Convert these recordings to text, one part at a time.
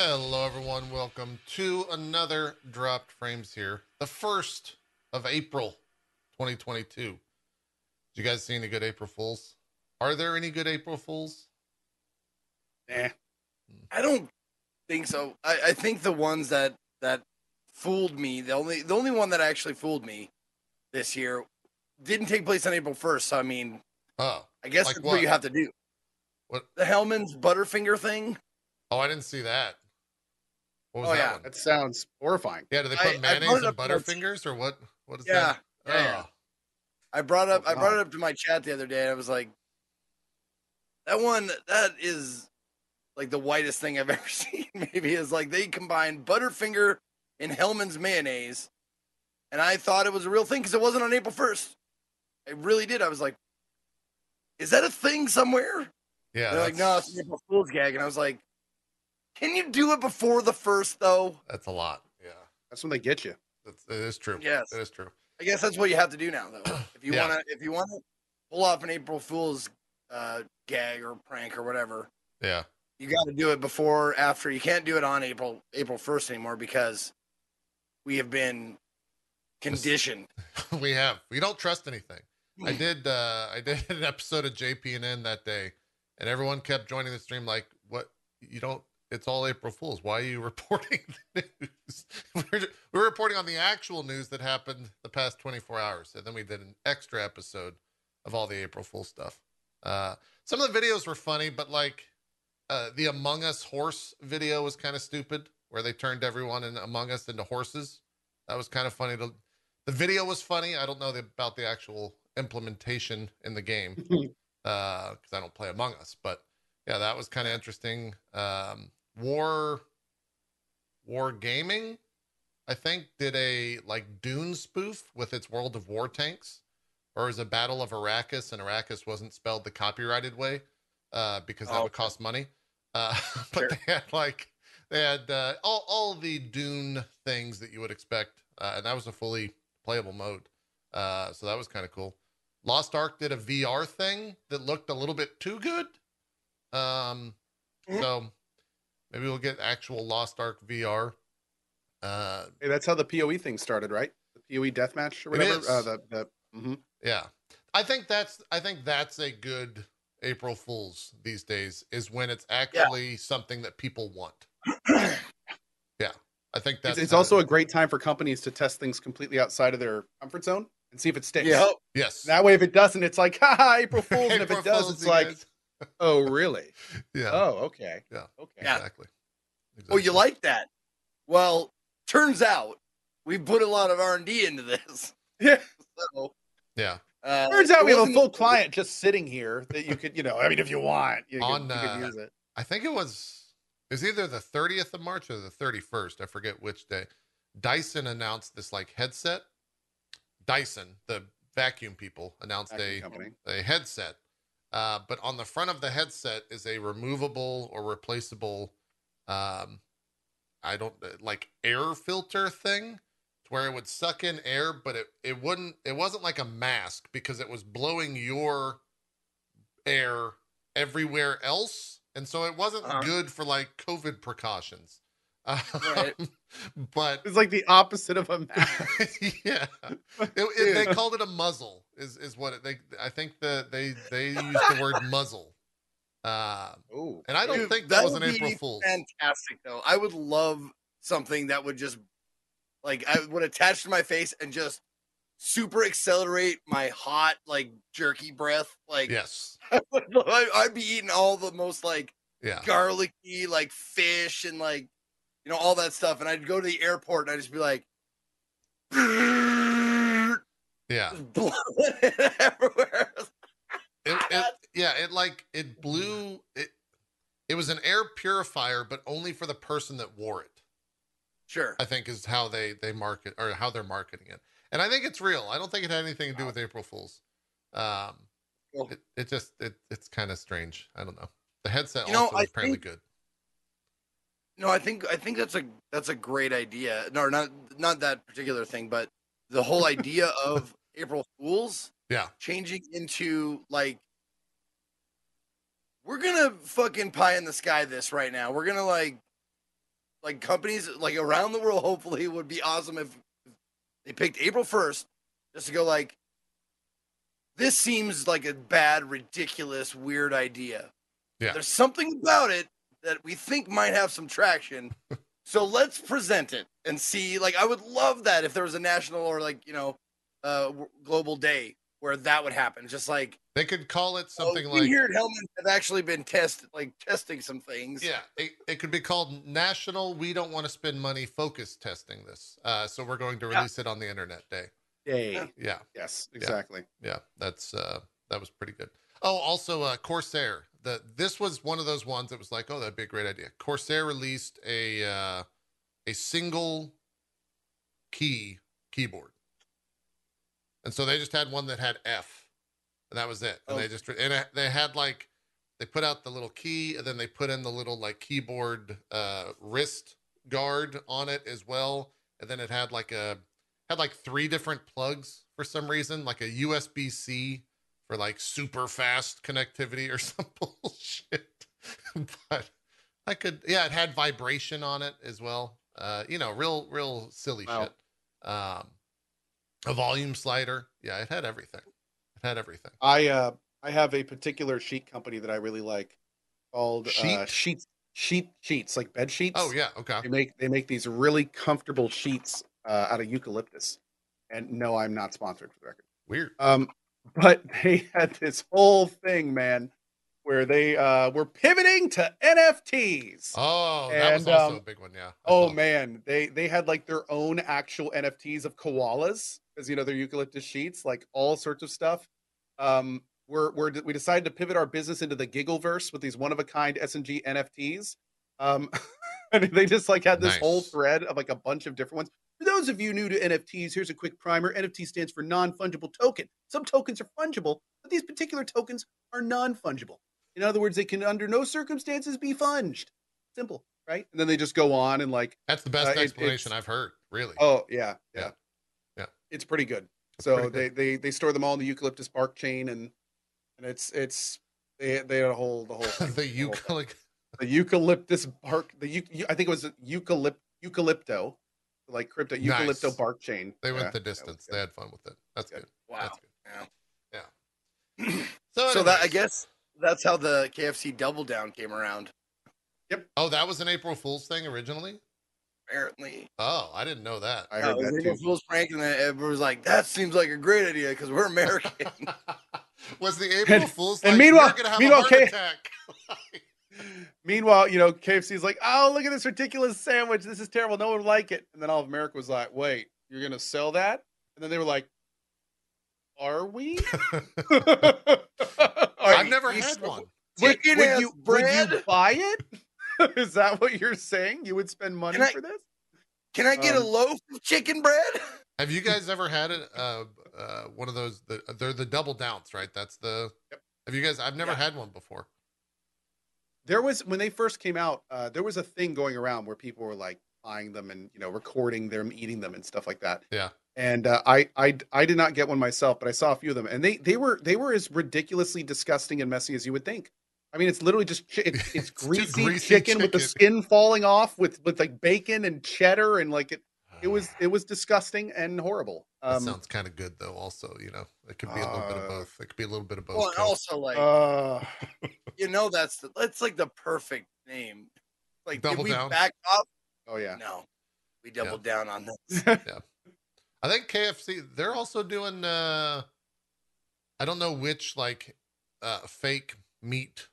Hello, everyone. Welcome to another Dropped Frames here, the first of April 2022. Did you guys see any good April Fools? Are there any good April Fools? Nah. I don't think so. I, I think the ones that that fooled me, the only the only one that actually fooled me this year didn't take place on April first. So I mean, Oh, I guess Like that's what? what you have to do. What? The Hellmann's Butterfinger thing. oh, I didn't see that. What was Oh, that yeah. one? That sounds horrifying. Yeah, do they put I mayonnaise and. Butterfingers or what? What is Yeah, that? yeah, yeah. Oh, I brought up Oh, I brought it up to my chat the other day. And I was like, that one that is like the whitest thing I've ever seen. Maybe is like they combined Butterfinger and Hellmann's mayonnaise, and I thought it was a real thing because it wasn't on April first. I really did. I was like, is that a thing somewhere? yeah. They're like, no, it's an April Fool's gag, and I was like, can you do it before the first though? That's a lot. Yeah, That's when they get you. that's, it is true. Yes. it is true. I guess that's what you have to do now, though. If you Yeah. wanna, if you wanna pull off an April Fool's uh, gag or prank or whatever, Yeah, you got to do it before, after. You can't do it on April April first anymore because we have been conditioned. we have. We don't trust anything. I did. uh I did an episode of JPNN that day, and everyone kept joining the stream. Like, what? You don't. It's all April Fools. Why are you reporting the news? we're, we're reporting on the actual news that happened the past 24 hours, and then we did an extra episode of all the April Fool stuff. Uh, some of the videos were funny, but like uh, the Among Us horse video was kind of stupid, where they turned everyone in Among Us into horses. That was kind of funny to the video was funny. I don't know the, about the actual implementation in the game because I don't play Among Us. But yeah, that was kind of interesting. Um, War War Gaming, I think, did a like Dune spoof with its World of War tanks, or was a Battle of Arrakis, and Arrakis wasn't spelled the copyrighted way uh, because that Oh, would cost money. Uh, but Sure. they had like they had uh, all all the Dune things that you would expect, uh, and that was a fully playable mode. Uh, so that was kind of cool. Lost Ark did a VR thing that looked a little bit too good. Um, Mhm. so maybe we'll get actual Lost Ark VR. Uh, Hey, that's how the POE thing started, right? The POE deathmatch or whatever. is. Uh, the the mhm. yeah, I think that's I think that's a good April Fools these days is when it's actually something that people want. Yeah, I think that's It's, it's kinda- also a great time for companies to test things completely outside of their comfort zone and see if it sticks. Yeah, yes. That way, if it doesn't, it's like, haha, April Fools. and if it does, Fools, it's like, guys. Oh, really? yeah, Oh, okay. Yeah. Okay. Yeah. exactly. Oh, you like that? Well, turns out we put a lot of R and D into this. Yeah. So, Yeah. uh, Turns out we have a full client just sitting here that you could, you know, I mean, if you want, you, On, could, you could uh, use it. I think it was it was either the 30th of March or the 31st. I forget which day. Dyson announced this like headset. Dyson, the vacuum people, announced Vacuum a company. a headset. Uh, but on the front of the headset is a removable or replaceable um I don't like air filter thing to where it would suck in air, but it, it wouldn't it wasn't like a mask because it was blowing your air everywhere else. And so it wasn't Uh-huh. good for like COVID precautions. Um, Right. But It's like the opposite of a mask. yeah, it, it- they called it a muzzle. Is is what it, they? I think that they they used the word muzzle. Uh, oh, and I don't Dude, think that, was an would April be Fool's. Fantastic though. I would love something that would just like I would attach to my face and just super accelerate my hot like jerky breath. Like Yes. I- would, I'd be eating all the most like Yeah. garlicky like fish and like you know all that stuff, and I'd go to the airport and I'd just be like. Yeah. blowing it everywhere. It, it, yeah. It like it blew it. It was an air purifier, but only for the person that wore it. Sure. I think is how they they market or how they're marketing it. And I think it's real. I don't think it had anything to do with April Fools. Um, it, it just it it's kind of strange. I don't know. The headset You know, also I apparently think- good. No, I think I think that's a that's a great idea. No, not not that particular thing, but the whole idea of April Fools Yeah. changing into like we're gonna fucking pie in the sky this right now. We're gonna like like companies like around the world. Hopefully, would be awesome if they picked April first just to go like. This seems like a bad, ridiculous, weird idea. Yeah. There's something about it that we think might have some traction. so let's present it and see. Like, I would love that if there was a national or like you know, uh, global day where that would happen. Just like They could call it something oh, we like here at Hellmann have actually been test like testing some things. Yeah, it, it could be called National We Don't Want to Spend Money Focus Testing This. Uh, so we're going to Yeah. release it on the internet day. Day. Yeah, Yes, exactly. yeah, that's uh, that was pretty good. Oh, also uh, Corsair. The this was one of those ones that was like, oh, that'd be a great idea. Corsair released a uh, a single key keyboard, and so they just had one that had F, and that was it. And Oh. they just and they had like they put out the little key, and then they put in the little like keyboard uh, wrist guard on it as well, and then it had like a had like three different plugs for some reason, like a USB C for like super fast connectivity or some bullshit. but I could, yeah, it had vibration on it as well. Uh, you know, real, real silly Wow. shit. Um, a volume slider. Yeah, it had everything. It had everything. I uh I have a particular sheet company that I really like called uh, sheets sheet sheets like bed sheets. Oh yeah, okay. They make they make these really comfortable sheets uh, out of eucalyptus. And no, I'm not sponsored for the record. Weird. Um, but they had this whole thing, man, where they uh, were pivoting to NFTs. Oh, that was also um, a big one. Yeah. Oh saw. man, they they had like their own actual NFTs of koalas because you know they're eucalyptus sheets, like all sorts of stuff. Um, we're we're we decided to pivot our business into the Giggleverse with these one of a kind S and G NFTs. Um, and they just like had this whole thread of like a bunch of different ones. For those of you new to NFTs, here's a quick primer. NFT stands for non fungible token. Some tokens are fungible, but these particular tokens are non fungible. In other words, they can under no circumstances be funged. Simple, right? And then they just go on and like That's the best uh, explanation it's- I've heard. Really. Oh yeah, yeah, Yeah. Yeah. It's pretty good. It's So pretty they, good. they they store them all in the eucalyptus bark chain, and and it's it's they they had a whole the whole thing, the thing. the eucalyptus bark the I think it was eucalypt eucalypto like crypto eucalypto Nice. bark chain. They Yeah, went the distance. They had fun with it. That's Good. good. Wow. That's good. Yeah. So, So that I guess that's how the KFC Double Down came around. Yep. Oh, that was an April Fool's thing originally. Apparently, Oh, I didn't know that. I Yeah, heard it was that April too. Fool's prank, and then everyone was like, "That seems like a great idea because we're American." was the April And- Fool's and like, meanwhile- you're gonna have meanwhile, a heart K- attack? Meanwhile, you know, KFC's like, oh, look at this ridiculous sandwich. This is terrible. No one would like it. And then all of America was like, wait, you're gonna sell that? And then they were like, are we? I've never had still- one. would, Chicken would ass you, would you buy it? Is that what you're saying? You would spend money I- for this? Can I get a Um, loaf of chicken bread? Have you guys ever had it? Uh, uh, one of those. The, they're the double downs, right? That's the. Yep. Have you guys? I've never Yeah. had one before. There was when they first came out, uh, there was a thing going around where people were like buying them and you know recording them eating them and stuff like that. Yeah. And uh, I, I I did not get one myself, but I saw a few of them, and they they were they were as ridiculously disgusting and messy as you would think. I mean, it's literally just chi- it's, it's greasy, greasy chicken, with the skin falling off, with with like bacon and cheddar, and like it it was it was disgusting and horrible. That Um, sounds kind of good though. Also, you know, it could be a little bit of Uh, both. It could be a little bit of both. Well, and also like uh, you know that's the, that's like the perfect name. Like Double did we down. back off? oh yeah. No, we doubled down on this. I think KFC. They're also doing. uh I don't know which like uh fake meat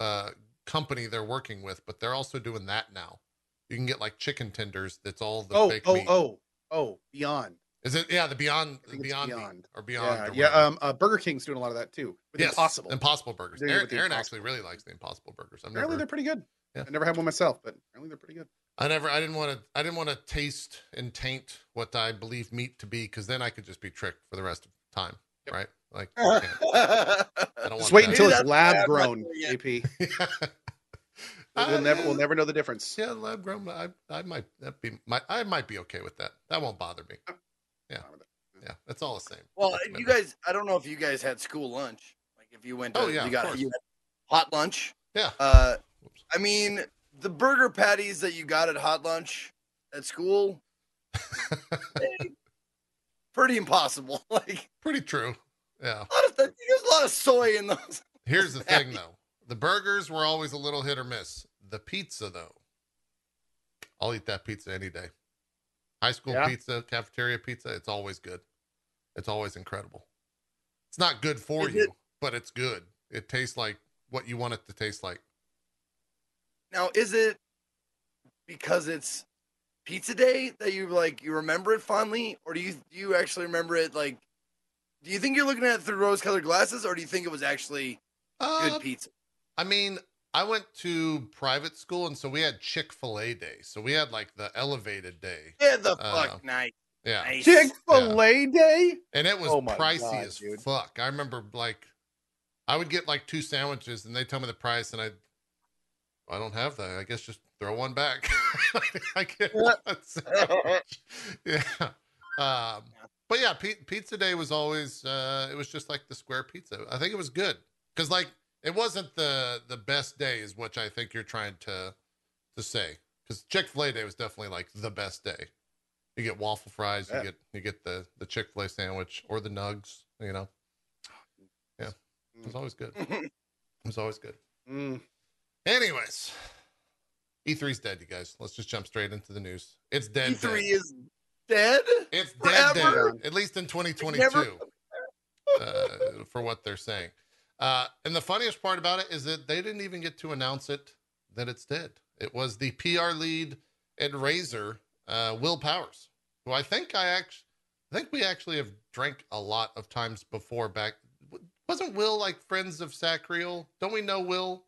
uh company they're working with, but they're also doing that now. You can get like chicken tenders. That's all the oh fake oh meat. oh oh Beyond. Is it? Yeah, the Beyond, I Beyond, Meat Beyond. or Beyond. Yeah, or yeah. Um, uh, Burger King's doing a lot of that too. With Yes, Impossible. Impossible burgers. They're Aaron, with Aaron Impossible. actually really likes the Impossible burgers. I've Apparently never, they're pretty good. Yeah. I never had one myself, but apparently they're pretty good. I never, I didn't want to, I didn't want to taste and taint what I believe meat to be, because then I could just be tricked for the rest of the time, Yep. right? Like, I don't want Just wait that. until it's lab why I'm not grown, doing it. AP. We'll never we'll never know the difference. Yeah, lab grown. I, I might that be my, I might be okay with that. That won't bother me. Yeah, yeah, that's all the same. well, Ultimately. you guys, I don't know if you guys had school lunch. Like if you went to, Oh, yeah, you got you had hot lunch. Yeah. Uh, I mean, the burger patties that you got at hot lunch at school, eh, pretty impossible. Like Pretty true. Yeah. a lot of, there's a lot of soy in those. Here's the thing, though. The burgers were always a little hit or miss. The pizza, though, I'll eat that pizza any day. High school Yeah. pizza, cafeteria pizza, it's always good. It's always incredible. It's not good for Is you, it- but it's good. It tastes like what you want it to taste like. Now, is it because it's pizza day that you like you remember it fondly, or do you do you actually remember it like? Do you think you're looking at it through rose-colored glasses, or do you think it was actually good Uh, pizza? I mean, I went to private school, and so we had Chick fil A day. So we had like the elevated day. Yeah, the uh, fuck nice. Yeah. nice. Chick Fil A Day. And it was Oh pricey God, as dude. fuck. I remember like I would get like two sandwiches and they tell me the price and I I don't have that. I guess just throw one back. I get one sandwich. Yeah. Um but yeah, pi- pizza day was always uh it was just like the square pizza. I think it was good cuz like it wasn't the the best day is what I think you're trying to to say cuz Chick-fil-A day was definitely like the best day. You get waffle fries, Yeah. you get you get the the Chick-fil-A sandwich or the nugs, you know. Yeah. It was always good. It was always good. Mm. Anyways, E3's dead, you guys. Let's just jump straight into the news. It's dead. E3 dead. Is dead. It's dead, dead. At least in Never- 2022, uh, for what they're saying. Uh, and the funniest part about it is that they didn't even get to announce it that it's dead. It was the PR lead at Razer, uh, Will Powers, who I think I actually, I think we actually have drank a lot of times before. Back, wasn't Will like friends of Sacriel? Don't we know Will?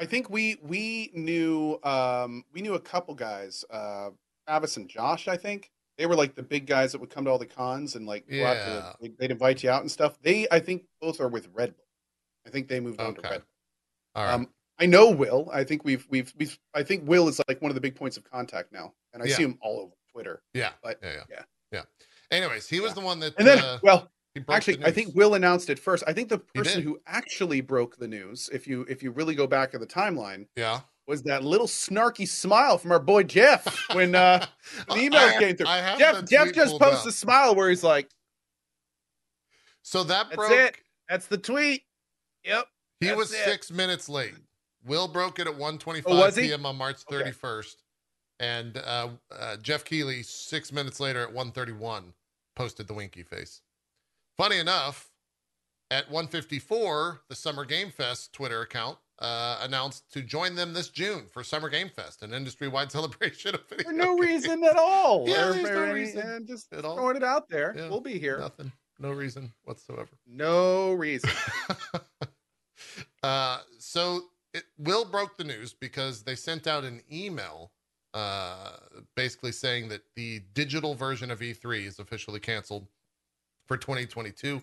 I think we we knew um we knew a couple guys, uh Travis and Josh, I think. They were like the big guys that would come to all the cons and like go out Yeah. the, they'd invite you out and stuff. They I think both are with Red Bull. I think they moved on to Red Bull. right. Um I know Will. I think we've we've we've I think Will is like one of the big points of contact now. And I Yeah. see him all over Twitter. yeah, but- yeah, yeah, yeah. yeah. Anyways, he was the one that. And then uh, well, he broke the actually I think. Will announced it first. I think the person who actually broke the news, if you if you really go back in the timeline, Yeah. Was that little snarky smile from our boy Jeff when uh the email I- came through. I have Jeff Jeff just posts a smile where he's like, So that That's broke. it. "That's the tweet." Yep. He That's was it. six minutes late. Will broke it at 1:25 Oh, p.m. on March Okay. 31st, and uh, uh, Jeff Keighley six minutes later at 1:31 posted the winky face. Funny enough, at 1:54, the Summer Game Fest Twitter account uh, announced to join them this June for Summer Game Fest, an industry-wide celebration of video. For no games. reason at all. Yeah, Or there's no reason just at all. throwing it out there. Yeah. We'll be here. Nothing. No reason whatsoever. No reason. uh, so it, Will broke the news because they sent out an email uh, basically saying that the digital version of E3 is officially canceled for 2022.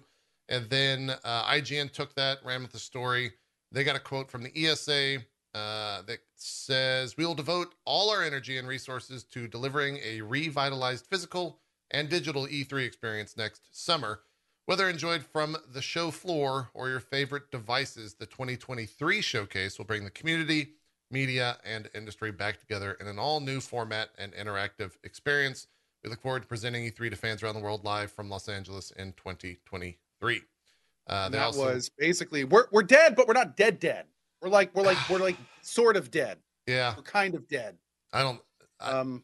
And then uh, IGN took that, ran with the story. They got a quote from the ESA uh, that says, We will devote all our energy and resources to delivering a revitalized physical and digital E3 experience next summer. Whether enjoyed from the show floor or your favorite devices, the 2023 showcase will bring the community, media, and industry back together in an all new format and interactive experience. We look forward to presenting E3 to fans around the world live from Los Angeles in 2023. Uh, that also, was basically we're we're dead, but we're not dead dead. We're like we're like we're like sort of dead. yeah, We're kind of dead. I don't, I- Um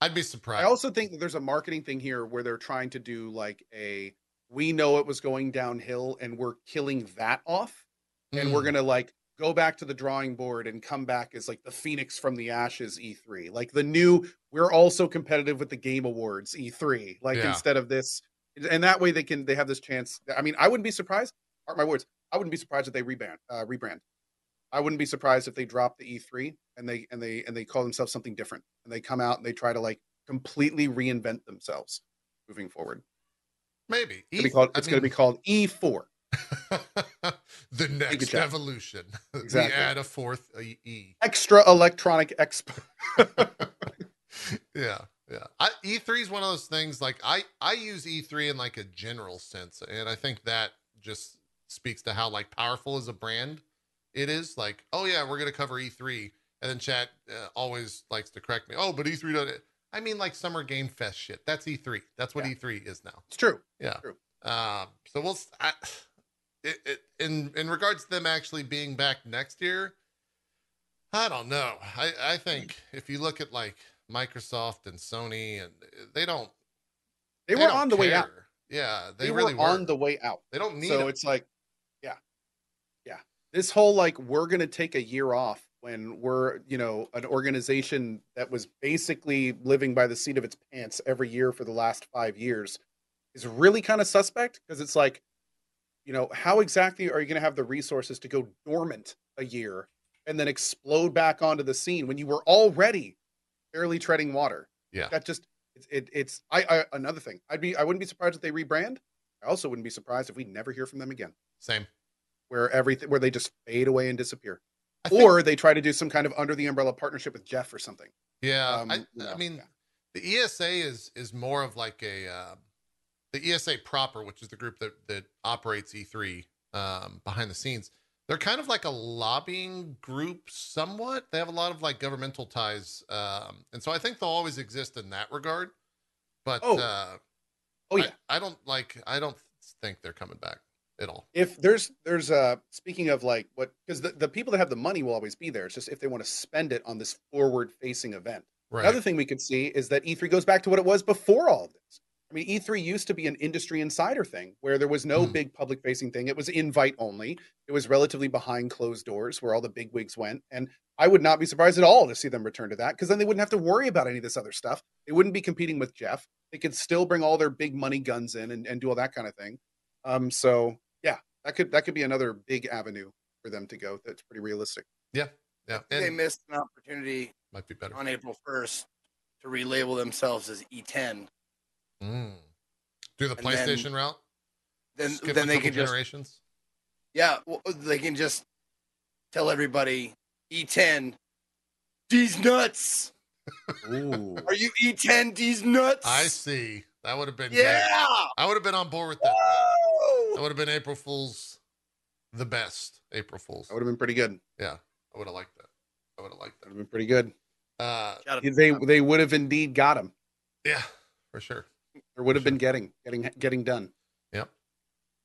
I'd be surprised. I also think that there's a marketing thing here where they're trying to do like a we know it was going downhill and we're killing that off and we're Mm, going to like go back to the drawing board and come back as like the phoenix from the ashes E3. Like the new we're also competitive with the game awards E3. Like Yeah. instead of this and that way they can they have this chance. I mean, I wouldn't be surprised. Mark my words. I wouldn't be surprised if they rebrand uh rebrand. I wouldn't be surprised if they drop the E3 and they and they and they call themselves something different and they come out and they try to like completely reinvent themselves moving forward. maybe It's, gonna be called, it's going to be called E E4. the next evolution. Exactly. we add a fourth E. Extra Electronic Expo. yeah yeah I, e3 is one of those things like i i use e3 in like a general sense and i think that just speaks to how like powerful is a brand it is. Like, oh yeah, we're gonna cover E3, and then chat uh, always likes to correct me. Oh, but E3 doesn't. I mean, like Summer Game Fest shit. That's E3. That's what Yeah. E3 is now. It's true. Yeah. True. Um, so we'll. I, it, it, in in regards to them actually being back next year, I don't know. I I think if you look at like Microsoft and Sony, and they don't. They, were don't on the way out. Yeah, they, They, really were on the way out. They don't need. so them. it's like yeah yeah this whole like we're gonna take a year off when we're you know an organization that was basically living by the seat of its pants every year for the last five years is really kind of suspect because it's like you know how exactly are you going to have the resources to go dormant a year and then explode back onto the scene when you were already barely treading water Yeah. that just it, it, it's I, I another thing i'd be i wouldn't be surprised if they rebrand I also wouldn't be surprised if we never hear from them again, Same. where everything where they just fade away and disappear, think- or they try to do some kind of under the umbrella partnership with Jeff or something. yeah, um, I, I mean, yeah. the ESA is is more of like a uh, the ESA proper, which is the group that that operates E3 um, behind the scenes. They're kind of like a lobbying group, somewhat. They have a lot of like governmental ties, um, and so I think they'll always exist in that regard. But Oh. uh, Oh I- yeah, I, don't like. I don't think they're coming back at all. if there's there's uh speaking of like what because the, the people that have the money will always be there. It's just if they want to spend it on this forward facing event. Right. Another thing we could see is that E3 goes back to what it was before all of this. I mean, E3 used to be an industry insider thing where there was no Hmm. big public facing thing. It was invite only. It was relatively behind closed doors where all the big wigs went. And I would not be surprised at all to see them return to that because then they wouldn't have to worry about any of this other stuff. They wouldn't be competing with Jeff. They could still bring all their big money guns in and, and do all that kind of thing. Um, so yeah, that could that could be another big avenue for them to go. That's pretty realistic. yeah, they and missed an opportunity might be better. on April 1st to relabel themselves as E E10. Mm. Do the And then- PlayStation route. Then Skip then a they couple can just yeah, well, they can just tell everybody E10 these nuts. Ooh. Are you E10 these nuts? I see. That would have been Yeah. great. I would have been on board with that. That would have been April Fools, the best April Fools. That would have been pretty good. Yeah, I would have liked that. I would have liked That would have been pretty good. Uh, They they would have indeed got him. yeah, for sure. Or would have Sure. been getting getting getting done. Yep.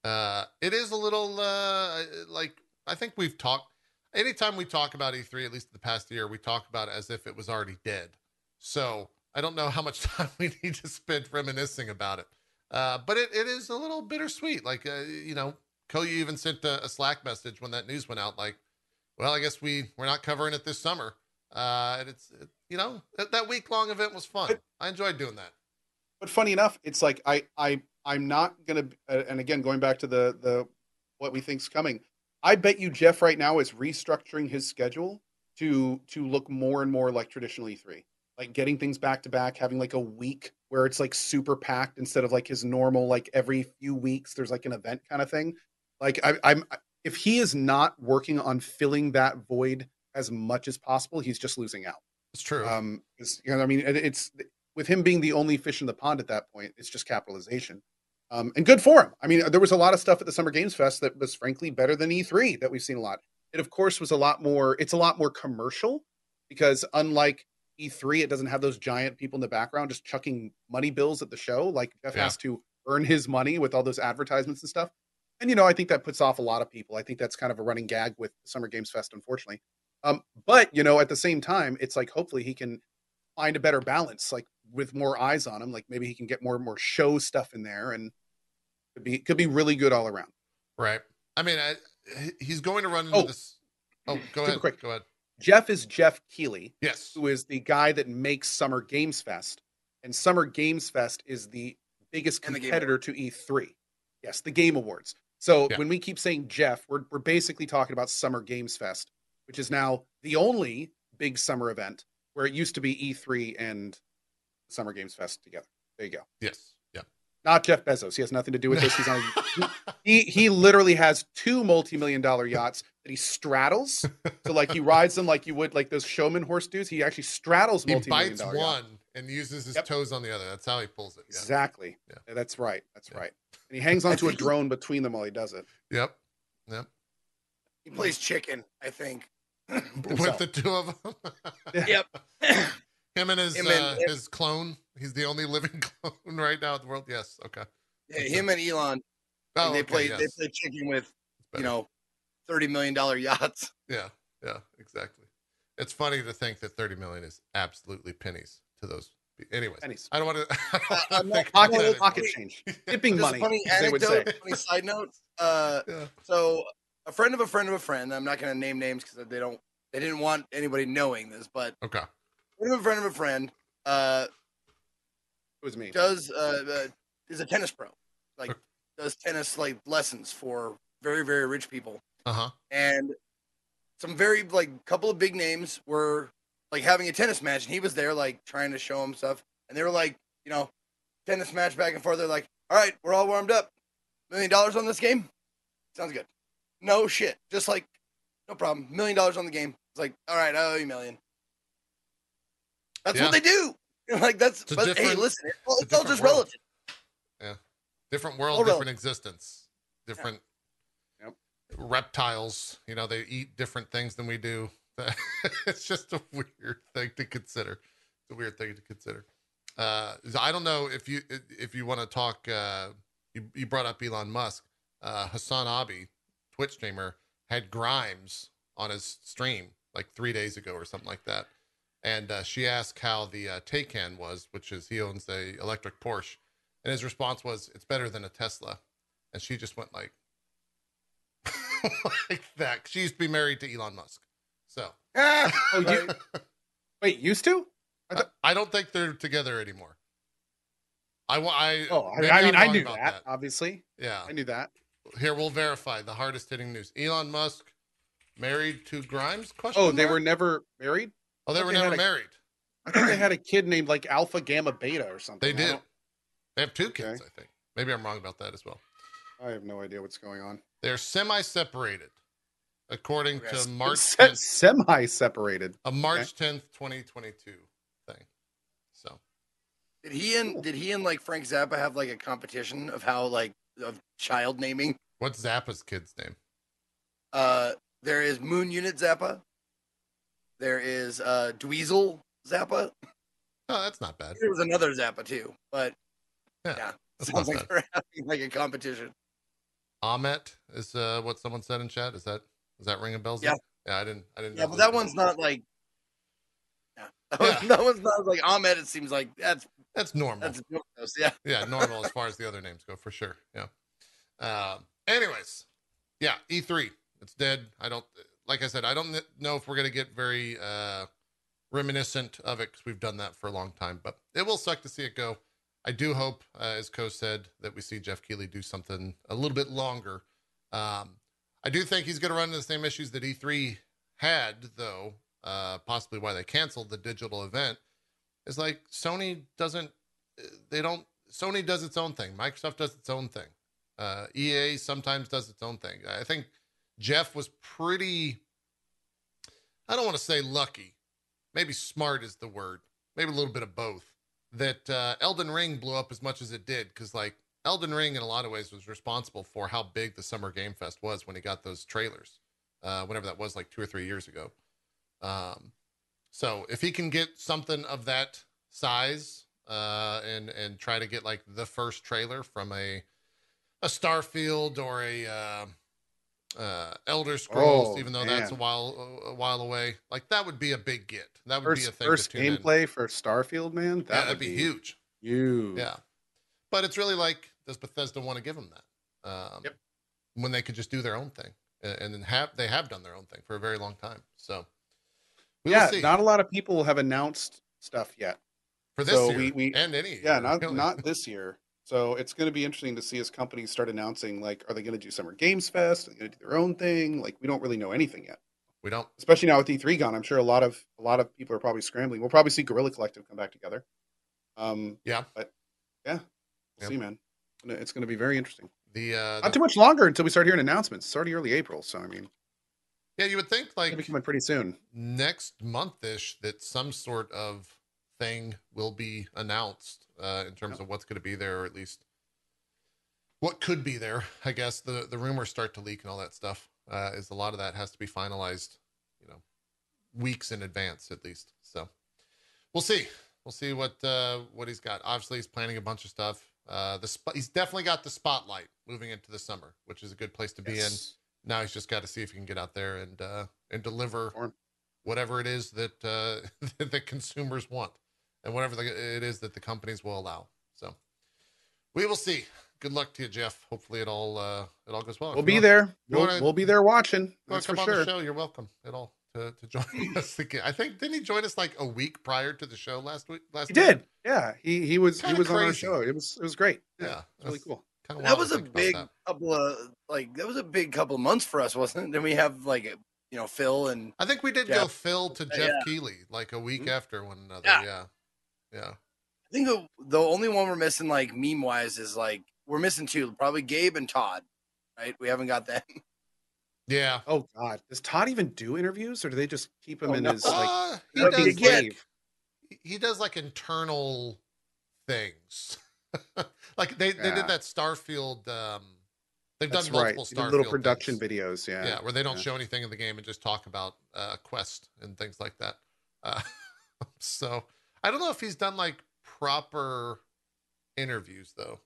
Uh, it is a little uh, like I think we've talked. Anytime we talk about E3, at least in the past year, we talk about it as if it was already dead. So I don't know how much time we need to spend reminiscing about it. Uh, but it, it is a little bittersweet. Like uh, you know, Koyu even sent a, a Slack message when that news went out. Like, well, I guess we we're not covering it this summer. Uh, and it's it, you know that, that week long event was fun. I enjoyed doing that. But funny enough, it's like I I I'm not gonna. Uh, and again, going back to the the what we think's coming, I bet you Jeff right now is restructuring his schedule to to look more and more like traditional E3, like getting things back to back, having like a week where it's like super packed instead of like his normal like every few weeks there's like an event kind of thing. Like I, I'm if he is not working on filling that void as much as possible, he's just losing out. It's true. Um, you know, I mean, it's with him being the only fish in the pond at that point. It's just capitalization, um, and good for him. I mean, there was a lot of stuff at the Summer Games Fest that was frankly better than E3 that we've seen a lot. It of course was a lot more. It's a lot more commercial because unlike E3, it doesn't have those giant people in the background just chucking money bills at the show. Like Jeff Yeah. has to earn his money with all those advertisements and stuff. And you know, I think that puts off a lot of people. I think that's kind of a running gag with Summer Games Fest, unfortunately. Um, but you know, at the same time, it's like hopefully he can find a better balance, like with more eyes on him. Like maybe he can get more and more show stuff in there, and could be could be really good all around. Right. I mean, I, he's going to run into Oh. this. Oh, go ahead. quick. Go ahead. Jeff is Jeff Keighley, Yes. who is the guy that makes Summer Games Fest, and Summer Games Fest is the biggest And the competitor to E3. Yes, the Game Awards. So Yeah. when we keep saying Jeff, we're we're basically talking about Summer Games Fest, which is now the only big summer event where it used to be E3 and Summer Games Fest together. There you go. Yes. Yeah. Not Jeff Bezos. He has nothing to do with this. He's on. He he literally has two multi-million dollar yachts that he straddles. So like he rides them like you would like those showman horse dudes. He actually straddles he multi-million bites dollar yachts. one and uses his Yep. toes on the other. That's how he pulls it. Yeah. Exactly. Yeah. That's right. That's Yeah. right. And he hangs onto a drone between them while he does it. Yep. Yep. He plays chicken, I think. with the two of them. yep. Him and his Him and- uh, his clone. He's the only living clone right now in the world. Yes. Okay. Yeah, him and Elon. Oh, they okay, play. yes. They play chicken with you know, thirty million dollar yachts. Yeah. Yeah. Exactly. It's funny to think that thirty million is absolutely pennies to those. pe- Anyways, Pennies. I don't want to. I don't I'm wanna think not- about Pocket, that pocket anymore. change. Tipping Just a money. funny as they would say. anecdote. Funny side note. Uh, Yeah. so a friend of a friend of a friend. I'm not going to name names because they don't. They didn't want anybody knowing this, but Okay. Friend of a friend of a friend uh, It was me. does uh, uh, is a tennis pro. Like does tennis like lessons for very very rich people. Uh huh. and some very like couple of big names were like having a tennis match and he was there like trying to show him stuff. And they were like you know tennis match back and forth. They're like all right we're all warmed up. Million dollars on this game? Sounds good. No shit. Just like no problem. Million dollars on the game. It's like all right i owe you a million that's Yeah. what they do like that's but hey listen it's all, it's all just world. relative Different world, All different relative. existence, different Yep. reptiles. You know, they eat different things than we do. it's just a weird thing to consider. It's a weird thing to consider. Uh, I don't know if you if you want to talk. Uh, you, you brought up Elon Musk. Uh, HasanAbi, Twitch streamer, had Grimes on his stream like three days ago or something like that. And uh, she asked how the uh, Taycan was, which is he owns a electric Porsche, and his response was, "It's better than a Tesla." And she just went like, like that. She used to be married to Elon Musk, so Ah, Oh, you, wait, used to? I thought- I don't think they're together anymore. I want. I. Oh, I, I mean, I knew about that, Obviously, Yeah. I knew that. Here we'll verify the hardest hitting news. Elon Musk married to Grimes? Question Oh, they mark? were never married. Oh, they were they never married. I think they had a kid named like Alpha Gamma Beta or something. They did. They have two kids, Okay. I think. Maybe I'm wrong about that as well. I have no idea what's going on. They're semi-separated, according Yes. to March Se- 10th, semi-separated. a March 10th, 2022 thing. So Did he and did he and like Frank Zappa have like a competition of how like of child naming? what's Zappa's kid's name? Uh, there is Moon Unit Zappa. There is uh Dweezil Zappa. Oh, that's not bad. There was another Zappa too, but Yeah, yeah, sounds like bad. they're having like a competition. Ahmet is uh, what someone said in chat. Is that does that ring a bell? Yeah. Yeah, I didn't. I didn't. Yeah, know but that one's not like. Yeah, that, Yeah. One, that one's not like Ahmed. It seems like that's That's normal. that's yeah. yeah, normal as far as the other names go, for sure. Yeah. Um, anyways, yeah, E3, it's dead. I don't, like I said, I don't know if we're gonna get very uh, reminiscent of it because we've done that for a long time. But it will suck to see it go. I do hope, uh, as Co said, that we see Jeff Keighley do something a little bit longer. Um, I do think he's going to run into the same issues that E3 had, though. Uh, possibly why they canceled the digital event is like Sony doesn't they don't Sony does its own thing. Microsoft does its own thing. Uh, EA sometimes does its own thing. I think Jeff was pretty. I don't want to say lucky. Maybe smart is the word. Maybe a little bit of both. That uh, Elden Ring blew up as much as it did because, like, Elden Ring in a lot of ways was responsible for how big the Summer Game Fest was when he got those trailers. Uh, whenever that was, like two or three years ago. Um, so if he can get something of that size uh, and and try to get like the first trailer from a a Starfield or a uh, Elder Scrolls, Oh, even though that's a while a while away, like that would be a big get. That would First, be a thing first to tune in. gameplay for Starfield, man. That Yeah, would that'd be huge. Huge. Yeah, but it's really like does Bethesda want to give them that? Um, Yep. When they could just do their own thing, and, and then have they have done their own thing for a very long time. So we yeah. Not a lot of people have announced stuff yet. for this so year we- we- and any. Yeah, year, not not this year. So it's going to be interesting to see as companies start announcing like, are they going to do Summer Games Fest? Are they going to do their own thing? Like, we don't really know anything yet. we don't. Especially now with E3 gone, I'm sure a lot of a lot of people are probably scrambling. We'll probably see Guerrilla Collective come back together. Um, Yeah. but yeah, we'll Yep. see, man. It's going to be very interesting. The uh, Not the- too much longer until we start hearing announcements. It's already early April, so I mean, yeah, you would think like coming pretty soon. next month ish that some sort of thing will be announced uh, in terms Yep. of what's going to be there, or at least what could be there. I guess the the rumors start to leak and all that stuff. Uh, is a lot of that has to be finalized, you know, weeks in advance at least. So we'll see. We'll see what uh, what he's got. Obviously, he's planning a bunch of stuff. Uh, the sp- he's definitely got the spotlight moving into the summer, which is a good place to be in. Now he's just got to see if he can get out there and uh, and deliver whatever it is that uh, that the consumers want, and whatever the, it is that the companies will allow. So we will see. Good luck to you, Jeff. Hopefully, it all uh, it all goes well. We'll be want- there. We'll, wanna- we'll be there watching. you wanna for come on sure. the show, you're welcome at all to, to join us again. I think didn't he join us like a week prior to the show last week? Last He week? did. Yeah, he he was he Kinda was on our show. It was it was great. Yeah, Yeah, it's really cool. That was a big couple of like that was a big couple of months for us, wasn't it? Then we have like you know Phil and I think we did go Phil to Uh, Jeff yeah. Keighley like a week Mhm. after one another. Yeah. Yeah, yeah. I think the, the only one we're missing like meme wise is like we're missing two, probably Gabe and Todd. Right? We haven't got that. yeah. Oh God, does Todd even do interviews, or do they just keep him Oh, in no. his like Uh, he does like, he does like internal things. like they, they did that Starfield. Um, they've That's done right. multiple He did Starfield little production things. videos. Yeah. Yeah, where they don't yeah. show anything in the game and just talk about uh, Quest and things like that. Uh, so I don't know if he's done like proper interviews though.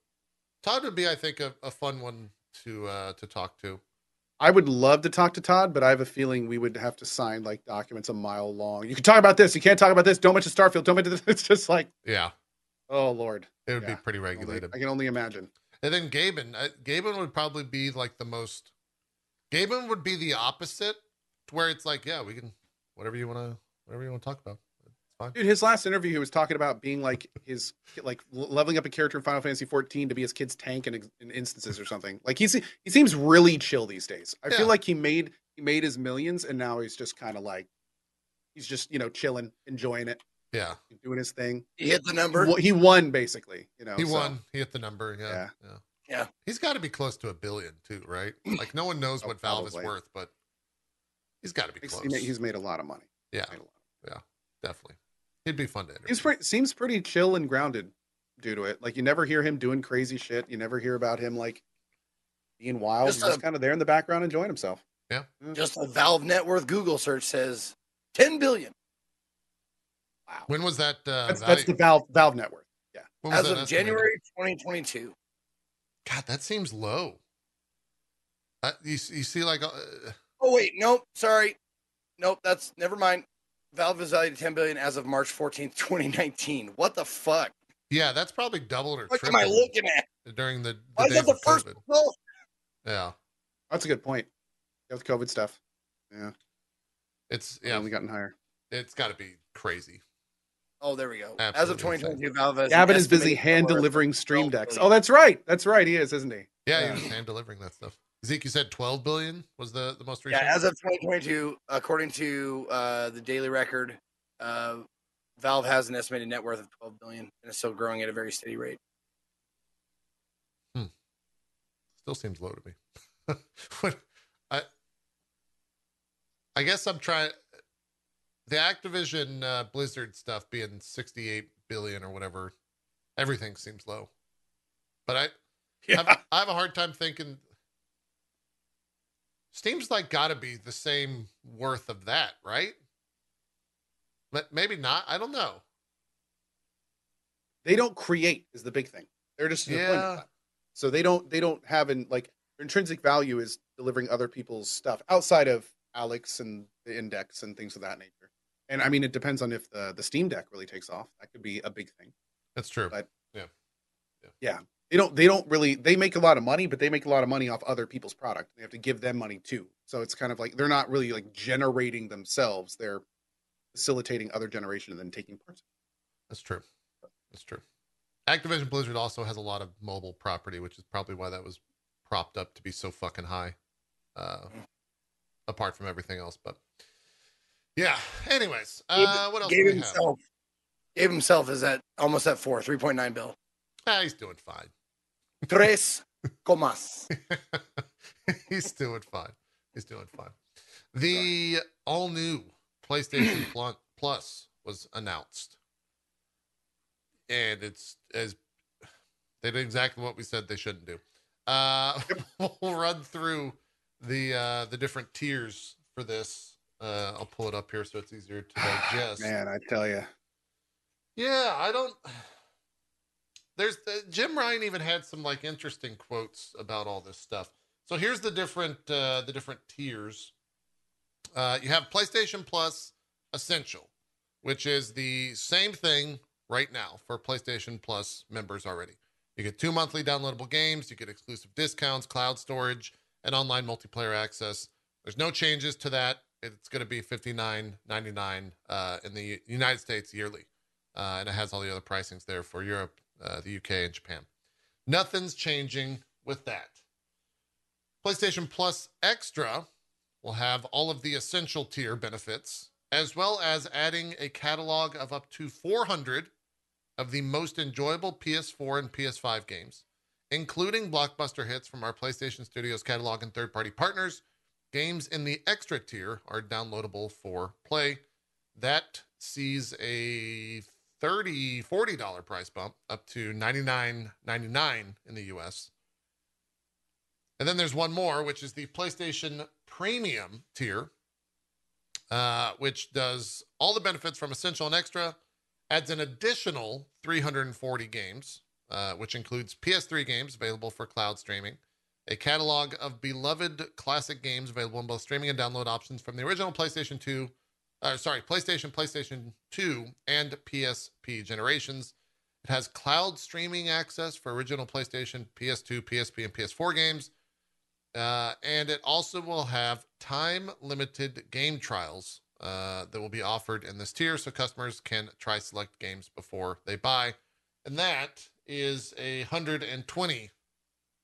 Todd would be, I think, a, a fun one to uh, to talk to. I would love to talk to Todd, but I have a feeling we would have to sign like documents a mile long. You can talk about this. You can't talk about this. Don't mention Starfield. Don't mention this. It's just like, Yeah, oh Lord. it would Yeah. be pretty I can only- regulated. I can only imagine. And then Gaben, uh, Gaben would probably be like the most. Gaben would be the opposite, to where it's like, yeah, we can whatever you want to, whatever you want to talk about. It's fine. Dude, his last interview, he was talking about being like his like leveling up a character in Final Fantasy 14 to be his kid's tank in, in instances or something. Like he's he seems really chill these days. I Yeah. feel like he made he made his millions and now he's just kind of like he's just you know chilling, enjoying it, Yeah, doing his thing. He hit the number. won- He won basically. You know, he so- won. He hit the number. Yeah, Yeah. yeah, Yeah. He's got to be close to a billion too, right? Like no one knows Oh, what Valve is worth, but he's got to be close. he ma- he's made a lot of money. yeah, Made a lot. definitely. He'd be fun to interview. He's pretty, seems pretty chill and grounded due to it. Like you never hear him doing crazy shit. You never hear about him like being wild. Just He's just kind of there in the background enjoying himself. Yeah. Just a Valve net worth Google search says ten billion Wow. when was that? Uh, That's, value- that's the Valve Valve network. when was as that of estimated? January 2022. God, that seems low. Uh, you, you see, like, uh, Oh wait, nope, sorry, nope. That's never mind. Valve is valued at 10 billion as of March 14th, 2019. What the fuck? yeah, that's probably doubled or What am I looking at? during the, the Why is days that the first? COVID. Well, Yeah, That's a good point. Yeah, with COVID stuff. Yeah, it's yeah. yeah, only gotten higher. it's got to be crazy. oh, there we go. as of 2022, Valve has Gaben is busy hand delivering stream decks. Oh, that's right. That's right. He is, isn't he? Yeah, Yeah. he was hand delivering that stuff. Zeke, you said 12 billion was the the most recent? Yeah, as of 2022, according to uh, the Daily Record, uh, Valve has an estimated net worth of 12 billion and is still growing at a very steady rate. Still seems low to me. When- I I guess I'm trying the Activision uh, Blizzard stuff being 68 billion or whatever. Everything seems low, but I Yeah. I have a hard time thinking. Steam's like got to be the same worth of that, right? But maybe not. I don't know. They don't create is the big thing. They're just Yeah. So they don't they don't have an like their intrinsic value is delivering other people's stuff outside of Alyx and the index and things of that nature. And I mean, it depends on if the the Steam Deck really takes off. That could be a big thing. That's true. But- They don't they don't really they make a lot of money, but they make a lot of money off other people's product. They have to give them money too. So it's kind of like they're not really like generating themselves. They're facilitating other generation and then taking parts. That's true. That's true. Activision Blizzard also has a lot of mobile property, which is probably why that was propped up to be so fucking high. Uh, apart from everything else, but yeah. Anyways, uh, what else do Gabe we have? himself, Gabe himself is at almost at four, 3.9 bill. Ah, he's doing fine. Tres comas. he's doing fine. He's doing fine. The all new PlayStation Plus was announced, and it's as they did exactly what we said they shouldn't do. Uh, we'll run through the uh, the different tiers for this. Uh, I'll pull it up here so it's easier to digest. Man, I tell you. Yeah, I don't. There's uh, Jim Ryan even had some like interesting quotes about all this stuff. So here's the different uh, the different tiers. Uh, you have PlayStation Plus Essential, which is the same thing right now for PlayStation Plus members already. You get two monthly downloadable games, you get exclusive discounts, cloud storage, and online multiplayer access. There's no changes to that. It's going to be $59.99 uh, in the United States yearly. Uh, and it has all the other pricings there for Europe, uh, the UK, and Japan. Nothing's changing with that. PlayStation Plus Extra will have all of the essential tier benefits, as well as adding a catalog of up to 400 of the most enjoyable PS4 and PS5 games, including blockbuster hits from our PlayStation Studios catalog and third party partners. Games in the extra tier are downloadable for play. That sees a 30 $40 price bump up to $99.99 in the US. And then there's one more, which is the PlayStation Premium tier, uh, which does all the benefits from Essential and Extra, adds an additional 340 games, uh, which includes PS3 games available for cloud streaming, a catalog of beloved classic games available in both streaming and download options from the original PlayStation 2, uh, sorry, PlayStation, PlayStation 2, and PSP generations. It has cloud streaming access for original PlayStation, PS2, PSP, and PS4 games. Uh, and it also will have time limited game trials uh, that will be offered in this tier so customers can try select games before they buy. And that is a 120,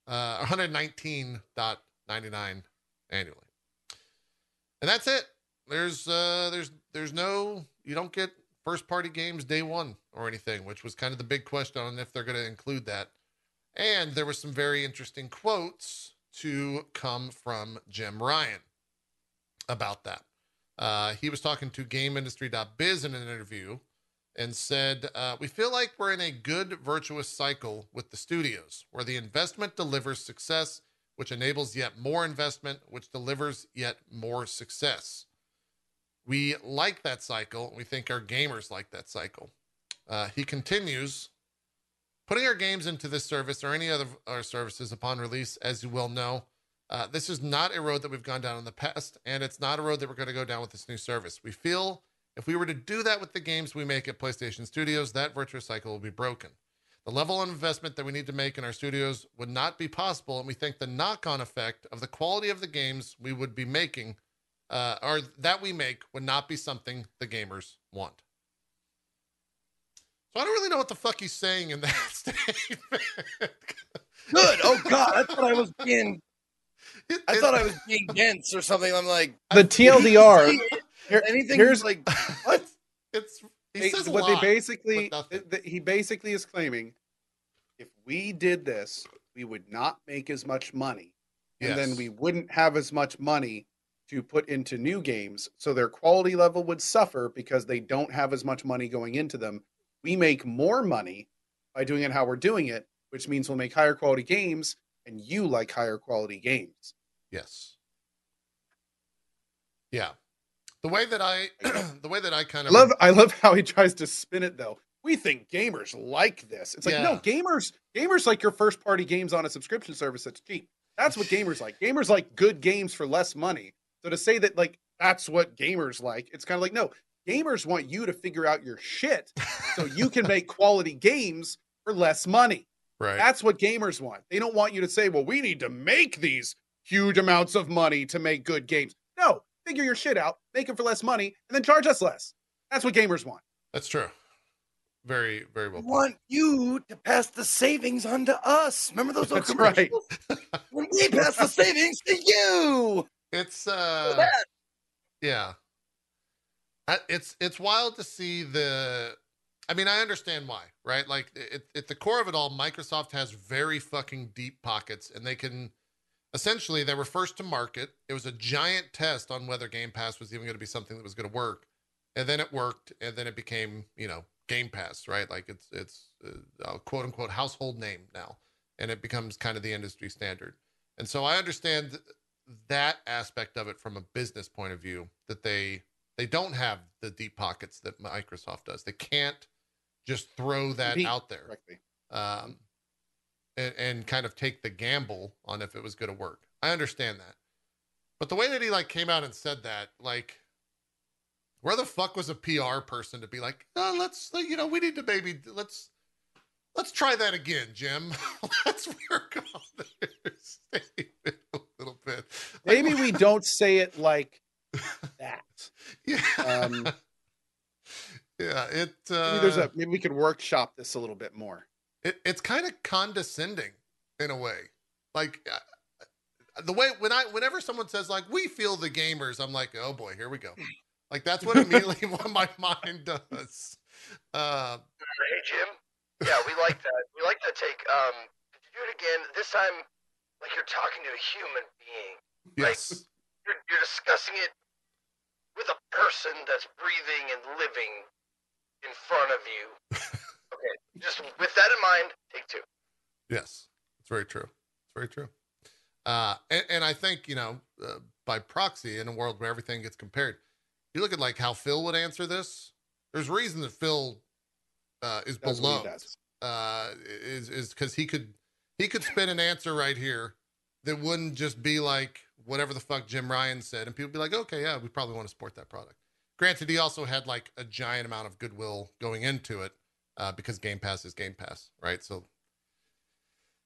uh, 119.99 annually. And that's it. There's uh there's there's no you don't get first party games day one or anything, which was kind of the big question on if they're going to include that. And there were some very interesting quotes to come from Jim Ryan about that. Uh, he was talking to GameIndustry.biz in an interview and said, uh, We feel like we're in a good virtuous cycle with the studios where the investment delivers success, which enables yet more investment, which delivers yet more success. We like that cycle. We think our gamers like that cycle. Uh, he continues putting our games into this service or any other our services upon release, as you well know, uh, this is not a road that we've gone down in the past, and it's not a road that we're going to go down with this new service. We feel if we were to do that with the games we make at PlayStation Studios, that virtuous cycle will be broken. The level of investment that we need to make in our studios would not be possible, and we think the knock on effect of the quality of the games we would be making, uh, or that we make, would not be something the gamers want. So I don't really know what the fuck he's saying in that statement. Good. Oh God, I thought I was being. I thought I was being dense or something. I'm like The TLDR. Here- anything. here's- like what? It's he They- says a what they basically but nothing. th- th- he basically is claiming if we did this, we would not make as much money, and then we wouldn't have as much money to put into new games, so their quality level would suffer because they don't have as much money going into them. We make more money by doing it how we're doing it, which means we'll make higher quality games, and you like higher quality games. Yes. Yeah. The way that I the way that I kind of love I love how he tries to spin it though. We think gamers like this. It's like no, gamers gamers like your first party games on a subscription service that's cheap. That's what gamers like. Gamers like good games for less money. So to say that like that's what gamers like, it's kind of like no, gamers want you to figure out your shit so you can make quality games for less money. right. That's what gamers want. They don't want you to say, "Well, we need to make these huge amounts of money to make good games." No, figure your shit out, make it for less money, and then charge us less. That's what gamers want. That's true. Very very well. We want you to pass the savings on to us. Remember those old That's right. when we pass the savings to you. It's uh yeah. It's it's wild to see the I mean, I understand why, right? Like it, at the core of it all, Microsoft has very fucking deep pockets and they can essentially they were first to market. It was a giant test on whether Game Pass was even going to be something that was going to work. And then it worked and then it became, you know, Game Pass, right? Like it's it's uh, a quote unquote household name now and it becomes kind of the industry standard. And so I understand that aspect of it from a business point of view that they they don't have the deep pockets that Microsoft does. They can't just throw that out there um, and, and kind of take the gamble on if it was going to work. I understand that, but the way that he like came out and said that, like, where the fuck was a PR person to be like, oh, let's you know we need to maybe let's let's try that again, Jim. let's work on this statement a little bit. Like, Maybe we don't say it like that. yeah, Um, yeah. It uh, Maybe there's a maybe we could workshop this a little bit more. it, it's kind of condescending in a way like uh, the way when i whenever someone says like we feel the gamers i'm like oh boy here we go like that's what immediately what my mind does uh Hey Jim. Yeah, we like that. We like to take. Um, could you do it again? This time, like you're talking to a human being. yes You're, you're discussing it with a person that's breathing and living in front of you. Okay, just with that in mind, take two. yes it's very true it's very true uh and, and i think you know uh, by proxy in a world where everything gets compared you look at like how phil would answer this there's reason that phil uh is That's what beloved uh, is is because he could he could spin an answer right here that wouldn't just be like whatever the fuck Jim Ryan said, and people be like, okay, yeah, we probably want to support that product. Granted, he also had like a giant amount of goodwill going into it uh, because Game Pass is Game Pass, right? So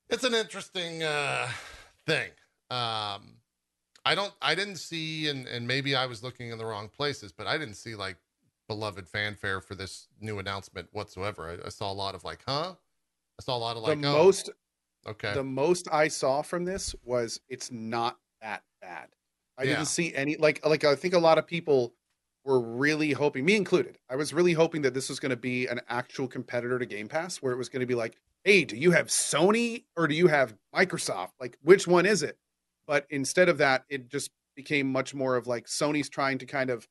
it's an interesting uh, thing. Um, I don't, I didn't see, and and maybe I was looking in the wrong places, but I didn't see like beloved fanfare for this new announcement whatsoever. I, I saw a lot of like, huh? I saw a lot of like, the oh, most okay, the most I saw from this was it's not that bad. I Yeah. didn't see any like like I think a lot of people were really hoping, me included. I was really hoping that this was going to be an actual competitor to Game Pass, where it was going to be like, hey, do you have Sony or do you have Microsoft? Like, which one is it? But instead of that, it just became much more of like Sony's trying to kind of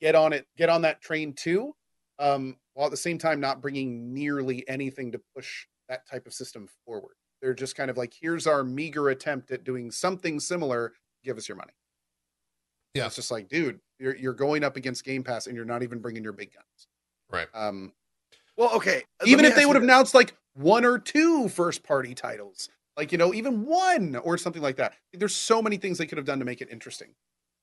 get on it, get on that train too, um, while at the same time not bringing nearly anything to push that type of system forward. They're just kind of like, here's our meager attempt at doing something similar. Give us your money. Yeah. it's just like, dude, you're you're going up against Game Pass and you're not even bringing your big guns. right? Um, Well, okay. let even if they would have announced like one or two first party titles, like you know, even one or something like that. There's so many things they could have done to make it interesting.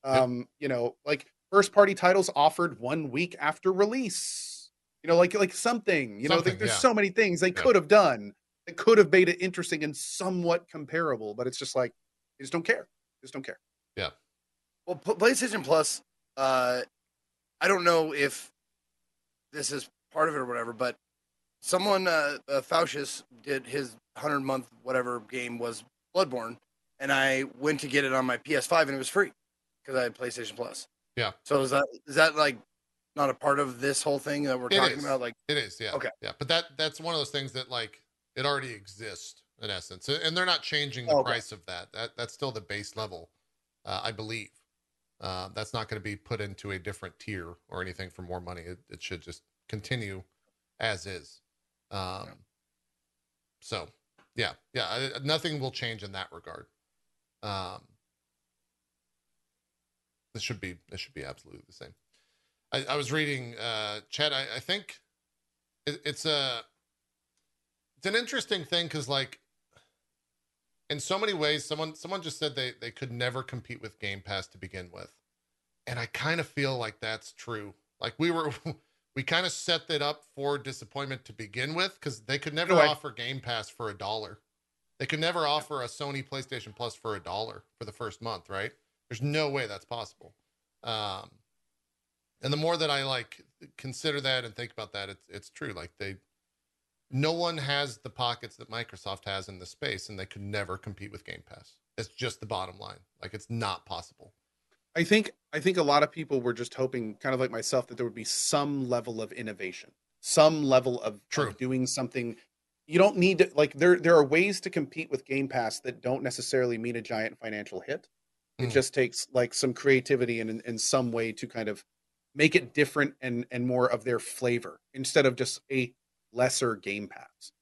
Yep. Um, you know, like first party titles offered one week after release. You know, like like something. You know, like, there's yeah. so many things they Yeah. could have done that could have made it interesting and somewhat comparable. But it's just like they just don't care. They just don't care. Yeah. Well, PlayStation Plus, uh, I don't know if this is part of it or whatever, but someone, uh, uh Faucius, did his 100 month whatever game was Bloodborne, and I went to get it on my PS5 and it was free because I had PlayStation Plus. Yeah. So is that is that like not a part of this whole thing that we're It talking is. about? Like, It is, yeah, Okay. yeah. But that that's one of those things that like it already exists in essence, and they're not changing the Okay. price of that. That that's still the base level, uh, I believe. Uh, that's not going to be put into a different tier or anything for more money. It, it should just continue as is. Um, so yeah, yeah, I- nothing will change in that regard. Um, this should be this should be absolutely the same. I, I was reading uh Chad, I, I think it, it's a it's an interesting thing because like in so many ways, someone someone just said they they could never compete with Game Pass to begin with. And I kind of feel like that's true. Like we were we kind of set that up for disappointment to begin with because they could never No offer Game Pass for a dollar. They could never offer a Sony PlayStation Plus for a dollar for the first month, right? There's no way that's possible. Um, and the more that I like consider that and think about that, it's it's true. Like they, no one has the pockets that Microsoft has in the space, and they could never compete with Game Pass. It's just the bottom line. Like it's not possible. I think I think a lot of people were just hoping, kind of like myself, that there would be some level of innovation, some level of, of doing something. You don't need to like there. There are ways to compete with Game Pass that don't necessarily mean a giant financial hit. It Mm. just takes like some creativity and in some way to kind of make it different and and more of their flavor instead of just a lesser Game Pass.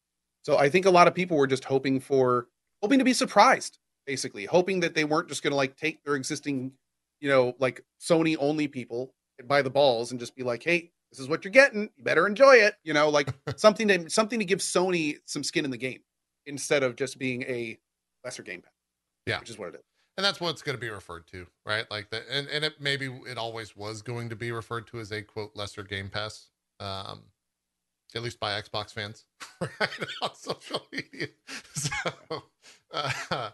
So I think a lot of people were just hoping for hoping to be surprised basically, hoping that they weren't just going to like take their existing, you know, like Sony only people by the balls and just be like, hey, this is what you're getting. You better enjoy it. You know, like something to something to give Sony some skin in the game instead of just being a lesser Game Pass. Yeah. which is what it is. and that's what it's going to be referred to, right? Like that, and and it maybe it always was going to be referred to as a quote lesser Game Pass, um, at least by Xbox fans, right on social media. So, uh,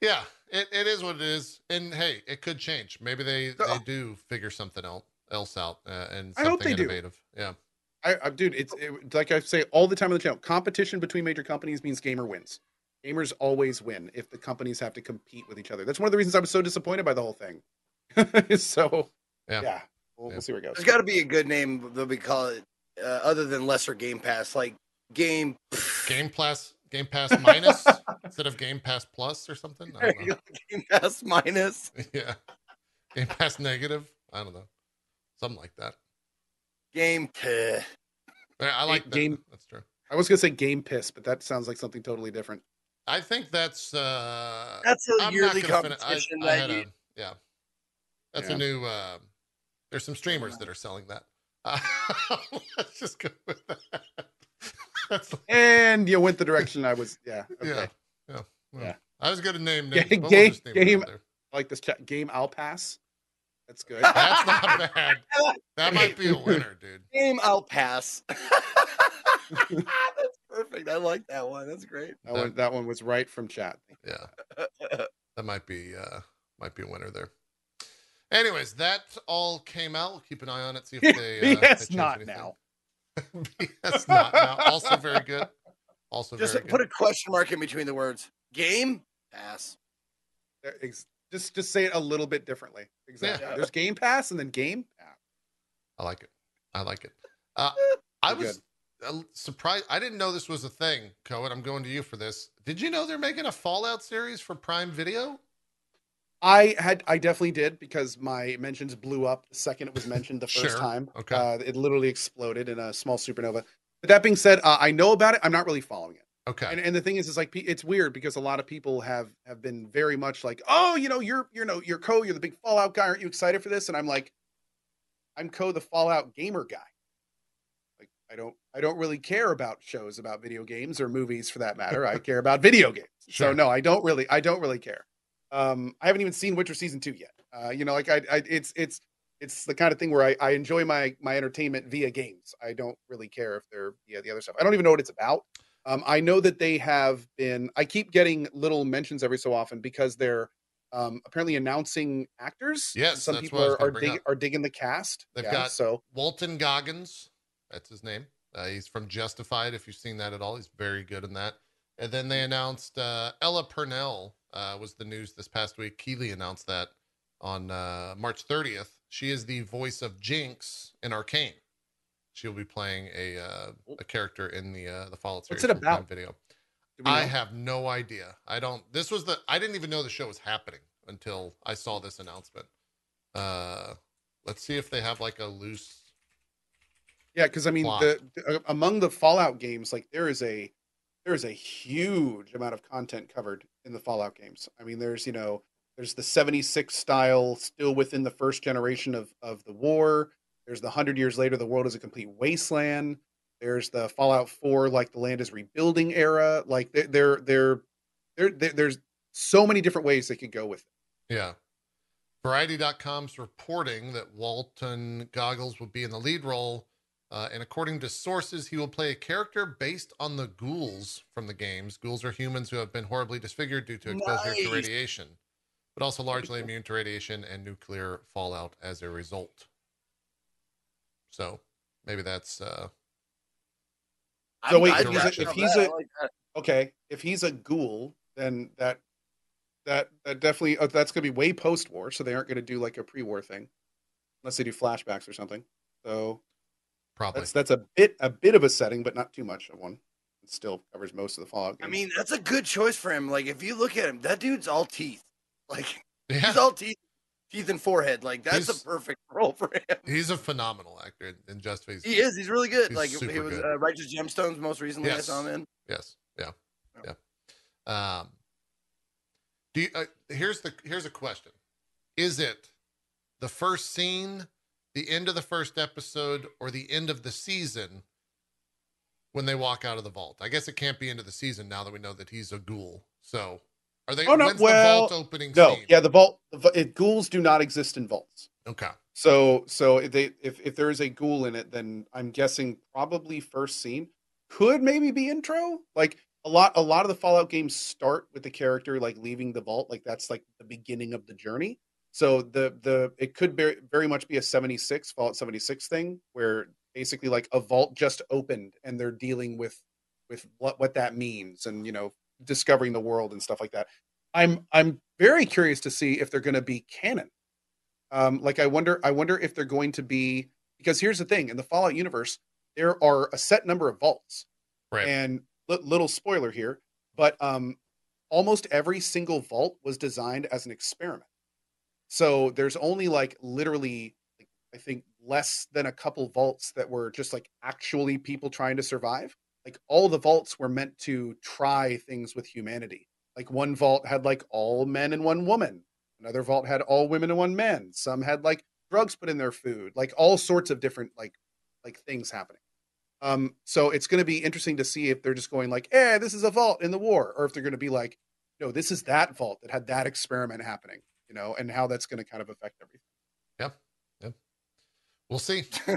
yeah, it, it is what it is, and hey, it could change. Maybe they So- they do figure something else else out uh, and I something hope they do. innovative. Yeah, I, I dude, it's it, like I say all the time on the channel. Competition between major companies means gamer wins. Gamers always win if the companies have to compete with each other. That's one of the reasons I was so disappointed by the whole thing. so Yeah. yeah, we'll, Yeah. we'll see where it goes. There's got to be a good name that we call it, uh, other than lesser Game Pass, like Game. Game Pass Game Pass minus instead of Game Pass Plus or something. I don't know. Game Pass minus. yeah, Game Pass negative. I don't know, something like that. Game. Peh. Yeah, I like that. Game- That's true. I was gonna say game piss, but that sounds like something totally different. I think that's uh That's a I'm yearly not fin- competition I, I that had you. a, yeah. That's Yeah. a new uh there's some streamers that are selling that. Uh, let's just go with that. That's And you went the direction I was. Yeah. Okay. yeah. Yeah. Well, Yeah. I was gonna name Ga- names. but we'll game- name game- out there. I like this chat game. I'll pass. That's good. That's not bad. That might be a winner, dude. Game. I'll pass. That's perfect. I like that one. That's great. That one, that one was right from chat. Yeah. That might be uh might be a winner there. Anyways, that all came out. We'll keep an eye on it, see if they uh, they BS change not anything. now. BS not now. Also very good. Also Just very put good. a question mark in between the words. Game. Pass. There- ex- Just just say it a little bit differently. Exactly. Yeah. There's Game Pass and then Game Pass. I like it. I like it. Uh, I was uh, surprised. I didn't know this was a thing, Cohen. I'm going to you for this. Did you know they're making a Fallout series for Prime Video? I had I definitely did because my mentions blew up the second it was mentioned the first Sure. time. Okay. Uh, it literally exploded in a small supernova. But that being said, uh, I know about it. I'm not really following it. Okay. And, and the thing is, is like it's weird because a lot of people have have been very much like, oh, you know, you're you know you're Co, you're the big Fallout guy. Aren't you excited for this? And I'm like, I'm Co, the Fallout gamer guy. Like I don't I don't really care about shows about video games or movies for that matter. I care about video games. Sure. So no, I don't really I don't really care. Um, I haven't even seen Witcher season two yet. Uh, you know, like I, I it's it's it's the kind of thing where I, I enjoy my my entertainment via games. I don't really care if they're via the other stuff. I don't even know what it's about. Um, I know that they have been. I keep getting little mentions every so often because they're um, apparently announcing actors. Yes, some people are are, dig, are digging the cast. They've Yeah, got- so Walton Goggins, that's his name. Uh, he's from Justified. If you've seen that at all, he's very good in that. And then they announced uh, Ella Purnell uh, was the news this past week. Keighley announced that on uh, March 30th. She is the voice of Jinx in Arcane. She'll be playing a uh, a character in the uh, the Fallout series. What's it about? Video. I have no idea. I don't. This was the. I didn't even know the show was happening until I saw this announcement. Uh, let's see if they have like a loose. Yeah, because I mean, plot. the, the- among the Fallout games, like there is a there is a huge amount of content covered in the Fallout games. I mean, there's you know there's the 76 style still within the first generation of of the war. There's the hundred years later, the world is a complete wasteland. There's the Fallout 4, like the land is rebuilding era. Like there there they're, they're there's so many different ways they could go with it. Yeah. Variety.com's reporting that Walton Goggins will be in the lead role. Uh, and according to sources, he will play a character based on the ghouls from the games. Ghouls are humans who have been horribly disfigured due to exposure to radiation, but also largely immune to radiation and nuclear fallout as a result. So maybe that's uh, So wait, if he's a- if he's that. a- I like okay, if he's a ghoul, then that that that definitely uh, that's going to be way post war, so they aren't going to do like a pre war thing, unless they do flashbacks or something. So probably. that's that's a bit a bit of a setting, but not too much of one. It still covers most of the Fallout. I mean, that's a good choice for him. Like, if you look at him, that dude's all teeth. Like, yeah, he's all teeth, teeth and forehead. Like, that's He's- a perfect role for him. he's a phenomenal actor in- in Justified. He is. He's really good. He's like, he was good. uh, Righteous Gemstones most recently. Yes. I saw him in. Yes. Yeah. Yeah. Um, do Do you, uh, here's the here's a question: Is it the first scene, the end of the first episode, or the end of the season when they walk out of the vault? I guess it can't be into the season now that we know that he's a ghoul. So, are they? Oh, no, when's well, the vault opening No, scene? yeah, the vault. The, it, ghouls do not exist in vaults. Okay. So so if they if if there is a ghoul in it, then I'm guessing probably first scene could maybe be intro. Like a lot a lot of the Fallout games start with the character like leaving the vault, like that's like the beginning of the journey. So the the it could very very much be a 76 Fallout 76 thing where basically like a vault just opened and they're dealing with with what what that means and you know discovering the world and stuff like that. I'm I'm very curious to see if they're going to be canon um like i wonder i wonder if they're going to be because here's the thing in the fallout universe there are a set number of vaults Right. and li- little spoiler here but um almost every single vault was designed as an experiment so there's only like literally like, i think less than a couple vaults that were just like actually people trying to survive. Like all the vaults were meant to try things with humanity. Like one vault had like all men and one woman. Another vault had all women and one man. Some had like drugs put in their food, like all sorts of different like like things happening. Um, so it's going to be interesting to see if they're just going like, "Eh, this is a vault in the war," or if they're going to be like, "No, this is that vault that had that experiment happening," you know, and how that's going to kind of affect everything. Yep. Yep. We'll see.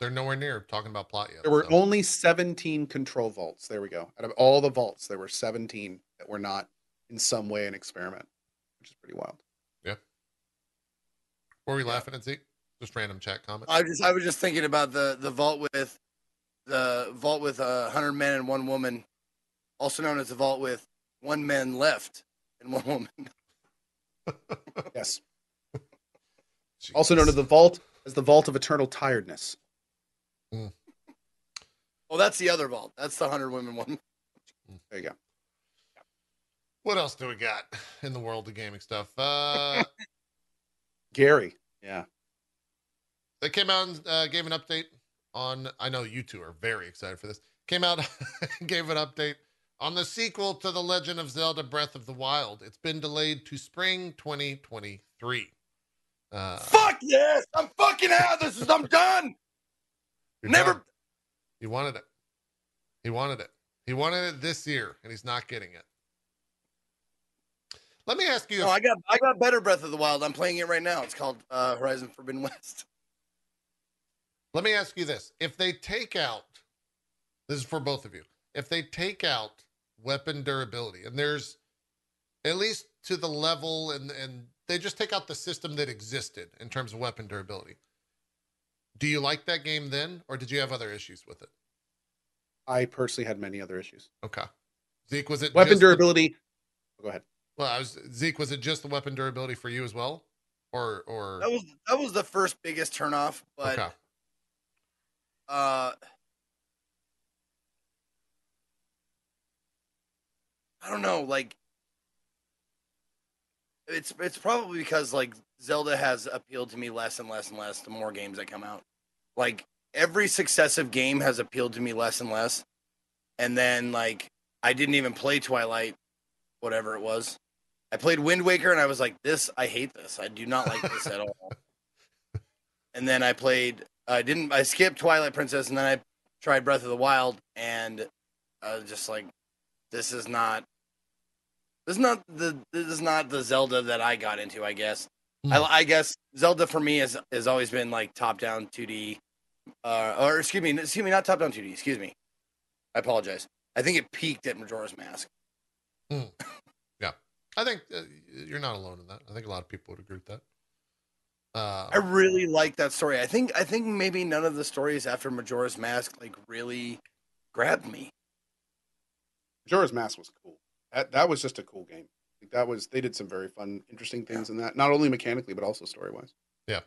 They're nowhere near talking about plot yet. There were so. only 17 control vaults. There we go. Out of all the vaults, there were 17 that were not in some way an experiment, which is pretty wild. Yeah. Were we laughing at Zeke? Just random chat comment. I just I was just thinking about the the vault with the vault with a hundred men and one woman, also known as the vault with one man left and one woman. Yes. Also known as the vault as the vault of eternal tiredness. Oh, that's the other vault. That's the hundred women one. There you go. What else do we got in the world of gaming stuff? Uh, Gary. Yeah. they came out and uh, gave an update on. I know you two are very excited for this. Came out, gave an update on the sequel to The Legend of Zelda: Breath of the Wild. It's been delayed to spring 2023. Uh, Fuck this! I'm fucking out. This is I'm done. Never. done. He wanted it. He wanted it. He wanted it this year, and he's not getting it. Let me ask you. No, I got I got better Breath of the Wild. I'm playing it right now. It's called uh, Horizon Forbidden West. Let me ask you this: If they take out, this is for both of you. If they take out weapon durability, and there's at least to the level, and and they just take out the system that existed in terms of weapon durability, do you like that game then, or did you have other issues with it? I personally had many other issues. Okay, Zeke, was it Weapon just the- durability. go ahead. well, I was Zeke. Was it just the weapon durability for you as well, or or That was that was the first biggest turnoff, but okay? uh I don't know, like it's it's probably because like Zelda has appealed to me less and less and less the more games that come out. Like every successive game has appealed to me less and less. And then like I didn't even play Twilight, whatever it was. I played Wind Waker and I was like, this I hate this. I do not like this at all. And then I played I didn't I skipped Twilight Princess and then I tried Breath of the Wild and I was just like this is not this is not the this is not the Zelda that I got into, I guess. Hmm. I, I guess Zelda for me has has always been like top down 2D uh or excuse me, excuse me, not top down 2D, excuse me. I apologize. I think it peaked at Majora's Mask. Yeah. I think uh, you're not alone in that. I think a lot of people would agree with that. Uh, I really like that story. I think I think maybe none of the stories after Majora's Mask like really grabbed me. Majora's Mask was cool. That that was just a cool game. Like, that was they did some very fun, interesting things in that. Not only mechanically, but also story wise. Yeah.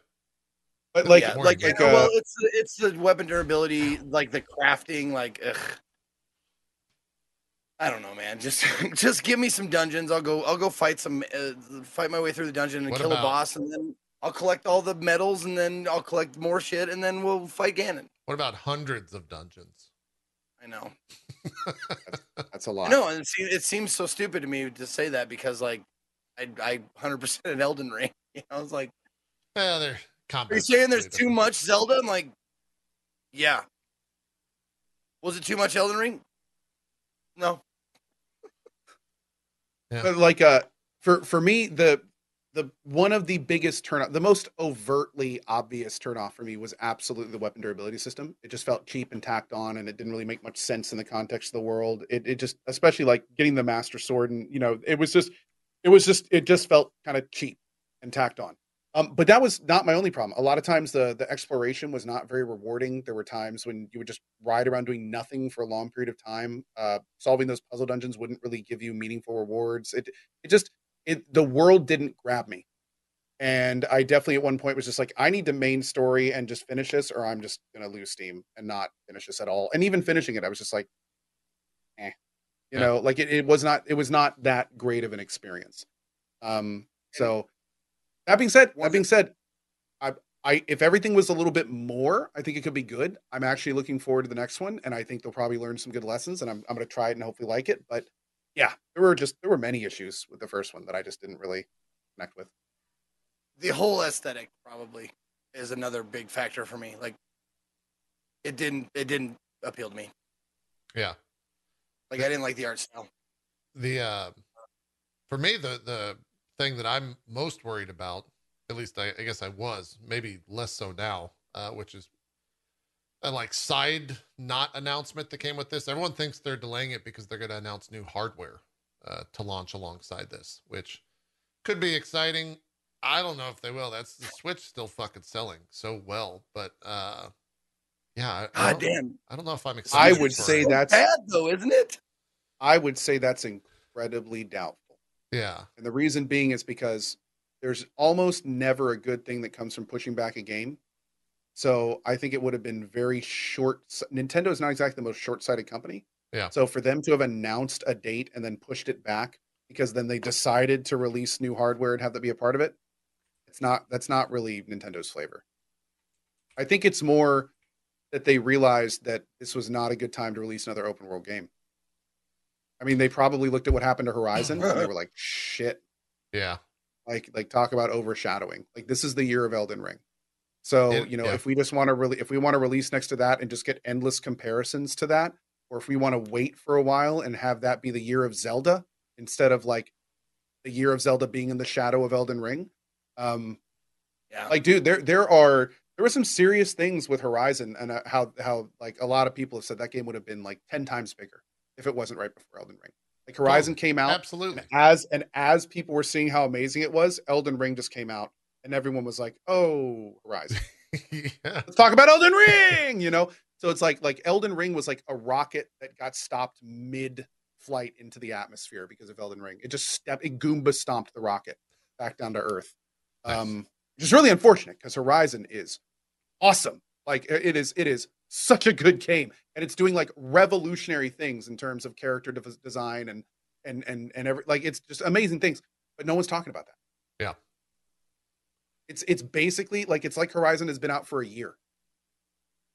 But like yeah, more like, engaged. like well, uh, it's the- it's the weapon durability, like the crafting, like ugh. I don't know, man. Just just give me some dungeons. I'll go. I'll go fight some. Uh, fight my way through the dungeon and What kill about- a boss, and then I'll collect all the medals, and then I'll collect more shit, and then we'll fight Ganon. what about hundreds of dungeons? I know. that's a lot. No, and it seems, it seems so stupid to me to say that because like I I 100% an Elden Ring. You know, I was like, Yeah, they're are you saying there's too much Zelda? I'm like, yeah. Was it too much Elden Ring? No. But like uh for for me the the one of the biggest turn off the most overtly obvious turn off for me was absolutely the weapon durability system it just felt cheap and tacked on and it didn't really make much sense in the context of the world it, it just especially like getting the master sword and you know it was just it was just it just felt kind of cheap and tacked on um, but that was not my only problem. A lot of times the the exploration was not very rewarding. There were times when you would just ride around doing nothing for a long period of time. Uh, solving those puzzle dungeons wouldn't really give you meaningful rewards. It it just it the world didn't grab me, and I definitely at one point was just like, I need the main story and just finish this, or I'm just gonna lose steam and not finish this at all. And even finishing it, I was just like, eh, you Yeah. know, like it, it was not it was not that great of an experience. Um, so that being said, that being said, I I if everything was a little bit more, I think it could be good. I'm actually looking forward to the next one, and I think they'll probably learn some good lessons, and I'm I'm gonna try it and hopefully like it. But yeah, there were just there were many issues with the first one that I just didn't really connect with. The whole aesthetic probably is another big factor for me. Like, it didn't it didn't appeal to me. Yeah. Like I didn't like the art style. the uh for me the the thing that i'm most worried about at least i, I guess i was maybe less so now uh which is a like side not announcement that came with this everyone thinks they're delaying it because they're going to announce new hardware uh to launch alongside this which could be exciting i don't know if they will that's the switch still fucking selling so well but uh yeah I, I, God don't, damn. I don't know if i'm I would for say it. that's Bad though, isn't it? I would say that's incredibly doubtful. yeah And the reason being is because there's almost never a good thing that comes from pushing back a game. So I think it would have been very short. Nintendo is not exactly the most short-sighted company. Yeah. So for them to have announced a date and then pushed it back because then they decided to release new hardware and have that be a part of it, it's not. That's not really Nintendo's flavor. I think it's more that they realized that this was not a good time to release another open world game. I mean, they probably looked at what happened to Horizon and they were like, "Shit, yeah like like talk about overshadowing like this is the year of elden ring so It- you know yeah. if we just want to really if we want to release next to that and just get endless comparisons to that or if we want to wait for a while and have that be the year of zelda instead of like the year of zelda being in the shadow of elden ring um Yeah. like dude there there are there were some serious things with horizon and uh, how how like a lot of people have said that game would have been like 10 times bigger if it wasn't right before elden ring like horizon came out absolutely and as and as people were seeing how amazing it was, Elden Ring just came out, and everyone was like, "Oh, Horizon, yeah let's talk about Elden Ring." You know, so it's like like Elden Ring was like a rocket that got stopped mid flight into the atmosphere because of Elden Ring. It just stepped, it Goomba stomped the rocket back down to Earth, Nice. um, which is really unfortunate because Horizon is awesome. Like it is, it is such a good game, and it's doing like revolutionary things in terms of character de- design and and and and every like it's just amazing things. But no one's talking about that. Yeah. It's it's basically like it's like Horizon has been out for a year.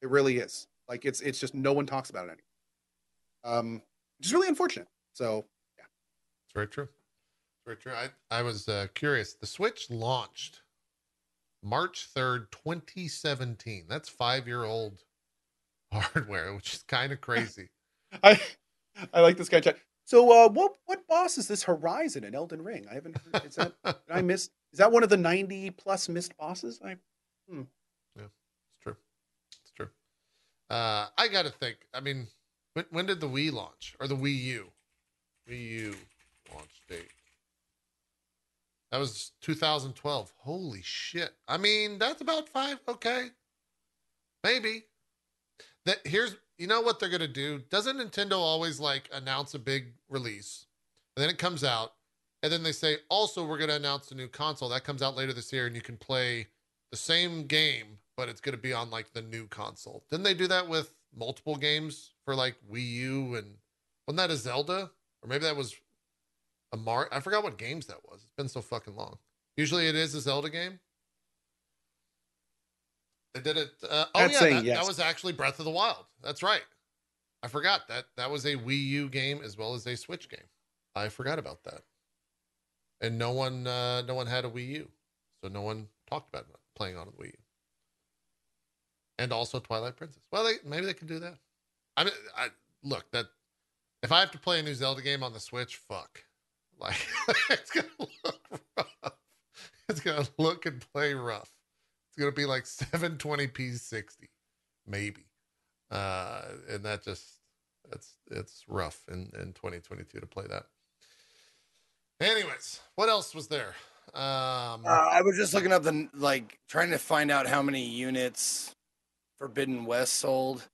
It really is. Like it's it's just no one talks about it anymore. Um, which is really unfortunate. So yeah, It's very true. It's very true. I, I was uh, curious. The Switch launched March 3rd, 2017. That's five year old hardware, which is kind of crazy. I I like this guy chat. So uh what what boss is this Horizon in Elden Ring? I haven't heard is that did I miss is that one of the 90 plus missed bosses? I hmm. Yeah, It's true. It's true. Uh, I got to think. I mean, when, when did the Wii launch or the Wii U? Wii U launch date. That was 2012. Holy shit. I mean, that's about five. Okay. Maybe. That here's you know what they're gonna do? Doesn't Nintendo always like announce a big release and then it comes out, and then they say, also we're gonna announce a new console that comes out later this year and you can play the same game, but it's going to be on like the new console. Didn't they do that with multiple games for like Wii U and wasn't that a Zelda or maybe that was a Mar? I forgot what games that was. It's been so fucking long. Usually it is a Zelda game. They did it. Uh, oh yeah, that, yes. that was actually Breath of the Wild. That's right. I forgot that that was a Wii U game as well as a Switch game. I forgot about that. And no one uh, no one had a Wii U, so no one talked about playing on the Wii U. And also Twilight Princess. Well, they maybe they can do that. I mean, I look that if I have to play a new Zelda game on the Switch, fuck, like it's gonna look rough. It's gonna look and play rough. It's gonna be like 720p 60, maybe, uh, and that just it's it's rough in in 2022 to play that. Anyways, what else was there? Um, Uh, I was just looking up the like trying to find out how many units Forbidden West sold.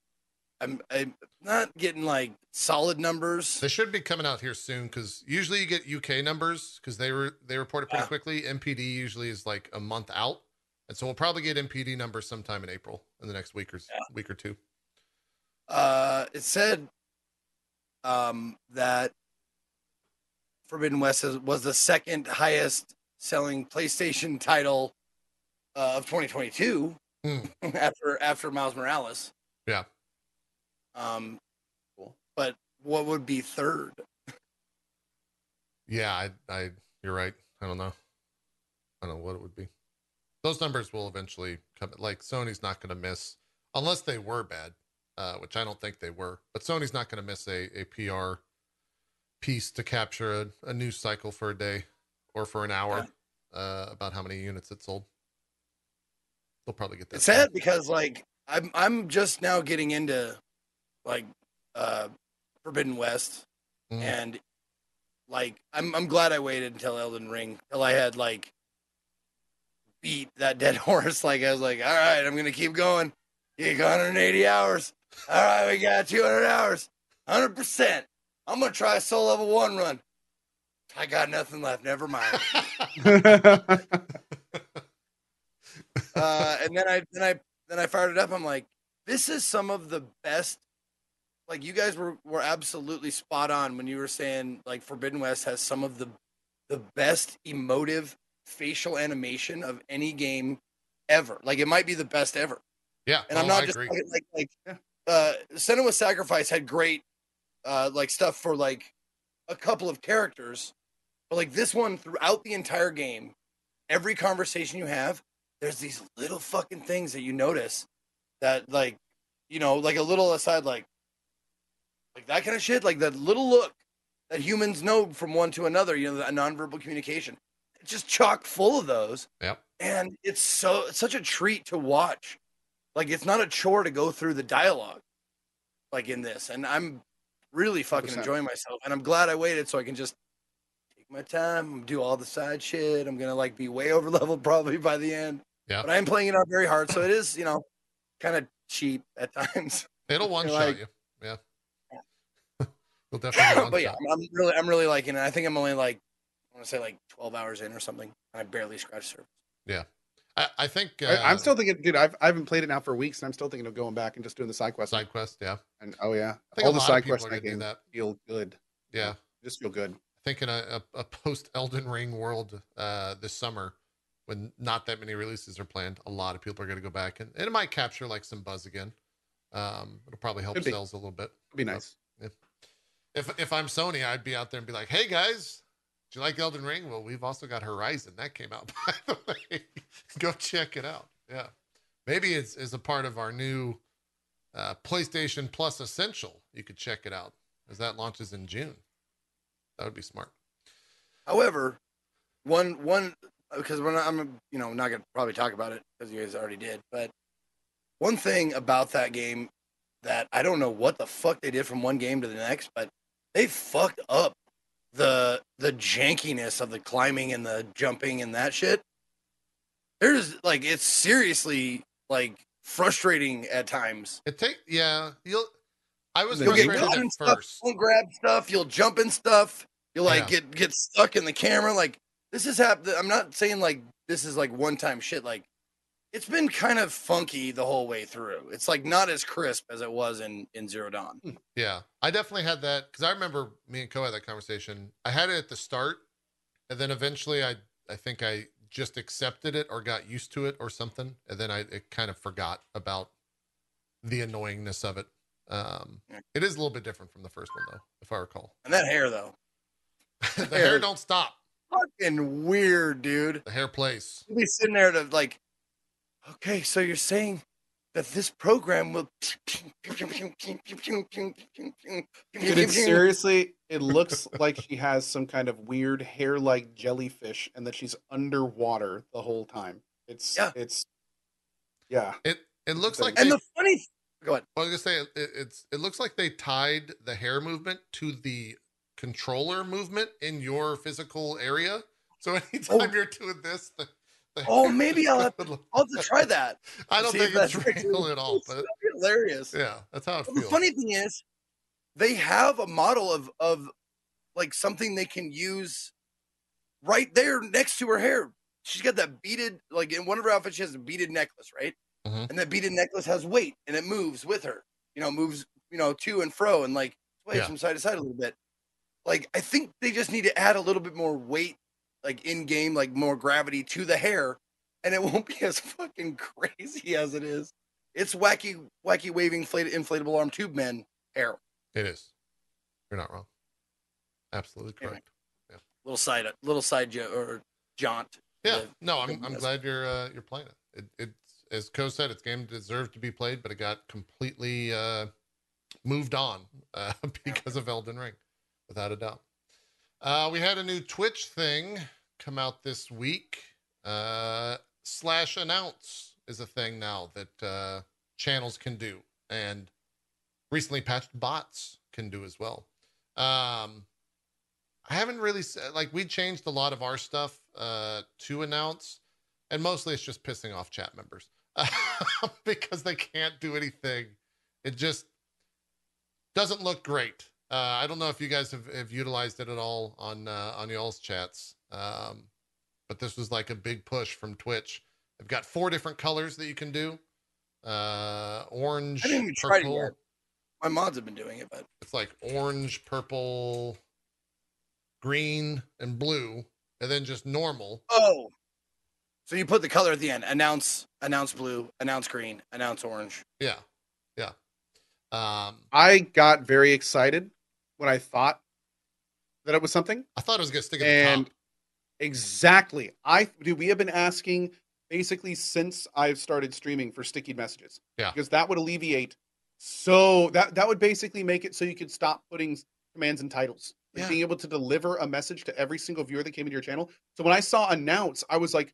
I'm I'm not getting like solid numbers. They should be coming out here soon because usually you get UK numbers because they were they report it pretty Yeah. quickly. NPD usually is like a month out, and so we'll probably get NPD numbers sometime in April in the next week or Yeah. week or two. Uh, it said um, that Forbidden West was the second highest selling PlayStation title uh, of 2022 Hmm. after after Miles Morales. Yeah. Um, Cool. But what would be third? Yeah, I, I, you're right. I don't know. I don't know what it would be. Those numbers will eventually come. Like Sony's not going to miss, unless they were bad, uh, which I don't think they were. But Sony's not going to miss a, a PR piece to capture a, a news cycle for a day or for an hour uh, about how many units it sold. They'll probably get that. It's sad because like I'm I'm just now getting into like uh Forbidden West Mhm. and like I'm I'm glad I waited until Elden Ring till I had like beat that dead horse. Like I was like, all right, I'm gonna keep going. You got 180 hours. All right, we got 200 hours. 100. percent I'm gonna try a soul level one run. I got nothing left. Never mind. uh, and then I then I then I fired it up. I'm like, this is some of the best. Like you guys were were absolutely spot on when you were saying like Forbidden West has some of the the best emotive facial animation of any game ever. Like it might be the best ever. yeah, And I'm oh, not I just agree. talking like like uh Senua's Sacrifice had great uh like stuff for like a couple of characters. But like this one throughout the entire game, every conversation you have, there's these little fucking things that you notice that like you know, like a little aside like like that kind of shit, like that little look that humans know from one to another, you know, that nonverbal communication. It's just chock full of those. Yep. And it's so it's such a treat to watch. Like it's not a chore to go through the dialogue like in this. And I'm really fucking 100%. enjoying myself. And I'm glad I waited so I can just take my time, do all the side shit. I'm gonna like be way over level probably by the end. Yeah. But I am playing it out very hard, so it is, you know, kind of cheap at times. It'll one shot like- you. Yeah. You'll definitely one but yeah, shot. I'm, I'm really I'm really liking it. I think I'm only like I want to say like 12 hours in or something. I barely scratched the surface. I, I think uh, I, I'm still thinking, dude. I've I haven't played it now for weeks, and I'm still thinking of going back and just doing the side quest. side quest. Yeah, And oh yeah, I think all the side quests in that game that. feel good. Yeah, Just feel good. I think in a, a, a post Elden Ring world uh, this summer, when not that many releases are planned, a lot of people are going to go back and, and it might capture like some buzz again. Um, it'll probably help Could be. sales a little bit. It'd be nice. If if I'm Sony, I'd be out there and be like, "Hey guys, you like Elden Ring? Well, we've also got Horizon that came out by the way. Go check it out. Yeah, maybe it's as a part of our new uh, PlayStation Plus Essential. You could check it out as that launches in June. That would be smart. However, one one because we're not, I'm you know not gonna probably talk about it because you guys already did. But one thing about that game that I don't know what the fuck they did from one game to the next, but they fucked up the the jankiness of the climbing and the jumping and that shit. There's like it's seriously like frustrating at times. It take yeah. You'll. I was You'll You'll get caught at stuff, first. you'll grab stuff, you'll jump in stuff, you'll like Yeah. get get stuck in the camera. Like this is happening. I'm not saying like this is like one time shit. Like it's been kind of funky the whole way through. It's like not as crisp as it was in in Zero Dawn. Yeah, I definitely had that because I remember me and Cohh had that conversation. I had it at the start, and then eventually I I think I just accepted it or got used to it or something, and then I it kind of forgot about the annoyingness of it. Um, it is a little bit different from the first one though, if I recall. And that hair though, the hair don't stop. fucking weird, dude. The hair place. You'll be sitting there to like, okay, so you're saying that this program will. Dude, it's seriously, it looks like she has some kind of weird hair-like jellyfish, and that she's underwater the whole time. It's Yeah. it's yeah. It it looks like And they, the funny, go ahead. I was gonna say it, it's it looks like they tied the hair movement to the controller movement in your physical area. So anytime Oh. you're doing this, the, the Oh, maybe I'll have would I'll have to try that. I don't think it's that's real at all, It's but hilarious. yeah, that's how it Well, the funny thing is, they have a model of of like something they can use right there next to her hair. She's got that beaded, like in one of her outfits, she has a beaded necklace, right? Mhm. And that beaded necklace has weight and it moves with her. You know, moves, you know, to and fro and like sways Yeah. from side to side a little bit. Like I think they just need to add a little bit more weight, like in game, like more gravity to the hair, and it won't be as fucking crazy as it is. It's wacky, wacky waving inflatable arm tube men hair. It is. You're not wrong. Absolutely correct. Little side, little side jo- or jaunt. Yeah. The- No, I'm I'm glad you're uh, you're playing it. it. It's as Cohh said, it's game deserved to be played, but it got completely uh, moved on uh, because of Elden Ring, without a doubt. Uh, we had a new Twitch thing come out this week. Uh, slash announce is a thing now that uh, channels can do, and recently patched bots can do as well. Um, I haven't really said like we changed a lot of our stuff uh, to announce, and mostly it's just pissing off chat members because they can't do anything. It just doesn't look great. Uh, I don't know if you guys have, have utilized it at all on uh, on y'all's chats, um, but this was like a big push from Twitch. They've got four different colors that you can do: uh, orange, I didn't even try it purple. yet. My mods have been doing it, but It's like orange, purple, green, and blue, and then just normal. oh, so you put the color at the end. Announce, announce blue, announce green, announce orange. Yeah. Um, I got very excited when I thought that it was something. I thought it was gonna stick at the And top. exactly, I dude, we have been asking basically since I've started streaming for sticky messages. Yeah. because that would alleviate. So that that would basically make it so you could stop putting commands and titles. Like Yeah. being able to deliver a message to every single viewer that came into your channel. So when I saw announce, I was like,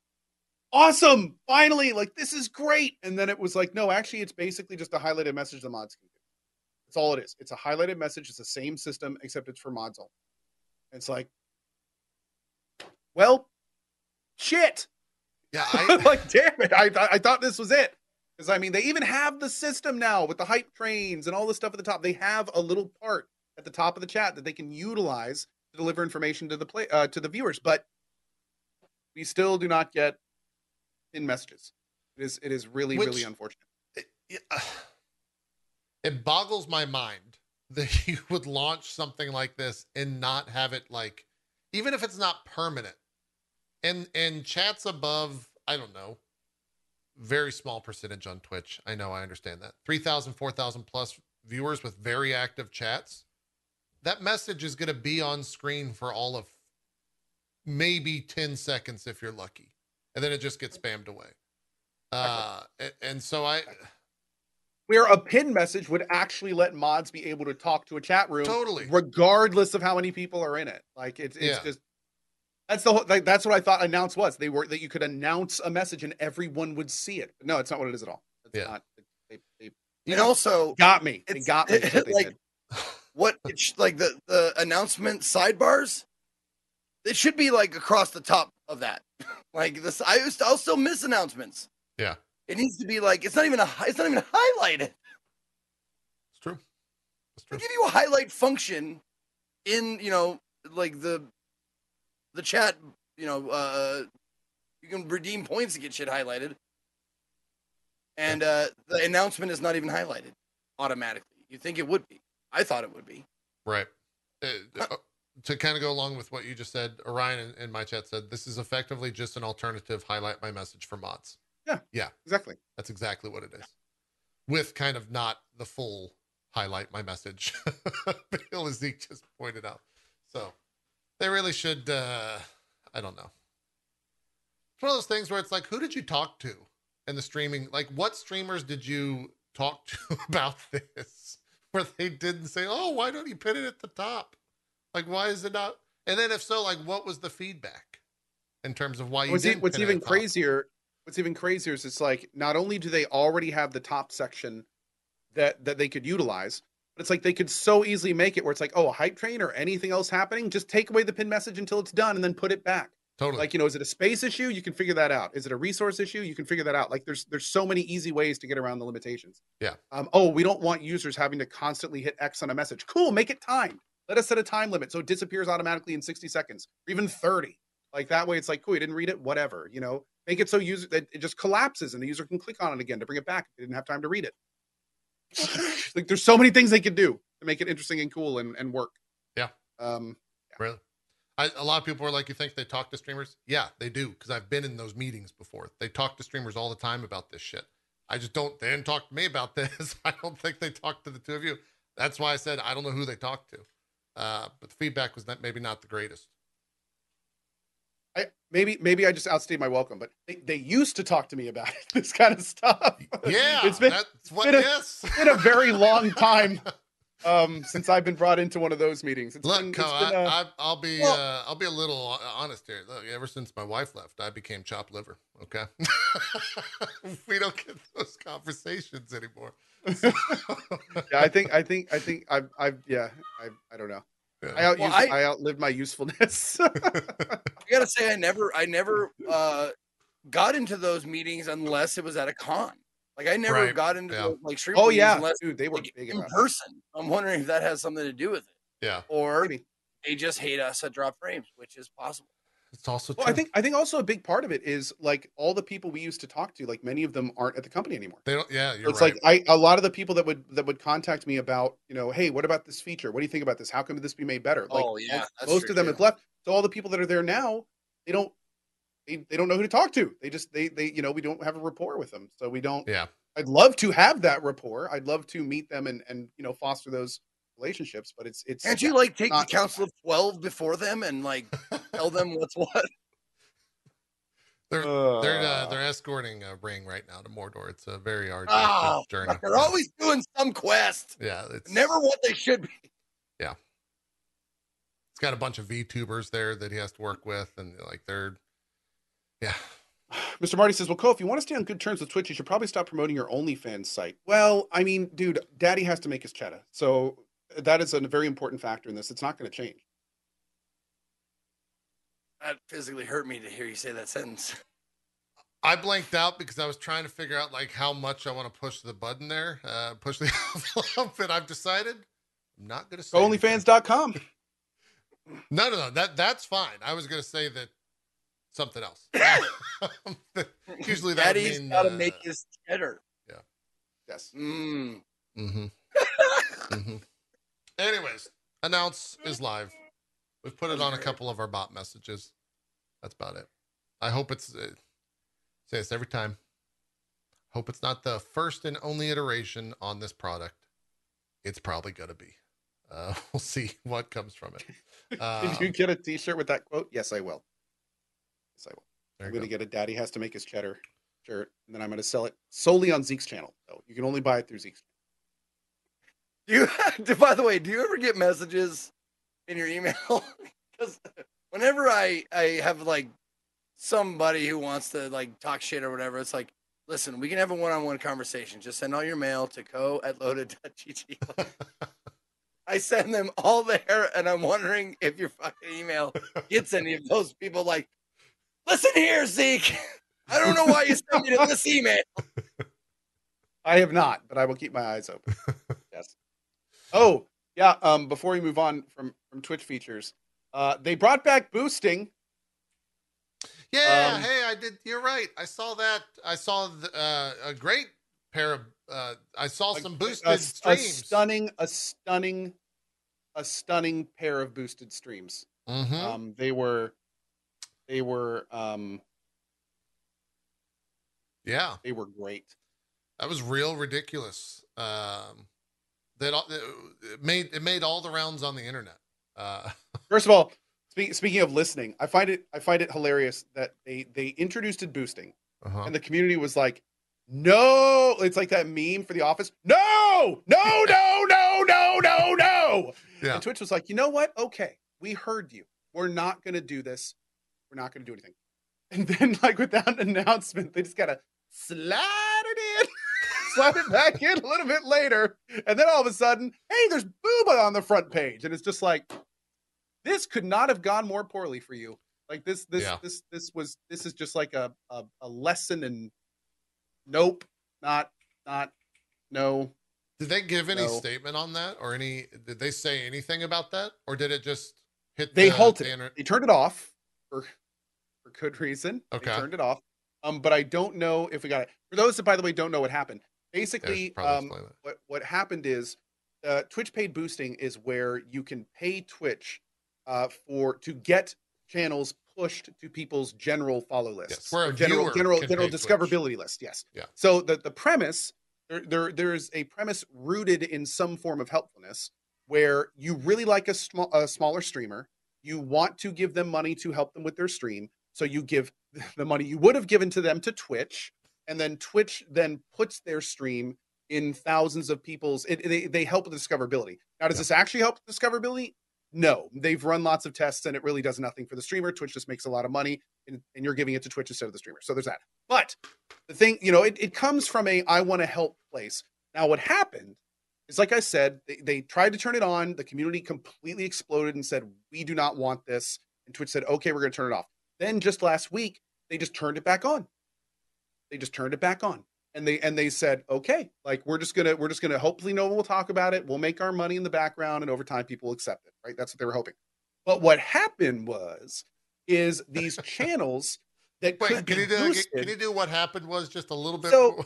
awesome, finally, like this is great. And then it was like, no, actually, it's basically just a highlighted message the mods can do. That's all it is. It's a highlighted message. It's the same system, except it's for mods only. It's like, well, shit. Yeah, I, like, damn it. I, I, I thought this was it. Because, I mean, they even have the system now with the hype trains and all the stuff at the top. They have a little part at the top of the chat that they can utilize to deliver information to the play uh, to the viewers. But we still do not get in messages. It is it is really Which- really unfortunate. it, uh, it boggles my mind that you would launch something like this and not have it like, even if it's not permanent, and and chats above, I don't know, very small percentage on Twitch. I know, I understand that. 3,000, 4,000 plus viewers with very active chats. That message is going to be on screen for all of maybe 10 seconds if you're lucky. And then it just gets spammed away. Uh, and so I Where a pin message would actually let mods be able to talk to a chat room totally, regardless of how many people are in it. Like it's it's Yeah. just that's the whole like that's what I thought announce was. They were that you could announce a message and everyone would see it. But no, it's not what it is at all. It's Yeah. not. They, they And also, got me. They got me. is what they like- did. what it sh- like the the announcement sidebars it should be like across the top of that like this i used i'll still miss announcements Yeah. It needs to be like it's not even a it's not even highlighted it's true. It's they give you a highlight function in you know like the the chat you know uh you can redeem points to get shit highlighted. And uh the announcement is not even highlighted automatically. You think it would be. I thought it would be. Right. Uh, uh, to kind of go along with what you just said, Orion in, in my chat said this is effectively just an alternative highlight my message for mods. Exactly. That's exactly what it is. With kind of not the full highlight my message, Bill as Zeke just pointed out. So they really should. Uh, I don't know. It's one of those things where it's like, who did you talk to in the streaming? Like, what streamers did you talk to about this? Where they didn't say, "Oh, why don't you put it at the top?" Like, why is it not? And then, if so, like, what was the feedback in terms of why you What's, didn't? what's pin it at even crazier? What's even crazier is it's like not only do they already have the top section that that they could utilize, but it's like they could so easily make it where it's like, oh, a hype train or anything else happening, just take away the pin message until it's done and then put it back. Totally. Like, you know, is it a space issue? You can figure that out. Is it a resource issue? You can figure that out. Like there's there's so many easy ways to get around the limitations. Yeah. Um, oh, we don't want users having to constantly hit X on a message. Cool, make it timed. Let us set a time limit so it disappears automatically in 60 seconds or even 30. Like that way it's like, cool, you didn't read it, whatever, you know. Make it so user that it just collapses and the user can click on it again to bring it back if they didn't have time to read it. like there's so many things they could do to make it interesting and cool and, and work. Yeah. Um Really? I, a lot of people are like, you think they talk to streamers? Yeah, they do, because I've been in those meetings before. They talk to streamers all the time about this shit. I just don't, they didn't talk to me about this. I don't think they talked to the two of you. That's why I said I don't know who they talked to. Uh, but the feedback was not, maybe not the greatest. I maybe maybe I just outstayed my welcome, but they, they used to talk to me about it, this kind of stuff. Yeah, it's been, that's what, been a- yes. been a very long time um, since I've been brought into one of those meetings. It's Look, been, been, uh, I, I, I'll be Well- uh, I'll be a little honest here. Look, ever since my wife left, I became chopped liver. Okay, we don't get those conversations anymore. yeah, I think I think I think I've I've yeah I I don't know. Yeah. I out Well, I, I- outlived my usefulness. I gotta say, I never, I never uh, got into those meetings unless it was at a con. Like I never Right, got into yeah. those, like stream oh yeah, unless dude, they were like, big in about it. person. I'm wondering if that has something to do with it, yeah, or Maybe. they just hate us at drop frames, which is possible. It's also Well. I think I think also a big part of it is like all the people we used to talk to, like many of them aren't at the company anymore. they don't. Yeah, you're right. it's right. like I a lot of the people that would that would contact me about you know hey what about this feature what do you think about this how can this be made better like Oh, yeah, most, most true, of them too. have left so all the people that are there now they don't they, they don't know who to talk to they just they they you know we don't have a rapport with them so we don't yeah, I'd love to have that rapport I'd love to meet them and and you know foster those relationships but it's it's Can't you like take the council of twelve before them and like tell them what's what? they're they're uh, uh, they're escorting a ring right now to Mordor. It's a very arduous Oh, journey. they're always doing some quest. yeah, it's Never what they should be. Yeah, it's got a bunch of VTubers there that he has to work with, and like they're yeah. Mr. Marty says, "Well, Cole, if you want to stay on good terms with Twitch, you should probably stop promoting your OnlyFans site." Well, I mean, dude, Daddy has to make his cheddar, so that is a very important factor in this. It's not going to change. That physically hurt me to hear you say that sentence. I blanked out because I was trying to figure out like how much I want to push the button there, uh, push the outfit. I've decided I'm not going to say Go anything. OnlyFans.com. No, no, no. That that's fine. I was going to say that something else. Usually that would Daddy's mean, got to uh, make his cheddar. Yeah. Yes. Mm. Mm-hmm. mm-hmm. Anyways, announce is live. We've put it on a couple of our bot messages. That's about it. I hope it's uh, say this every time. Hope it's not the first and only iteration on this product. It's probably gonna be. Uh, we'll see what comes from it. Uh, Did you get a T-shirt with that quote? Yes, I will. Yes, I will. I'm going to get a Daddy has to make his cheddar shirt, and then I'm going to sell it solely on Zeke's channel. So you can only buy it through Zeke's. You? By the way, do you ever get messages in your email? Because whenever I I have like somebody who wants to like talk shit or whatever, it's like, listen, we can have a one-on-one conversation. Just send all your mail to cohh at loaded.gg. I send them all there, and I'm wondering if your fucking email gets any of those people. Like, listen here, Zeke. I don't know why you sent me to this email. I have not, but I will keep my eyes open. Oh, yeah. Um, before we move on from from Twitch features, uh, they brought back boosting. Yeah, Um, hey, I did. You're right. I saw that. I saw the, uh, a great pair of. Uh, I saw some a, boosted a streams. stunning, a stunning, a stunning pair of boosted streams. Mhm. Um, they were, they were, um, yeah, they were great. that was real ridiculous. Um, that it made it made all the rounds on the internet. Uh, First of all, Spe- speaking of listening, I find it I find it hilarious that they they introduced it boosting, Uh-huh. and the community was like, "No!" It's like that meme for The Office. No, no, no, no, no, no, no. Yeah. And Twitch was like, "You know what? Okay, we heard you. We're not going to do this. We're not going to do anything." And then, like without an announcement, they just gotta slide it in, slide it back in a little bit later, and then all of a sudden, hey, there's booba on the front page, and it's just like, this could not have gone more poorly for you. Like this, this, Yeah. this, this was this is just like a, a a lesson in nope, not not no. Did they give any No. statement on that, or any? Did they say anything about that, or did it just hit? They the, halted the inter- They turned it off for for good reason. Okay. They turned it off. Um, but I don't know if we got it. For those that, by the way, don't know what happened. Basically, um, what what happened is uh, Twitch paid boosting is where you can pay Twitch uh, for to get channels pushed to people's general follow lists. where or general general general pay Twitch. discoverability list. Yes. Yeah. So the the premise there, there there's a premise rooted in some form of helpfulness where you really like a small a smaller streamer, you want to give them money to help them with their stream, so you give the money you would have given to them to Twitch, and then Twitch then puts their stream in thousands of people's. It, they they help with discoverability. Now, does Yeah. this actually help discoverability? No, they've run lots of tests and it really does nothing for the streamer. Twitch just makes a lot of money, and, and you're giving it to Twitch instead of the streamer. So there's that. But the thing, you know, it, it comes from a I want to help place. Now, what happened is, like I said, they, they tried to turn it on. The community completely exploded and said, we do not want this. And Twitch said, okay, we're going to turn it off. Then just last week, they just turned it back on. They just turned it back on. And they and they said, okay, like we're just gonna we're just gonna hopefully no one will talk about it. We'll make our money in the background, and over time people will accept it. Right? That's what they were hoping. But what happened was, is these channels that Wait, could can be you do? boosted. Can you do what happened? Was just a little bit. So-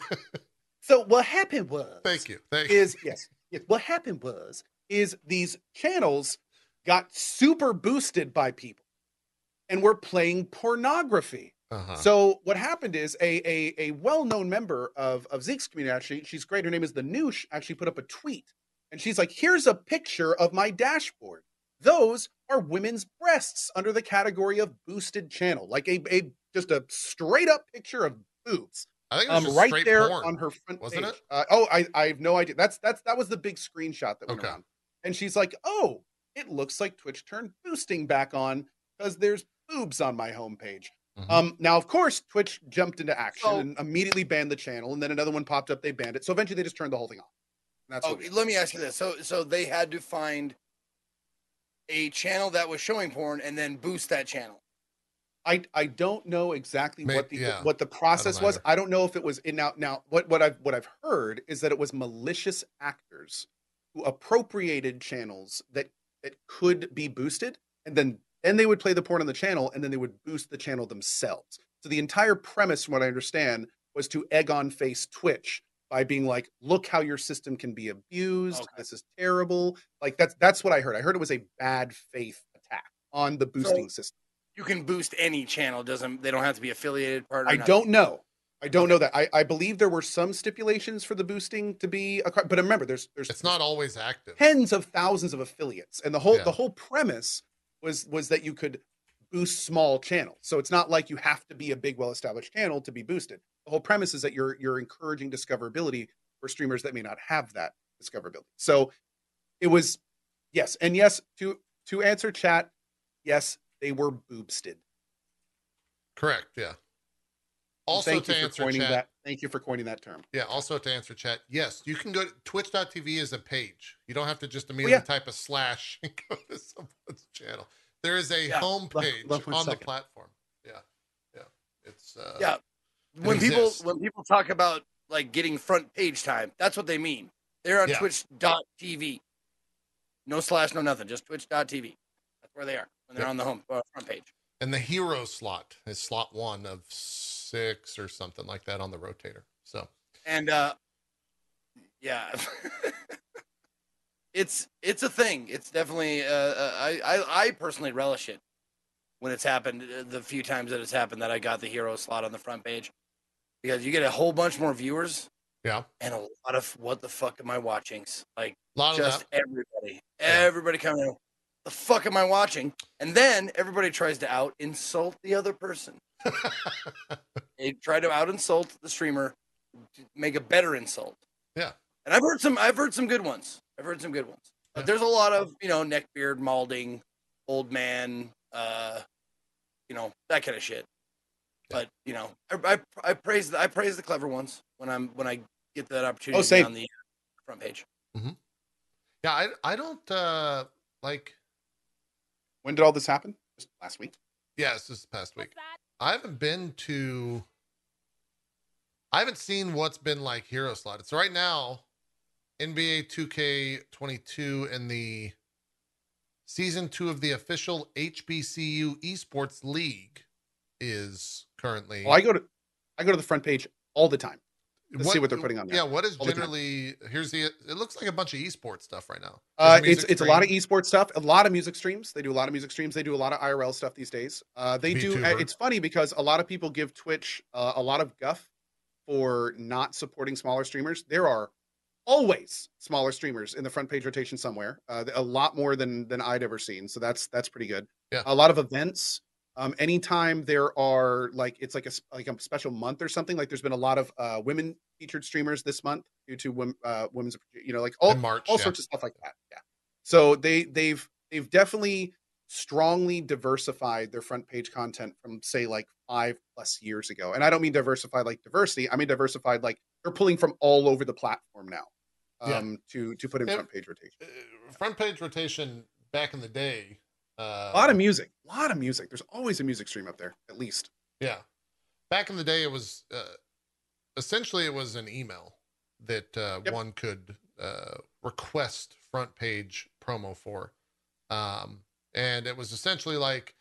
So what happened was, Thank you. Thank you. is yes, yes. What happened was is these channels got super boosted by people, and were playing pornography. Uh-huh. So what happened is a a, a well known member of of Zeke's community actually she's great. Her name is the Noosh. Actually put up a tweet, and she's like, "Here's a picture of my dashboard. Those are women's breasts under the category of boosted channel, like a a just a straight up picture of boobs." I think it was um, just right there porn. on her front wasn't page. it? Uh, oh, I, I have no idea. That's that's that was the big screenshot that went Okay. around. And she's like, "Oh, it looks like Twitch turned boosting back on because there's boobs on my homepage." Mhm. Um, now, of course, Twitch jumped into action So- and immediately banned the channel, and then another one popped up. They banned it. So eventually, they just turned the whole thing off. That's Oh, let me ask you this. So, so they had to find a channel that was showing porn and then boost that channel. I I don't know exactly May- what the yeah, what the process was. I don't know if it was in now now what what I've what I've heard is that it was malicious actors who appropriated channels that that could be boosted and then then they would play the porn on the channel and then they would boost the channel themselves. So the entire premise from what I understand was to egg on face Twitch by being like, look how your system can be abused. Okay. This is terrible. Like that's that's what I heard. I heard it was a bad faith attack on the boosting system. You can boost any channel. Doesn't they don't have to be affiliated partner? I nothing. don't know. I don't know that. I, I believe there were some stipulations for the boosting to be, a, but remember, there's there's It's not always active. tens of thousands of affiliates, and the whole Yeah. the whole premise was was that you could boost small channels. So it's not like you have to be a big, well established channel to be boosted. The whole premise is that you're you're encouraging discoverability for streamers that may not have that discoverability. So it was yes, and yes to to answer chat, yes, they were boosted. Correct. Yeah. Also, Thank to you for answer coining chat, that. Thank you for coining that term. yeah. Also, to answer chat, yes, you can go to twitch.tv as a page. You don't have to just Oh, immediately yeah. type a slash and go to someone's channel. There is a Yeah. home page love one on the platform. Yeah. Yeah. It's uh, Yeah. When people when people talk about like getting front page time, that's what they mean. They're on Yeah. Twitch.tv. No slash, no nothing. Just Twitch.tv. That's where they are when they're Yep. on the home uh, front page. And the hero slot is slot one of six or something like that on the rotator. So And uh yeah. it's it's a thing. It's definitely uh, uh, I, I I personally relish it when it's happened uh, the few times that it's happened that I got the hero slot on the front page because you get a whole bunch more viewers yeah, and a lot of what the fuck am I watching? Like a lot just everybody, everybody coming in. The fuck am I watching? And then everybody tries to out insult the other person. They try to out insult the streamer, to make a better insult. Yeah. And I've heard some. I've heard some good ones. I've heard some good ones. But Yeah. there's a lot of you know neckbeard, malding, old man, uh, you know that kind of shit. Yeah. But you know, I, I I praise the, I praise the clever ones when I'm when I get that opportunity Oh, to be same. on the front page. Yeah, I I don't uh like When did all this happen? Just last week. yes, this past week. I haven't been to I haven't seen what's been like hero slotted. So right now, NBA 2K22 and the season two of the official HBCU Esports League is currently Well, I go to I go to the front page all the time. To see what they're putting on there Yeah, what is all the generally here's the it looks like a bunch of esports stuff right now. Uh, it's it's a lot of esports stuff, a lot of music streams. They do a lot of music streams. They do a lot of IRL stuff these days. Uh, they do. It's funny because a lot of people give Twitch uh, a lot of guff for not supporting smaller streamers. There are always smaller streamers in the front page rotation somewhere. Uh, a lot more than than I'd ever seen. So that's that's pretty good. Yeah. A lot of events. Um, anytime there are like it's like a like a special month or something. Like there's been a lot of uh, women featured streamers this month due to wom- uh, women's you know like all in March. all yeah. sorts of stuff like that. Yeah. So they they've they've definitely strongly diversified their front page content from say like five plus years ago. And I don't mean diversified like diversity. I mean diversified like they're pulling from all over the platform now Yeah. um to to put in Yeah. front page rotation. Uh, front page rotation back in the day. Uh, A lot of music. A lot of music. There's always a music stream up there, at least. Yeah. Back in the day, it was uh, essentially it was an email that uh, Yep. one could uh, request front page promo for, um, and it was essentially like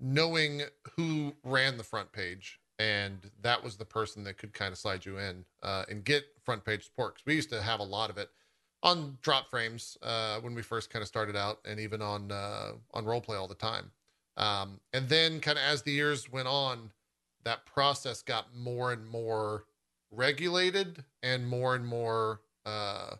knowing who ran the front page, and that was the person that could kind of slide you in uh, and get front page support. 'Cause we used to have a lot of it on drop frames uh, when we first kind of started out, and even on uh, on roleplay all the time. Um, and then, kind of as the years went on, that process got more and more regulated and more and more uh,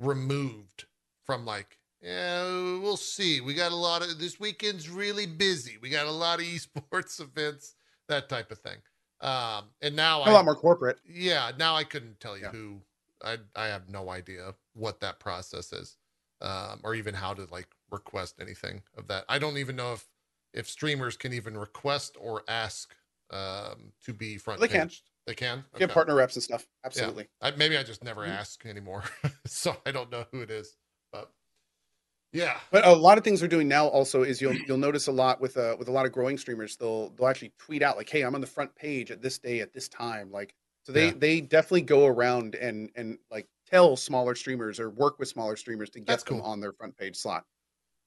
removed from like, yeah, we'll see. We got a lot of this weekend's really busy. We got a lot of esports events, that type of thing. Um, and now A I, lot more corporate. yeah, now I couldn't tell you Yeah. who. I I have no idea what that process is, um, or even how to like request anything of that. I don't even know if if streamers can even request or ask um, to be front They can. They can. Okay. partner reps and stuff. Absolutely. I, maybe I just never Mhm. ask anymore, so I don't know who it is. But yeah, But a lot of things we're doing now also is you'll you'll notice a lot with uh with a lot of growing streamers they'll they'll actually tweet out like hey I'm on the front page at this day at this time like so they Yeah. they definitely go around and and like tell smaller streamers or work with smaller streamers to get That's them cool. on their front page slot.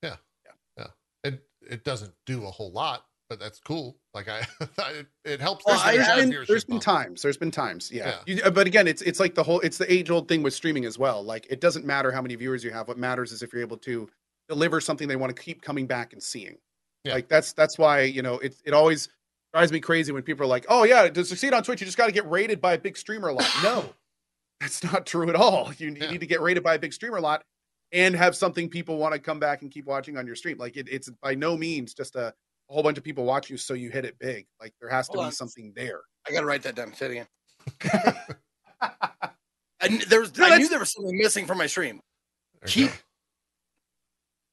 Yeah. Yeah. Yeah. It it doesn't do a whole lot, but that's cool. Like I, it, it helps. Well, there's I- there's been, there's been bump. times there's been times yeah, Yeah. You- but again it's it's like the whole it's the age old thing with streaming as well like it doesn't matter how many viewers you have what matters is if you're able to deliver something they want to keep coming back and seeing Yeah. like that's that's why you know it, it always drives me crazy when people are like oh yeah to succeed on twitch you just got to get rated by a big streamer a lot no that's not true at all you, you Yeah. need to get rated by a big streamer a lot and have something people want to come back and keep watching on your stream like it, it's by no means just a, a whole bunch of people watch you so you hit it big like there has to Hold be on. something there I gotta write that down. Say it again. I, there was, No, I knew there was something missing from my stream. Keep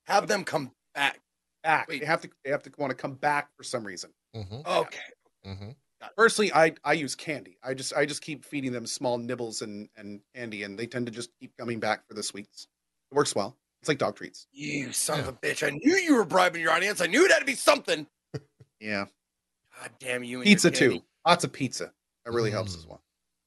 have them come back. back. Wait. They have to they have to want to come back for some reason. Go. Mhm, Okay. mhm. Personally, I I use candy. I just I just keep feeding them small nibbles and and candy, and they tend to just keep coming back for the sweets. It works well. It's like dog treats. You son Yeah. of a bitch. I knew you were bribing your audience. I knew it had to be something. Yeah, God damn you. And pizza your candy. too. Lots of pizza. That really helps Mm. as well.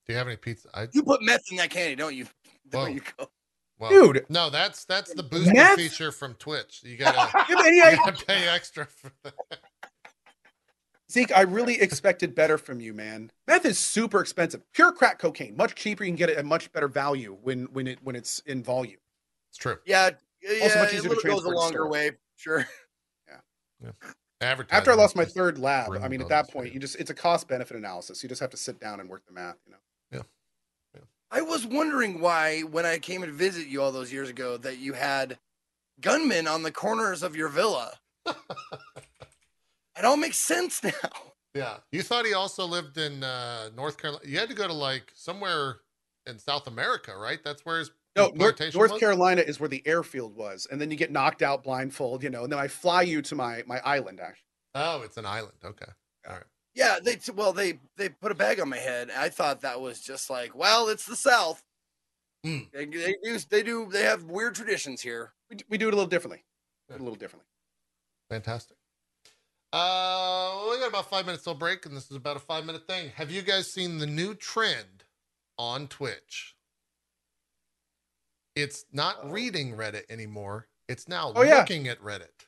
Do you have any pizza? I, You put meth in that candy, don't you? Whoa. There you go. well, Dude. no, that's that's the booster Meth? feature from Twitch. You gotta, You have any gotta pay extra for that. Zeke, I really expected better from you, man. Meth is super expensive. Pure crack cocaine, much cheaper. You can get it at much better value when when it when it's in volume. It's true. Yeah. Yeah, Also much a easier to little goes a longer store. way. Sure. Advertising. After I lost my third lab, I mean, at that point, you just it's a cost benefit analysis. You just have to sit down and work the math. You know. Yeah. I was wondering why, when I came and visit you all those years ago, that you had gunmen on the corners of your villa. it all makes sense now. Yeah. You thought he also lived in uh, North Carolina. You had to go to like somewhere in South America, right? That's where his, No, North, North? Carolina is where the airfield was, and then you get knocked out blindfold, you know, and then I fly you to my my island. Actually, Oh, it's an island. Okay. All right. Yeah, they t- well they they put a bag on my head. I thought that was just like, well, it's the South. Hmm. They, they use they do they have weird traditions here. we, d- we do it a little differently. Do it A little differently. Fantastic. Uh, we got about five minutes till break, and this is about a five minute thing. Have you guys seen the new trend on Twitch? It's not Oh. reading Reddit anymore. It's now Oh, yeah. looking at Reddit.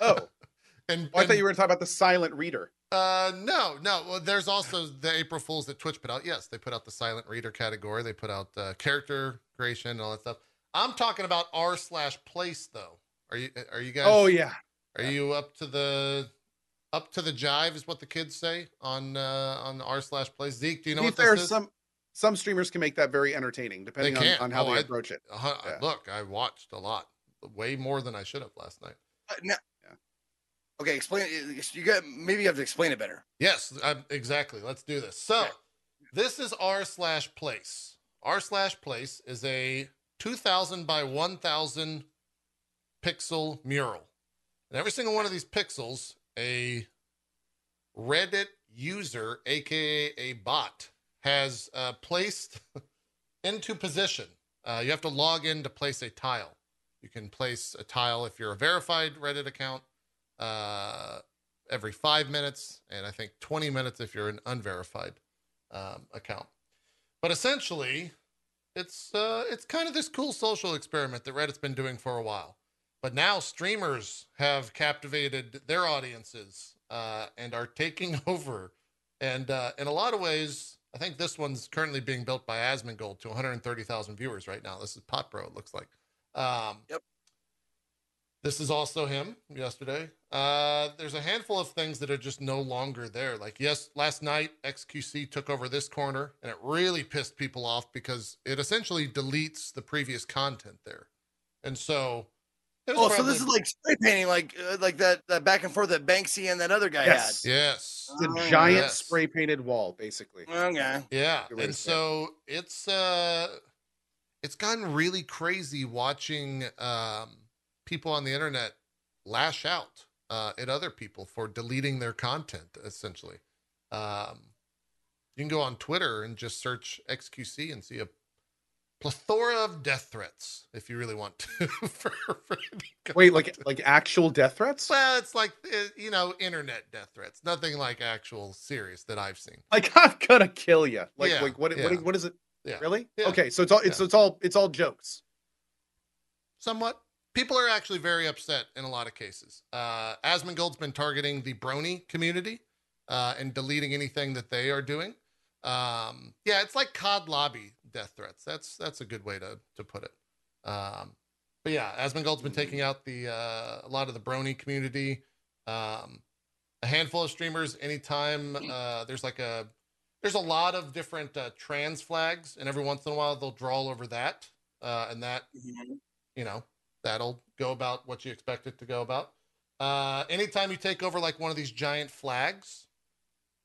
Oh, and, oh I thought you were talking about the silent reader. Uh, no, no. Well, there's also the April Fools that Twitch put out. Yes, they put out the silent reader category. They put out uh, character creation and all that stuff. I'm talking about r slash place though. Are you are you guys? Oh yeah, Are you up to the up to the jive? Is what the kids say on uh, on r slash place. Zeke, do you know to be what fair, this is? some some streamers can make that very entertaining, depending on, on how Oh, they I- approach it. Uh, Yeah. Look, I watched a lot, way more than I should have last night. Uh, now, Yeah. Okay, explain. You got maybe you have to explain it better. Yes, i exactly. Let's do this. So, Okay. this is r slash place. R slash place is a 2000 by 1000 pixel mural. And every single one of these pixels, a Reddit user, aka a bot, has uh, placed into position. Uh, you have to log in to place a tile. You can place a tile if you're a verified Reddit account. Uh, every five minutes, and I think 20 minutes if you're an unverified um, account. But essentially, it's uh, it's kind of this cool social experiment that Reddit's been doing for a while. But now streamers have captivated their audiences uh, and are taking over. And uh, in a lot of ways, I think this one's currently being built by Asmongold to 130,000 viewers right now. This is Pot Bro, it looks like. Um, Yep. This is also him yesterday. Uh, there's a handful of things that are just no longer there. Like, yes, last night XQC took over this corner and it really pissed people off because it essentially deletes the previous content there. And so, it was Oh, so this is like spray painting, like uh, like that that back and forth that Banksy and that other guy had. Yes. yes. It's a Oh, giant yes. spray painted wall, basically. Okay. Yeah, and to say so it's uh, it's gotten really crazy watching um, people on the internet lash out uh, at other people for deleting their content. Essentially, um, you can go on Twitter and just search XQC and see a plethora of death threats if you really want to. for, for Wait, like like actual death threats? well, it's like uh, you know, internet death threats. Nothing like actual serious that I've seen. Like I'm gonna kill you. Like Yeah, like what yeah. what, what is it? Yeah. Really? Okay, so it's all it's it's all it's all jokes. somewhat. People are actually very upset in a lot of cases. Uh, Asmongold's been targeting the Brony community uh, and deleting anything that they are doing. Um, yeah, it's like COD lobby death threats. That's that's a good way to to put it. Um, but yeah, Asmongold's been taking out the uh, a lot of the Brony community. Um, a handful of streamers. Anytime uh, there's like a there's a lot of different uh, trans flags, and every once in a while they'll draw over that, uh, and that you know that'll go about what you expect it to go about uh anytime you take over like one of these giant flags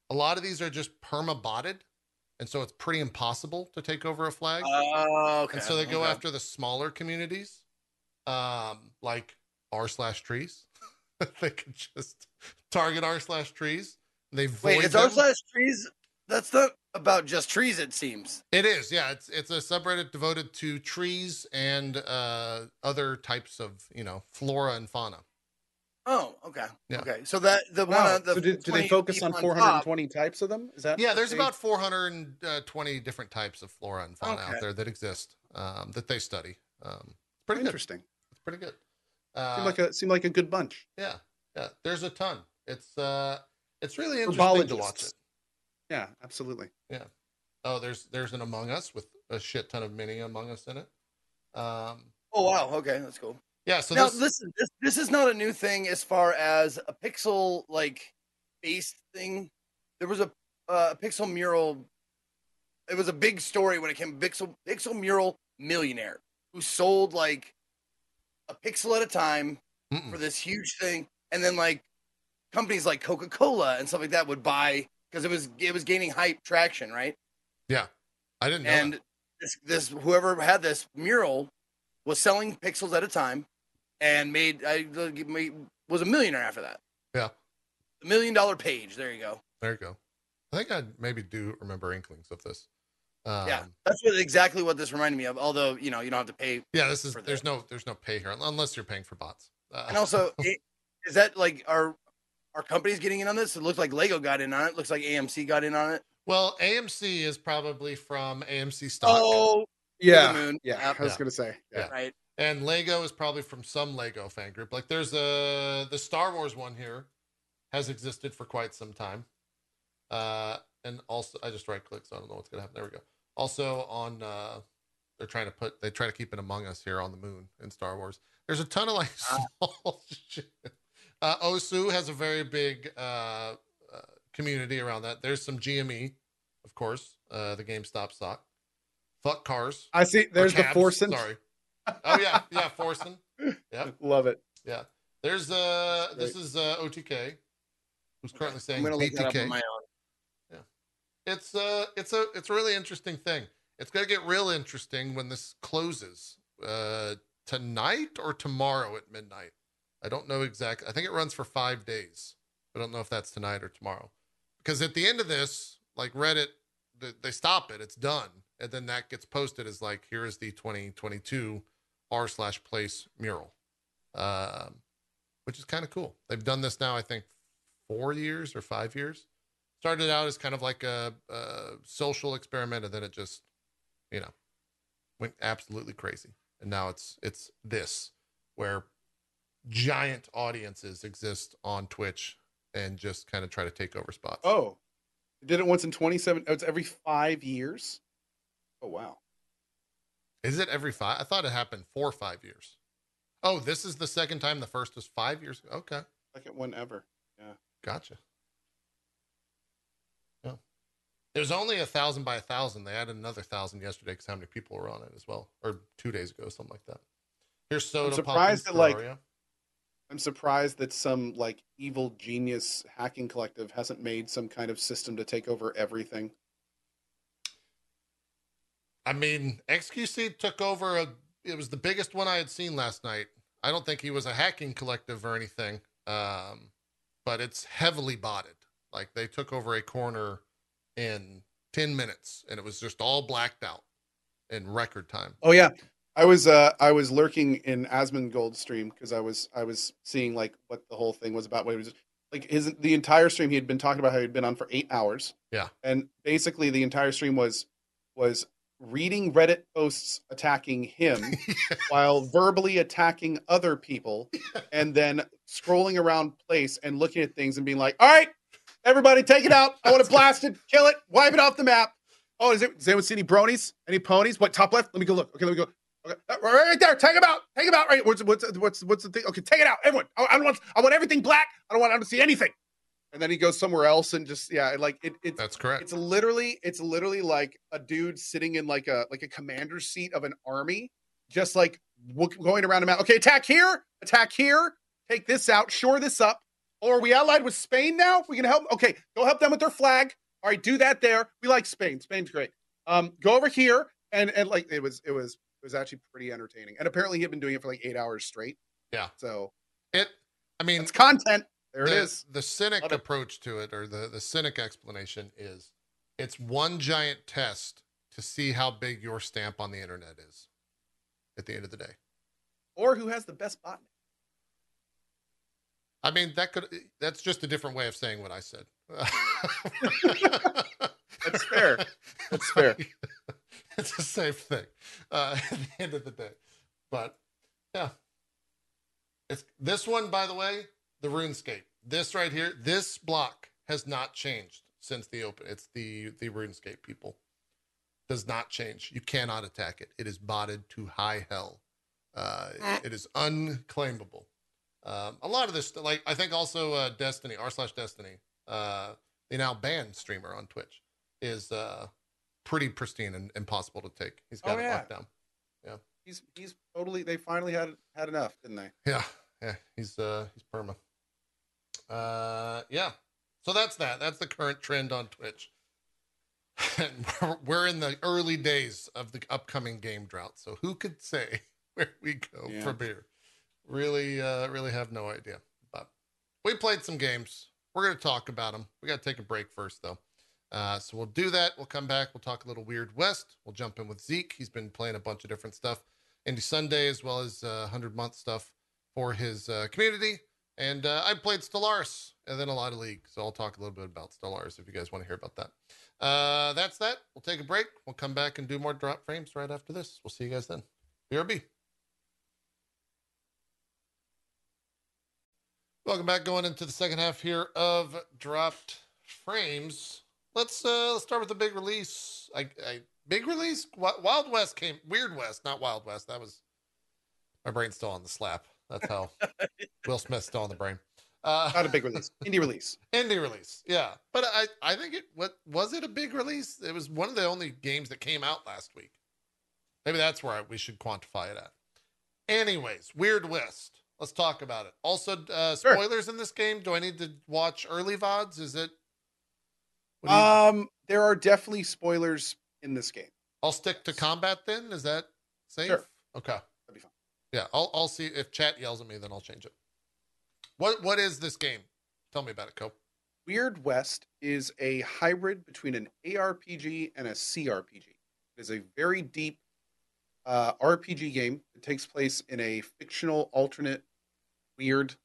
a lot of these are just perma botted and so it's pretty impossible to take over a flag Oh, okay. and so they go okay. after the smaller communities um like r slash trees they can just target r slash trees they void Wait, it's them. our slash trees. That's not about just trees. It seems. It is, yeah. It's it's a subreddit devoted to trees and uh, other types of you know flora and fauna. Oh, okay. Yeah. Okay. So that the one Wow. on the so do, do they focus on top- 420 types of them? Is that Yeah, there's they- about 420 different types of flora and fauna Okay. out there that exist um, that they study. Um, it's pretty good. interesting. It's pretty good. Uh, Seemed like a seemed like a good bunch. yeah, yeah. There's a ton. It's uh, it's really For interesting to watch it. Yeah, absolutely. Yeah. Oh, there's there's an Among Us with a shit ton of mini Among Us in it. Um, Oh wow. Okay, that's cool. Yeah. So now this, listen, this this is not a new thing as far as a pixel like based thing. There was a uh, pixel mural. It was a big story when it came pixel pixel mural millionaire who sold like a pixel at a time Mm-mm. for this huge thing, and then like companies like Coca Cola and stuff like that would buy because it was it was gaining hype traction, right? Yeah, I didn't know. and that. this this whoever had this mural was selling pixels at a time and made I made, was a millionaire after that. Yeah. a million dollar page. There you go. There you go. I think I maybe do remember inklings of this. Um, yeah, that's what, exactly what this reminded me of. Although you know you don't have to pay. yeah. This is there's that. no there's no pay here unless you're paying for bots. Uh, And also, it, is that like our our companies getting in on this? It looks like Lego got in on it. Looks like AMC got in on it. well, AMC is probably from AMC stock, Oh, Yeah, the moon. yeah. Yep. I was Yeah. gonna say, yeah. Yeah. right. and Lego is probably from some Lego fan group. Like there's a the Star Wars one here has existed for quite some time. Uh, and also I just right click, so I don't know what's gonna happen. There we go. Also on uh, they're trying to put they try to keep it among us here on the moon in Star Wars. There's a ton of like Ah. small shit. Uh, Osu has a very big uh, uh, community around that. There's some GME, of course, uh, the GameStop stock. Fuck cars. I see. There's the Forsen. Sorry. Oh yeah, yeah, Forsen. Yeah, Love it. Yeah. There's uh this is uh OTK who's currently saying I'm saying gonna look that up on BTK. my own. Yeah, It's uh it's a it's a really interesting thing. It's gonna get real interesting when this closes. Uh tonight or tomorrow at midnight. I don't know exactly. I think it runs for five days. I don't know if that's tonight or tomorrow. Because at the end of this, like Reddit, they stop it. It's done, and then that gets posted as like, here is the 2022 r slash place mural, um, which is kind of cool. They've done this now, I think, four years or five years. Started out as kind of like a, a social experiment, and then it just, you know, went absolutely crazy. And now it's it's this where giant audiences exist on Twitch and just kind of try to take over spots. Oh, did it once in 27. Oh, it's every five years. Oh wow. Is it every five? I thought it happened four or five years. Oh, this is the second time. The first was five years. ago. Okay, Second one ever. Yeah. Gotcha. Yeah, it was only a thousand by a thousand. They added another thousand yesterday because how many people were on it as well, or two days ago, something like that. Here's soda. surprised that, like, I'm surprised that some like evil genius hacking collective hasn't made some kind of system to take over everything. I mean, XQC took over a. It was the biggest one I had seen last night. I don't think he was a hacking collective or anything, um, but it's heavily botted. Like they took over a corner in ten minutes, and it was just all blacked out in record time. Oh yeah. I was uh I was lurking in Asmongold's stream because I was I was seeing like what the whole thing was about. What he was like his the entire stream he had been talking about how he'd been on for eight hours. Yeah. And basically the entire stream was was reading Reddit posts attacking him while verbally attacking other people and then scrolling around place and looking at things and being like, all right, everybody take it out. I want to blast it kill it, wipe it off the map. Oh, is it, does anyone see any bronies? Any ponies? What top left? Let me go look. Okay, let me go. Okay, uh, right there. Take him out. Take him out. Right. What's what's what's what's the thing? Okay, take it out. Everyone. I, I don't want. I want everything black. I don't want I don't see anything. And then he goes somewhere else and just yeah, like it. It's That's correct. it's literally it's literally like a dude sitting in like a like a commander's seat of an army, just like going around a map. Okay, attack here, attack here, take this out, shore this up. Or are we allied with Spain now? We can help. Okay, go help them with their flag. All right, do that there. We like Spain. Spain's great. Um, go over here and and like it was it was it was actually pretty entertaining. And apparently he had been doing it for like eight hours straight. Yeah. So it. I mean, it's content. There the, it is. The cynic Love it. approach to it, or the the cynic explanation, is it's one giant test to see how big your stamp on the internet is. At the end of the day. Or who has the best bot? I mean, that could that's just a different way of saying what I said. That's fair. That's fair. it's the same thing uh, at the end of the day. But yeah. It's this one, by the way, the RuneScape. This right here, this block has not changed since the open. It's the the RuneScape people. Does not change. You cannot attack it. It is botted to high hell. Uh, it is unclaimable. Um, a lot of this, like I think also uh, Destiny r slash Destiny, uh, the now banned streamer on Twitch, is uh, pretty pristine and impossible to take. He's got Oh, it yeah. locked down. Yeah, he's he's totally. They finally had had enough, didn't they? Yeah, yeah, he's uh he's perma. Uh, yeah. So that's that. That's the current trend on Twitch. And we're- in the early days of the upcoming game drought. So who could say where we go Yeah. from here? Really, uh, really have no idea. But we played some games. We're gonna talk about them. We gotta take a break first, though. Uh, so we'll do that. We'll come back. We'll talk a little Weird West. We'll jump in with Zeke. He's been playing a bunch of different stuff. Indie Sunday as well as uh, 100 month stuff for his uh, community. And uh, I played Stellaris and then a lot of League. So I'll talk a little bit about Stellaris if you guys want to hear about that. Uh, that's that. We'll take a break. We'll come back and do more drop frames right after this. We'll see you guys then. BRB. Welcome back. Going into the second half here of dropped frames. Let's uh let's start with the big release. I, I big release. Wild West came. Weird West, not Wild West. That was my brain's still on the slap. That's how Will Smith's still on the brain. Uh, Not a big release, indie release. indie release, yeah. But I I think it what was it a big release? It was one of the only games that came out last week. Maybe that's where I, we should quantify it at. Anyways, Weird West. Let's talk about it. Also, uh, Sure. spoilers in this game. Do I need to watch early vods? Is it? Um, there are definitely spoilers in this game. I'll stick to combat then. Is that safe? Sure. Okay. That'd be fine. Yeah, I'll I'll see if chat yells at me, then I'll change it. What what is this game? Tell me about it, Cohh. Weird West is a hybrid between an ARPG and a CRPG. It is a very deep uh, RPG game. It takes place in a fictional alternate Weird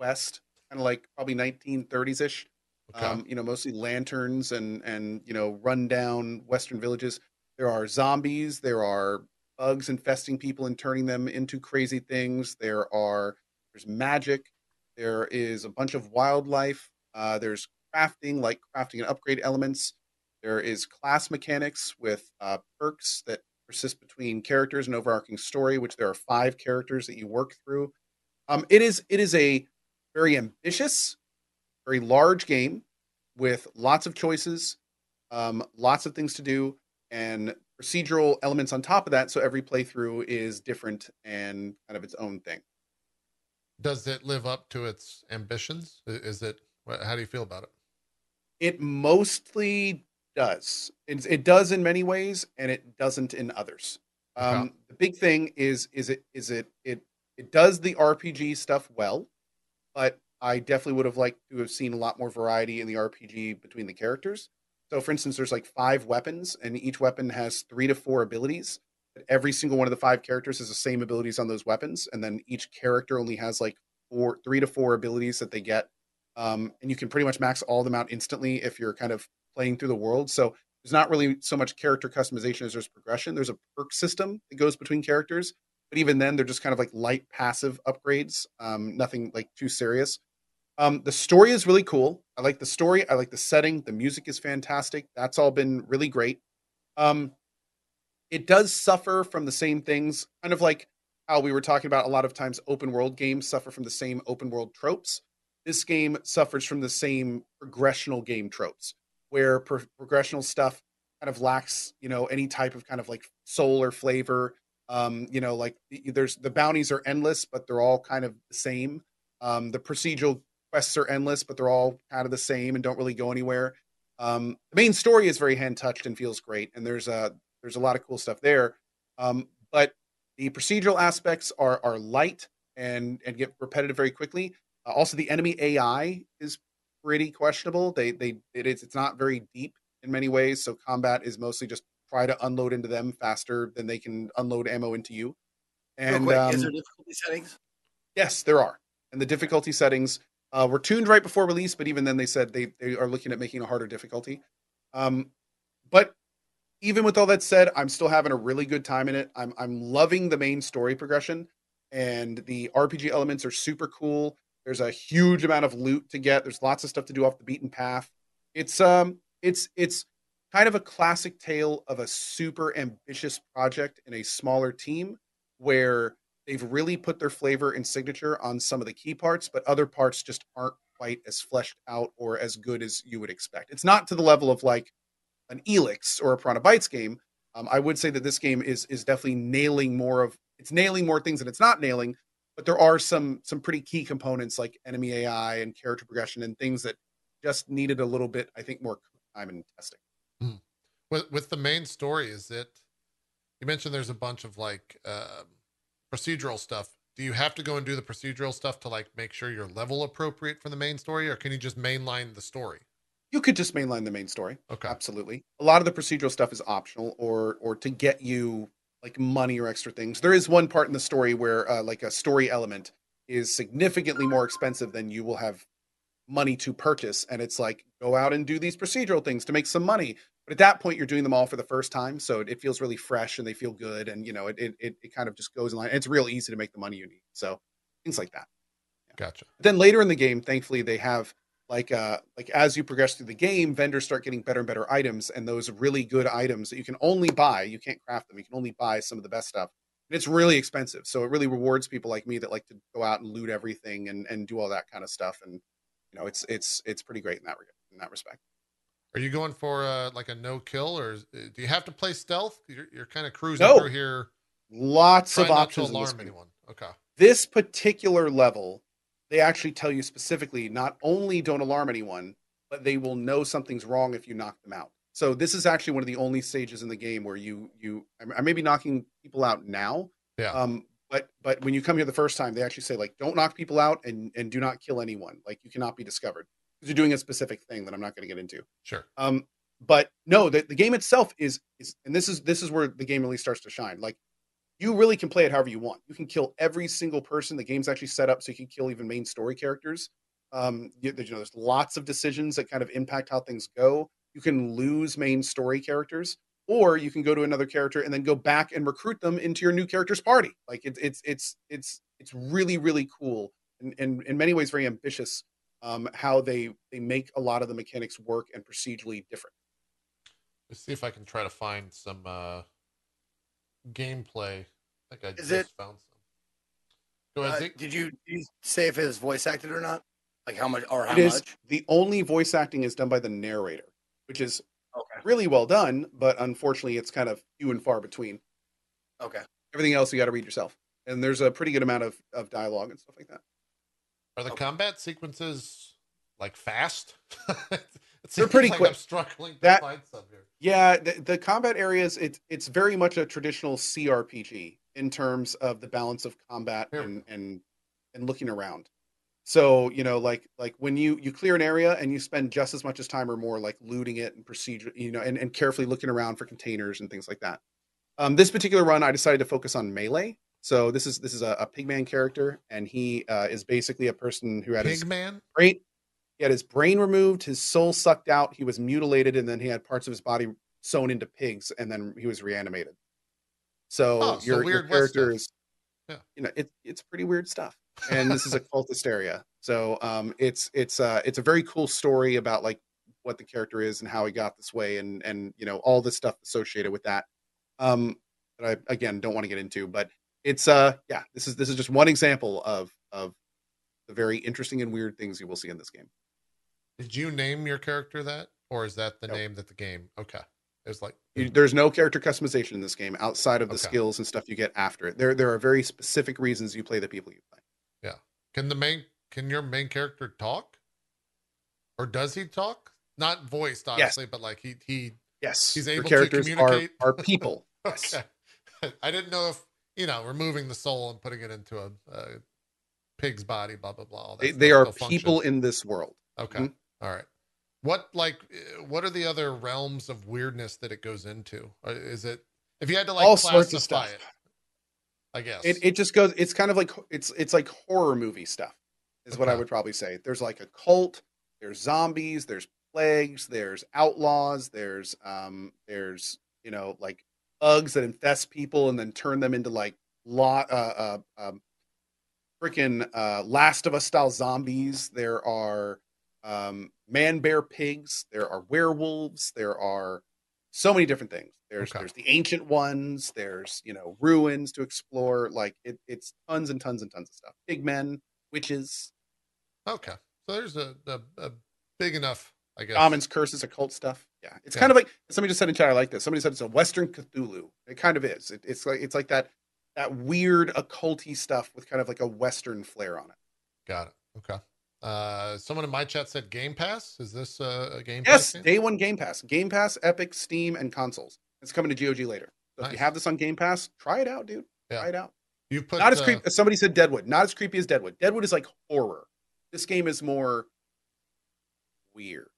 West, kind of like probably 1930s ish. Okay. Um, you know, mostly lanterns and and you know rundown Western villages. There are zombies. There are bugs infesting people and turning them into crazy things. There are there's magic. There is a bunch of wildlife. Uh, there's crafting, like crafting and upgrade elements. There is class mechanics with uh, perks that persist between characters and overarching story, which there are five characters that you work through. Um, it is it is a very ambitious, very large game with lots of choices, um, lots of things to do, and procedural elements on top of that. So every playthrough is different and kind of its own thing. Does it live up to its ambitions? Is it? How do you feel about it? It mostly does. It, it does in many ways, and it doesn't in others. Um. The big thing is is it is it it it does the RPG stuff well, but I definitely would have liked to have seen a lot more variety in the RPG between the characters. So, for instance, there's like five weapons, and each weapon has three to four abilities. Every single one of the five characters has the same abilities on those weapons, and then each character only has like four, three to four abilities that they get um, and you can pretty much max all of them out instantly if you're kind of playing through the world. So there's not really so much character customization as there's progression. There's a perk system that goes between characters, but even then, they're just kind of like light passive upgrades. Um, nothing like too serious. Um, the story is really cool. I like the story. I like the setting. The music is fantastic. That's all been really great. Um, it does suffer from the same things, kind of like how we were talking about. A lot of times, open world games suffer from the same open world tropes this game suffers from the same progressional game tropes where pro- progressional stuff kind of lacks you know any type of kind of like soul or flavor um you know like there's the bounties are endless but they're all kind of the same um the procedural quests are endless but they're all kind of the same and don't really go anywhere um the main story is very hand touched and feels great and there's a there's a lot of cool stuff there um but the procedural aspects are are light and and get repetitive very quickly uh, also, the enemy AI is pretty questionable. They they it is it's not very deep in many ways. So combat is mostly just try to unload into them faster than they can unload ammo into you. And quick, um, is there difficulty settings? yes, there are. And the difficulty settings uh, were tuned right before release, but even then they said they they are looking at making a harder difficulty. Um, but even with all that said, I'm still having a really good time in it. I'm I'm loving the main story progression, and the RPG elements are super cool. There's a huge amount of loot to get. There's lots of stuff to do off the beaten path. It's um it's it's kind of a classic tale of a super ambitious project in a smaller team where they've really put their flavor and signature on some of the key parts, but other parts just aren't quite as fleshed out or as good as you would expect. It's not to the level of like an Elex or a Piranha Bytes game. Um, I would say that this game is is definitely nailing more of it's nailing more things than it's not nailing, but there are some some pretty key components like enemy AI and character progression and things that just needed a little bit, I think, more time and testing. with with the main story is it you mentioned there's a bunch of like uh, procedural stuff do you have to go and do the procedural stuff to like make sure you're level appropriate for the main story or can you just mainline the story You could just mainline the main story. okay Absolutely. A lot of the procedural stuff is optional or or to get you like money or extra things. There is one part in the story where uh, like a story element is significantly more expensive than you will have money to purchase and it's like go out and do these procedural things to make some money. But at that point you're doing them all for the first time, so it feels really fresh and they feel good and you know it it it, it kind of just goes in line. And it's real easy to make the money you need. So things like that gotcha then later in the game thankfully they have like uh like as you progress through the game vendors start getting better and better items and those really good items that you can only buy you can't craft them you can only buy some of the best stuff and it's really expensive so it really rewards people like me that like to go out and loot everything and and do all that kind of stuff and you know it's it's it's pretty great in that regard in that respect are you going for uh, like a no kill or is, uh, do you have to play stealth you're, you're kind of cruising No. through here lots of options alarm anyone okay this particular level, they actually tell you specifically not only don't alarm anyone, but they will know something's wrong if you knock them out. So this is actually one of the only stages in the game where you you I may be knocking people out now. Yeah. Um, but but when you come here the first time, they actually say like don't knock people out and and do not kill anyone. Like you cannot be discovered you're doing a specific thing that I'm not going to get into. sure Um, but no, the, the game itself is is, and this is this is where the game really starts to shine. Like you really can play it however you want. You can kill every single person. The game's actually set up so you can kill even main story characters. Um, you, you know, there's lots of decisions that kind of impact how things go. You can lose main story characters, or you can go to another character and then go back and recruit them into your new character's party. Like it's it's it's it's it's really really cool and, and in many ways very ambitious um, how they they make a lot of the mechanics work and procedurally different. let's see if i can try to find some uh gameplay i think i Is just it- found some go ahead Uh, Zeke. did you, did you say if it was voice acted or not? Like how much or how It is much? the only voice acting is done by the narrator, which is Okay. really well done, but unfortunately, it's kind of few and far between. Okay. Everything else you got to read yourself, and there's a pretty good amount of of dialogue and stuff like that. Are the Okay. combat sequences like fast? it They're pretty like quick. I'm struggling to That- find some here. Yeah, the, the combat areas it's it's very much a traditional CRPG in terms of the balance of combat Here and and and looking around. So you know, like like when you you clear an area and you spend just as much as time or more like looting it and procedure, you know, and, and carefully looking around for containers and things like that. Um, this particular run, I decided to focus on melee. So this is this is a, a pigman character, and he uh, is basically a person who had his Pigman? brain he had his brain removed his soul sucked out he was mutilated and then he had parts of his body sewn into pigs and then he was reanimated. So, Oh, so your, your character is Yeah. you know it, it's pretty weird stuff. And this is a cultist area so um it's it's uh it's a very cool story about like what the character is and how he got this way and and you know all the stuff associated with that. Um that i again don't want to get into but it's uh yeah this is this is just one example of of the very interesting and weird things you will see in this game Did you name your character that? Or is that the Nope. name that the game? Okay. It was like, You, there's no character customization in this game outside of the Okay. skills and stuff you get after it. There, there are very specific reasons you play the people you play. Yeah. Can the main, can your main character talk? Or does he talk? Not voiced, obviously, but like he, he, Yes, He's your able to characters are communicate? are people. Yes. okay. I didn't know if, you know, removing the soul and putting it into a, a pig's body, blah, blah, blah. They, they are people in this world. Okay. Mhm. All right. What like uh, what are the other realms of weirdness that it goes into? Is it if you had to like All classify sorts of stuff. it? I guess. It, it just goes. It's kind of like it's it's like horror movie stuff, is what I would probably say. There's like a cult. There's zombies. There's plagues. There's outlaws. There's um. There's you know like bugs that infest people and then turn them into like lot uh, uh um freaking uh Last of Us style zombies. There are um man bear pigs. There are werewolves. There are so many different things. There's Okay. there's the ancient ones. There's you know ruins to explore. Like it, it's tons and tons and tons of stuff. Pigmen, witches, okay. So there's a, a, a big enough, I guess. shamans, curses, occult stuff. Yeah, it's Yeah. kind of like somebody just said in chat. I like this. Somebody said it's a Western Cthulhu. It kind of is. It, it's like it's like that that weird occulty stuff with kind of like a western flair on it. Got it. Okay. Uh, someone in my chat said Game Pass. Is this a Game Yes, Pass? game? day one Game Pass, Game Pass, Epic, Steam, and consoles. It's coming to GOG later. So if you have this on Game Pass, try it out, dude. Yeah. Try it out. You've put not as uh, creepy. Somebody said Deadwood. Not as creepy as Deadwood. Deadwood is like horror. This game is more weird.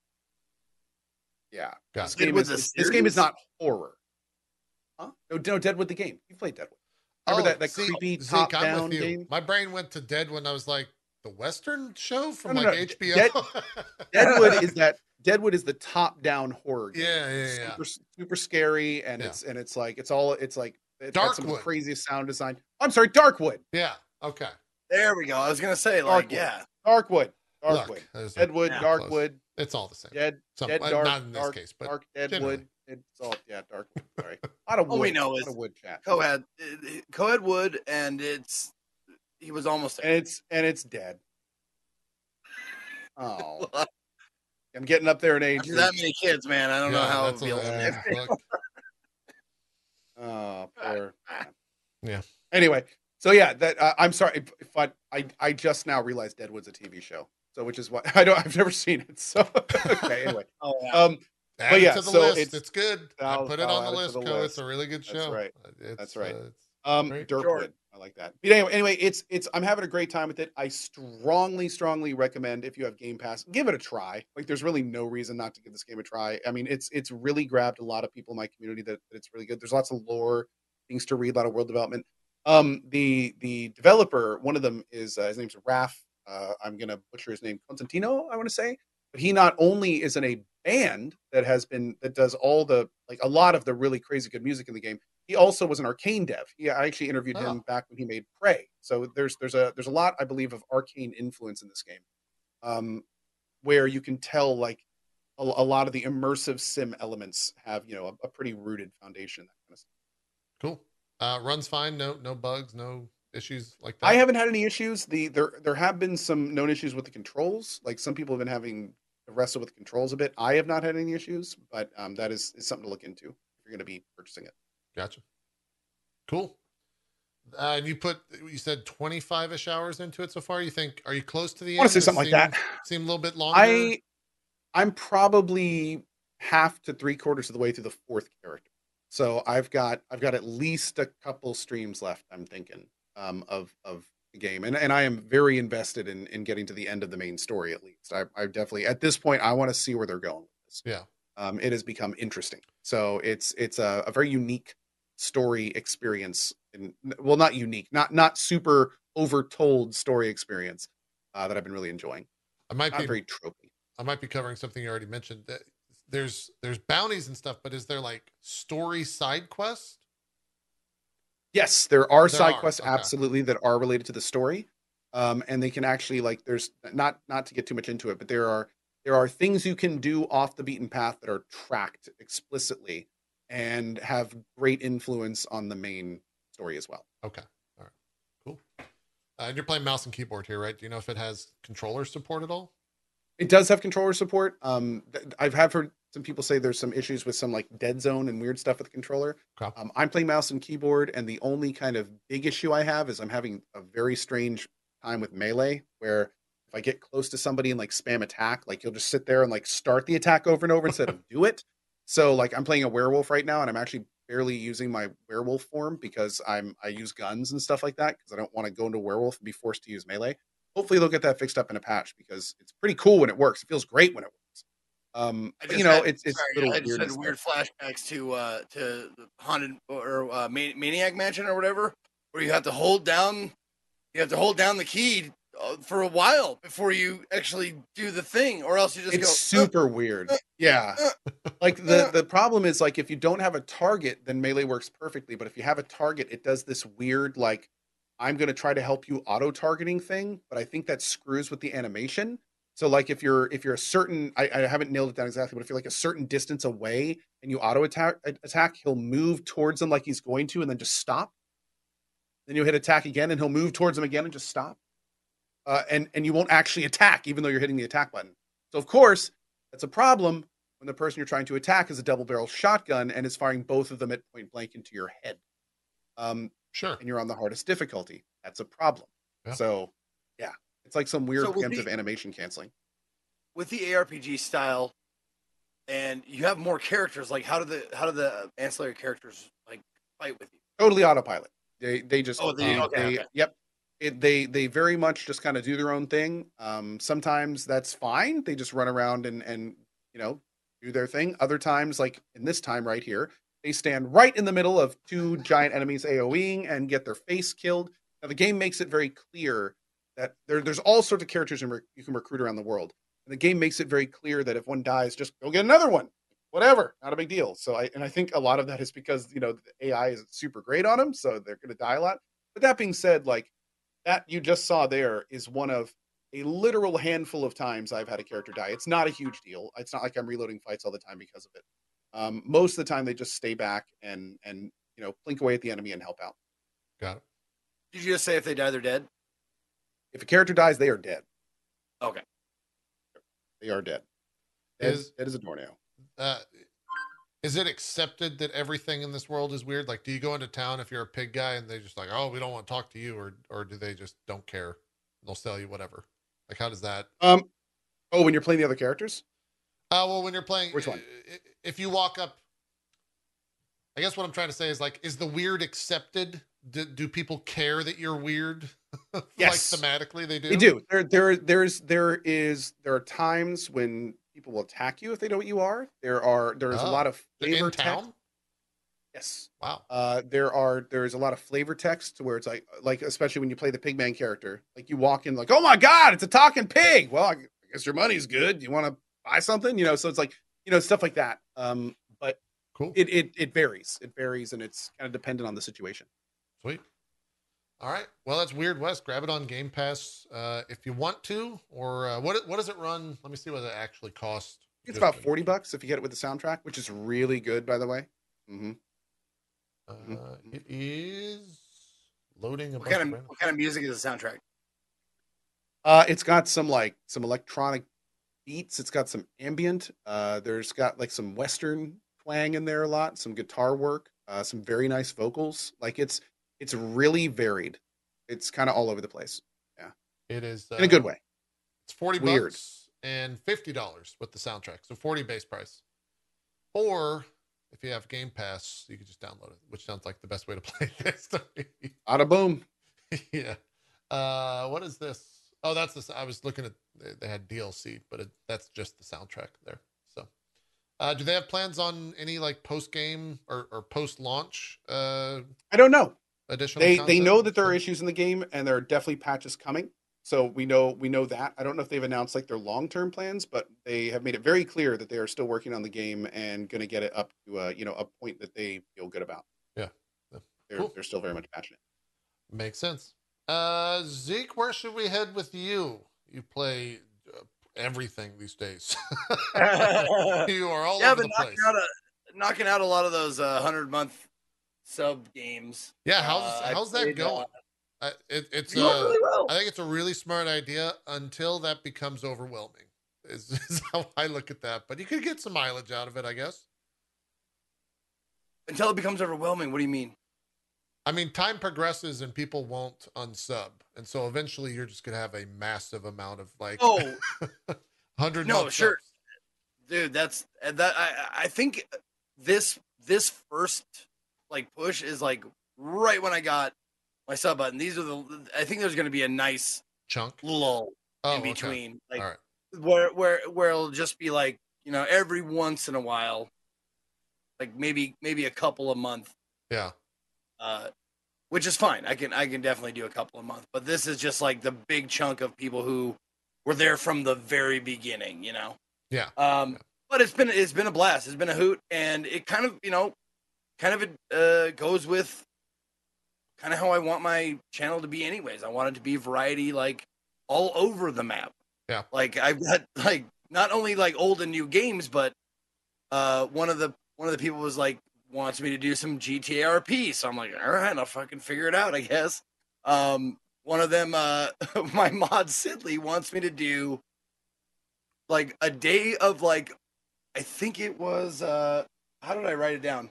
Yeah, Got this game is this, this game is not horror. Huh? No, no, Deadwood the game. You played Deadwood. Remember oh, that, that Oh, see, creepy Zeke, top I'm down game? My brain went to Dead when I was like the Western show from No, no, like no, HBO. Dead- Deadwood is that Deadwood is the top down horror game. yeah, yeah, yeah. super super scary and Yeah. it's and it's like it's all it's like it's got some of the craziest sound design. I'm sorry, Darkwood. Yeah. Okay. There we go. I was gonna say, like, Darkwood. yeah. Darkwood. Look, Darkwood. there's a- Deadwood, yeah, close. Darkwood, it's all the same. Dead, Some, Dead Dark, not in this Dark, case, but Dark generally. Deadwood. It's all yeah, Darkwood. Sorry. A lot of wood. All we know a lot is of wood chat. Coed, Coed Wood, and it's he was almost And it's and it's dead. Oh, I'm getting up there in age. After that many kids, man. I don't know how it that's would be. a- able to- yeah, Oh, poor. Yeah. Anyway, so yeah, that uh, I'm sorry, if- if I, I I just now realized Deadwood's a TV show, so which is why I don't I've never seen it. So okay, anyway, Oh, yeah. um, add it yeah, to the so list. It's, It's, good. I I'll- put it I'll on add the it list, the list. It's a really good That's show. right. It's, That's right. uh, um, Great. Dirkwood. Sure. I like that. But anyway, anyway, it's it's I'm having a great time with it. I strongly, strongly recommend if you have Game Pass, give it a try. Like, there's really no reason not to give this game a try. I mean, it's it's really grabbed a lot of people in my community that, that it's really good. There's lots of lore, things to read, a lot of world development. Um, the the developer, one of them is uh, his name's Raf. Uh, I'm gonna butcher his name, Constantino. I want to say, but he not only is in a band that has been that does all the like a lot of the really crazy good music in the game. He also was an Arkane dev. He, I actually interviewed him Oh. back when he made Prey. So there's there's a there's a lot I believe of Arkane influence in this game, um, where you can tell like a, a lot of the immersive sim elements have you know a, a pretty rooted foundation. That kind of stuff. cool. Uh, runs fine. No, no bugs. No issues like that. I haven't had any issues. The there there have been some known issues with the controls. Like some people have been having wrestle with controls a bit. I have not had any issues, but um, that is, is something to look into if you're going to be purchasing it. Gotcha. Cool. Uh, and you put you said 25 ish hours into it so far. You think are you close to the I want end? to say something like that. seem- Seem a little bit longer. I I'm probably half to three quarters of the way through the fourth character. So I've got I've got at least a couple streams left, I'm thinking, um, of of the game. And and I am very invested in in getting to the end of the main story at least. I I definitely at this point I want to see where they're going with this. Yeah. Um, it has become interesting. So it's it's a, a very unique story experience and well not unique, not not super overtold story experience uh, that I've been really enjoying. I might Not be very tropey. I might be covering something you already mentioned. There's there's bounties and stuff, but is there like story side quests? Yes, there are There side are, quests okay. absolutely that are related to the story. Um, and they can actually like there's not not to get too much into it, but there are there are things you can do off the beaten path that are tracked explicitly and have great influence on the main story as well. Okay. All right. Cool. Uh, and you're playing mouse and keyboard here, right? Do you know if it has controller support at all? It does have controller support. Um, I've have heard some people say there's some issues with some like dead zone and weird stuff with the controller. Okay. Um, I'm playing mouse and keyboard, and the only kind of big issue I have is I'm having a very strange time with melee, where if I get close to somebody and like spam attack, like you'll just sit there and like start the attack over and over instead of do it. So like I'm playing a werewolf right now, and I'm actually barely using my werewolf form because I'm I use guns and stuff like that because I don't want to go into werewolf and be forced to use melee. Hopefully they'll get that fixed up in a patch because it's pretty cool when it works. It feels great when it works. Um, I you know, had- it's it's sorry, little I just weird. had weird flashbacks to uh to the haunted or uh, Man- maniac mansion or whatever, where you have to hold down, you have to hold down the key uh, for a while before you actually do the thing, or else you just It's go. "Uh, super weird. Yeah. Like the the problem is like if you don't have a target, then melee works perfectly. But if you have a target, it does this weird like I'm gonna try to help you auto targeting thing, but I think that screws with the animation. So like if you're if you're a certain I, I haven't nailed it down exactly, but if you're like a certain distance away and you auto attack attack, he'll move towards them like he's going to and then just stop. Then you hit attack again and he'll move towards them again and just stop. Uh, and and you won't actually attack even though you're hitting the attack button. So of course, that's a problem when the person you're trying to attack is a double barrel shotgun and is firing both of them at point blank into your head. Um, Sure. and you're on the hardest difficulty. That's a problem. Yeah. So, yeah, it's like some weird So preemptive the- animation canceling. with the ARPG style, and you have more characters. Like, how do the how do the ancillary characters like fight with you? Totally autopilot. They they just Oh, they- they- okay, they- okay. yep. It, they they very much just kind of do their own thing. Um, sometimes that's fine. They just run around and and you know do their thing. Other times, like in this time right here, they stand right in the middle of two giant enemies AOEing and get their face killed. Now the game makes it very clear that there, there's all sorts of characters you can recruit around the world. And the game makes it very clear that if one dies, just go get another one. Whatever, not a big deal. So I and I think a lot of that is because you know the AI is super great on them, so they're going to die a lot. But that being said, like that you just saw there is one of a literal handful of times I've had a character die. It's not a huge deal. It's not like I'm reloading fights all the time because of it. Um, most of the time, they just stay back and and you know blink away at the enemy and help out. Got it. Did you just say if they die, they're dead? If a character dies, they are dead. Okay. They are dead. Dead, Is- dead as a doornail. Uh, is it accepted that everything in this world is weird? Like, do you go into town if you're a pig guy and they just like, oh, we don't want to talk to you, or or do they just don't care? They'll sell you whatever. Like, how does that? Um. Oh, when you're playing the other characters, Uh, well, when you're playing, Which one? i- i- If you walk up, I guess what I'm trying to say is like, is the weird accepted? Do, do people care that you're weird? Yes. like thematically, they do. they do. There, there, there's, there is, there are times when people will attack you if they know what you are. There are, there's a Oh. lot of flavor in text. Yes. Wow. Uh, there are there's a lot of flavor text to where it's like like especially when you play the pigman character, like you walk in like, oh my god, it's a talking pig. Well, I guess your money's good. You want to buy something, you know? So it's like you know stuff like that. Um, but Cool. it it it varies. It varies, and it's kind of dependent on the situation. Sweet. All right. Well, that's Weird West. Grab it on Game Pass uh, if you want to. Or uh, what? What does it run? Let me see what it actually costs. It's Just about in- forty bucks if you get it with the soundtrack, which is really good, by the way. hmm Uh, Mhm. it is loading a What kind of of what kind of music is the soundtrack? Uh, it's got some like some electronic beats. It's got some ambient. Uh, there's got like some western twang in there a lot. Some guitar work. Uh, some very nice vocals. Like it's it's really varied. It's kind of all over the place Yeah, It is uh, in a good way. It's forty Weird. bucks and fifty dollars with the soundtrack, so forty base price. Or if you have Game Pass, you can just download it, which sounds like the best way to play this. to me. Out of boom. yeah. Uh, what is this? Oh, that's this. I was looking at. They, they had DLC, but it, that's just the soundtrack there. So, uh, do they have plans on any like post game or, or post launch uh, I don't know. Additional? They they know that there are issues in the game and there are definitely patches coming. So we know we know that. I don't know if they've announced like their long term plans, but they have made it very clear that they are still working on the game and going to get it up to a you know a point that they feel good about. Yeah. Yeah. They're Cool. they're still very much passionate. Makes sense. Uh, Zeke, where should we head with you? You play uh, everything these days. you are all yeah, over but the knocking place. out a knocking out a lot of those uh, hundred month sub games. yeah, how's Uh, how's that going? uh, Uh, it, it's Going uh, really well. I think it's a really smart idea until that becomes overwhelming. Is, is how I look at that. But you could get some mileage out of it, I guess. Until it becomes overwhelming. What do you mean? I mean, time progresses and people won't unsub, and so eventually you're just gonna have a massive amount of like Oh hundred. no, sure. subs. dude, that's that. I I think this this first like push is like right when I got my sub button. These are the. I think there's going to be a nice chunk. lull Oh, in okay. between, like All right. where where where it'll just be like you know every once in a while, like maybe maybe a couple a month, Yeah. uh, which is fine. I can I can definitely do a couple a month, but this is just like the big chunk of people who were there from the very beginning, you know. Yeah. Um, Yeah. but it's been it's been a blast. It's been a hoot, and it kind of you know, kind of uh, goes with kind of how I want my channel to be. Anyways, I want it to be variety, like all over the map. Yeah. Like I've got like not only like old and new games, but uh, one of the one of the people was like wants me to do some GTA RP, so I'm like, all right, I'll fucking figure it out, I guess. Um, one of them, uh, my mod Sidley wants me to do like a day of like, I think it was, uh, how did I write it down?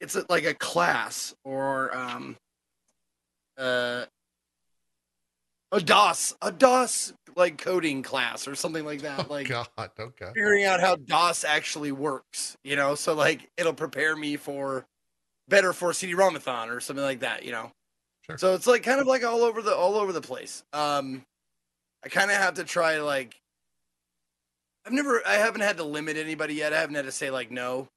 It's a, like a class or um, uh a DOS, a DOS like coding class or something like that. Oh, like God. Okay. figuring out how DOS actually works, you know, so like it'll prepare me for better for CD-ROMathon or something like that, you know. Sure. So it's like kind of like all over the all over the place. Um I kind of have to try like I've never I haven't had to limit anybody yet. I haven't had to say like no.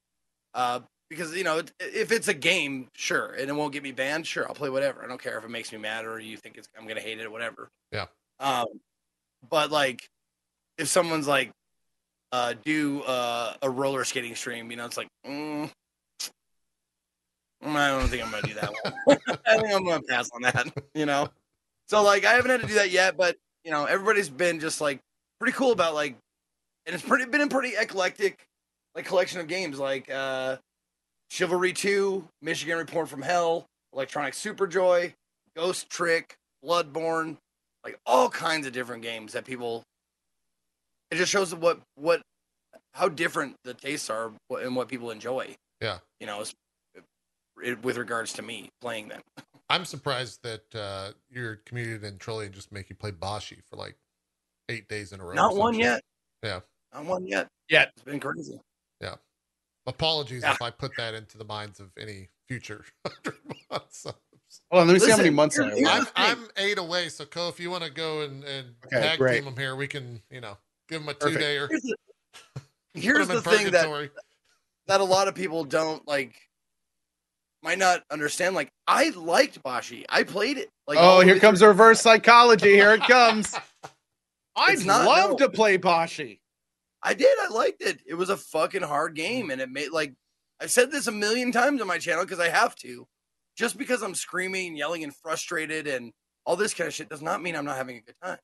Uh because you know, if it's a game, sure, and it won't get me banned, sure, I'll play whatever. I don't care if it makes me mad or you think it's I'm going to hate it or whatever. Yeah. Um but like if someone's like uh do uh, a roller skating stream, you know, it's like mm, I don't think I'm gonna do that one. I think I'm gonna pass on that, you know. So like I haven't had to do that yet, but you know, everybody's been just like pretty cool about like and it's pretty been a pretty eclectic like collection of games like uh Chivalry 2, Michigan Report from Hell, Electronic Superjoy, Ghost Trick, Bloodborne, like all kinds of different games that people it just shows what what how different the tastes are and what people enjoy. Yeah. You know, it, with regards to me playing them. I'm surprised that uh, your community didn't Trillion just make you play Bashi for like eight days in a row. Not one yet. Yeah. Not one yet. Yet. It's been crazy. Apologies Yeah. if I put that into the minds of any future hundred months. Hold on, let me see how many months I here's- have. here's- I'm. I'm eight away, so Cohh, if you want to go and, and Okay, tag great. team them here, we can, you know, give them a Perfect. two dayer. Here's the, here's the thing that that a lot of people don't like might not understand. Like I liked Bashi. I played it. Like oh, here comes through. reverse psychology. Here it comes. I'd not- love no. to play Bashi. I did. I liked it. It was a fucking hard game, and it made like I've said this a million times on my channel because I have to. Just because I'm screaming, and yelling, and frustrated, and all this kind of shit does not mean I'm not having a good time.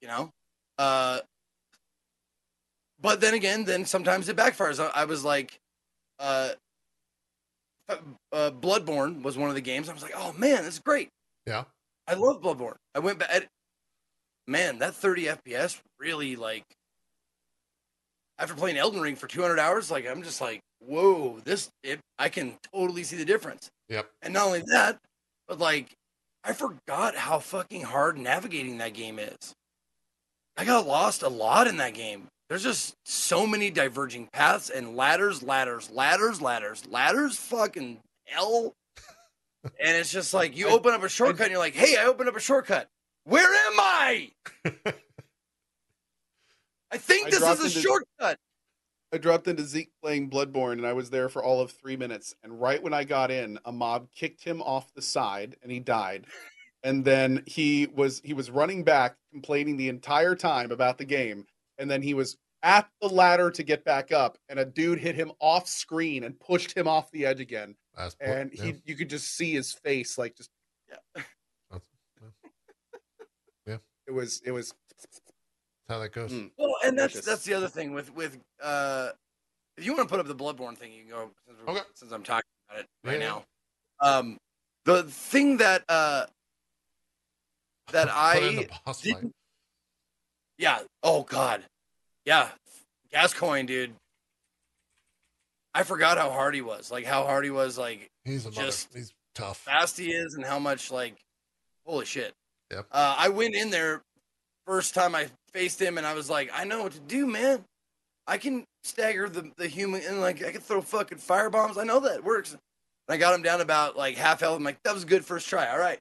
You know, uh, but then again, then sometimes it backfires. I, I was like, uh, uh, Bloodborne was one of the games. I was like, oh man, this is great. Yeah. I love Bloodborne. I went back. Man, that 30 FPS really like. After playing Elden Ring for 200 hours, like I'm just like, whoa, this it. I can totally see the difference. Yep. And not only that, but like, I forgot how fucking hard navigating that game is. I got lost a lot in that game. There's just so many diverging paths and ladders, ladders, ladders, ladders, ladders, fucking hell. and it's just like you I- open up a shortcut and you're like, hey, I opened up a shortcut. Where am I? I think I this is a into- shortcut. I dropped into Zeke playing Bloodborne, and I was there for all of three minutes. And right when I got in, a mob kicked him off the side, and he died. And then he was he was running back, complaining the entire time about the game. And then he was at the ladder to get back up, and a dude hit him off screen and pushed him off the edge again. That's, And yeah. he, you could just see his face, like just. That's- yeah. It was it was That's how that goes. Mm. Well, and that's that's the other thing with with uh, if you want to put up the Bloodborne thing, you can go since, Okay. since I'm talking about it right Yeah, yeah. now. Um, the thing that uh that I boss didn't, yeah, oh god, yeah, Gascoigne, dude. I forgot how hard he was, like how hard he was, like He's a mother. just- He's tough. fast he is, and how much like holy shit. Yep. Uh, I went in there first time I faced him, and I was like, I know what to do, man. I can stagger the the human, and like I can throw fucking fire bombs. I know that works. And I got him down about like half health. I'm like, that was a good first try. All right.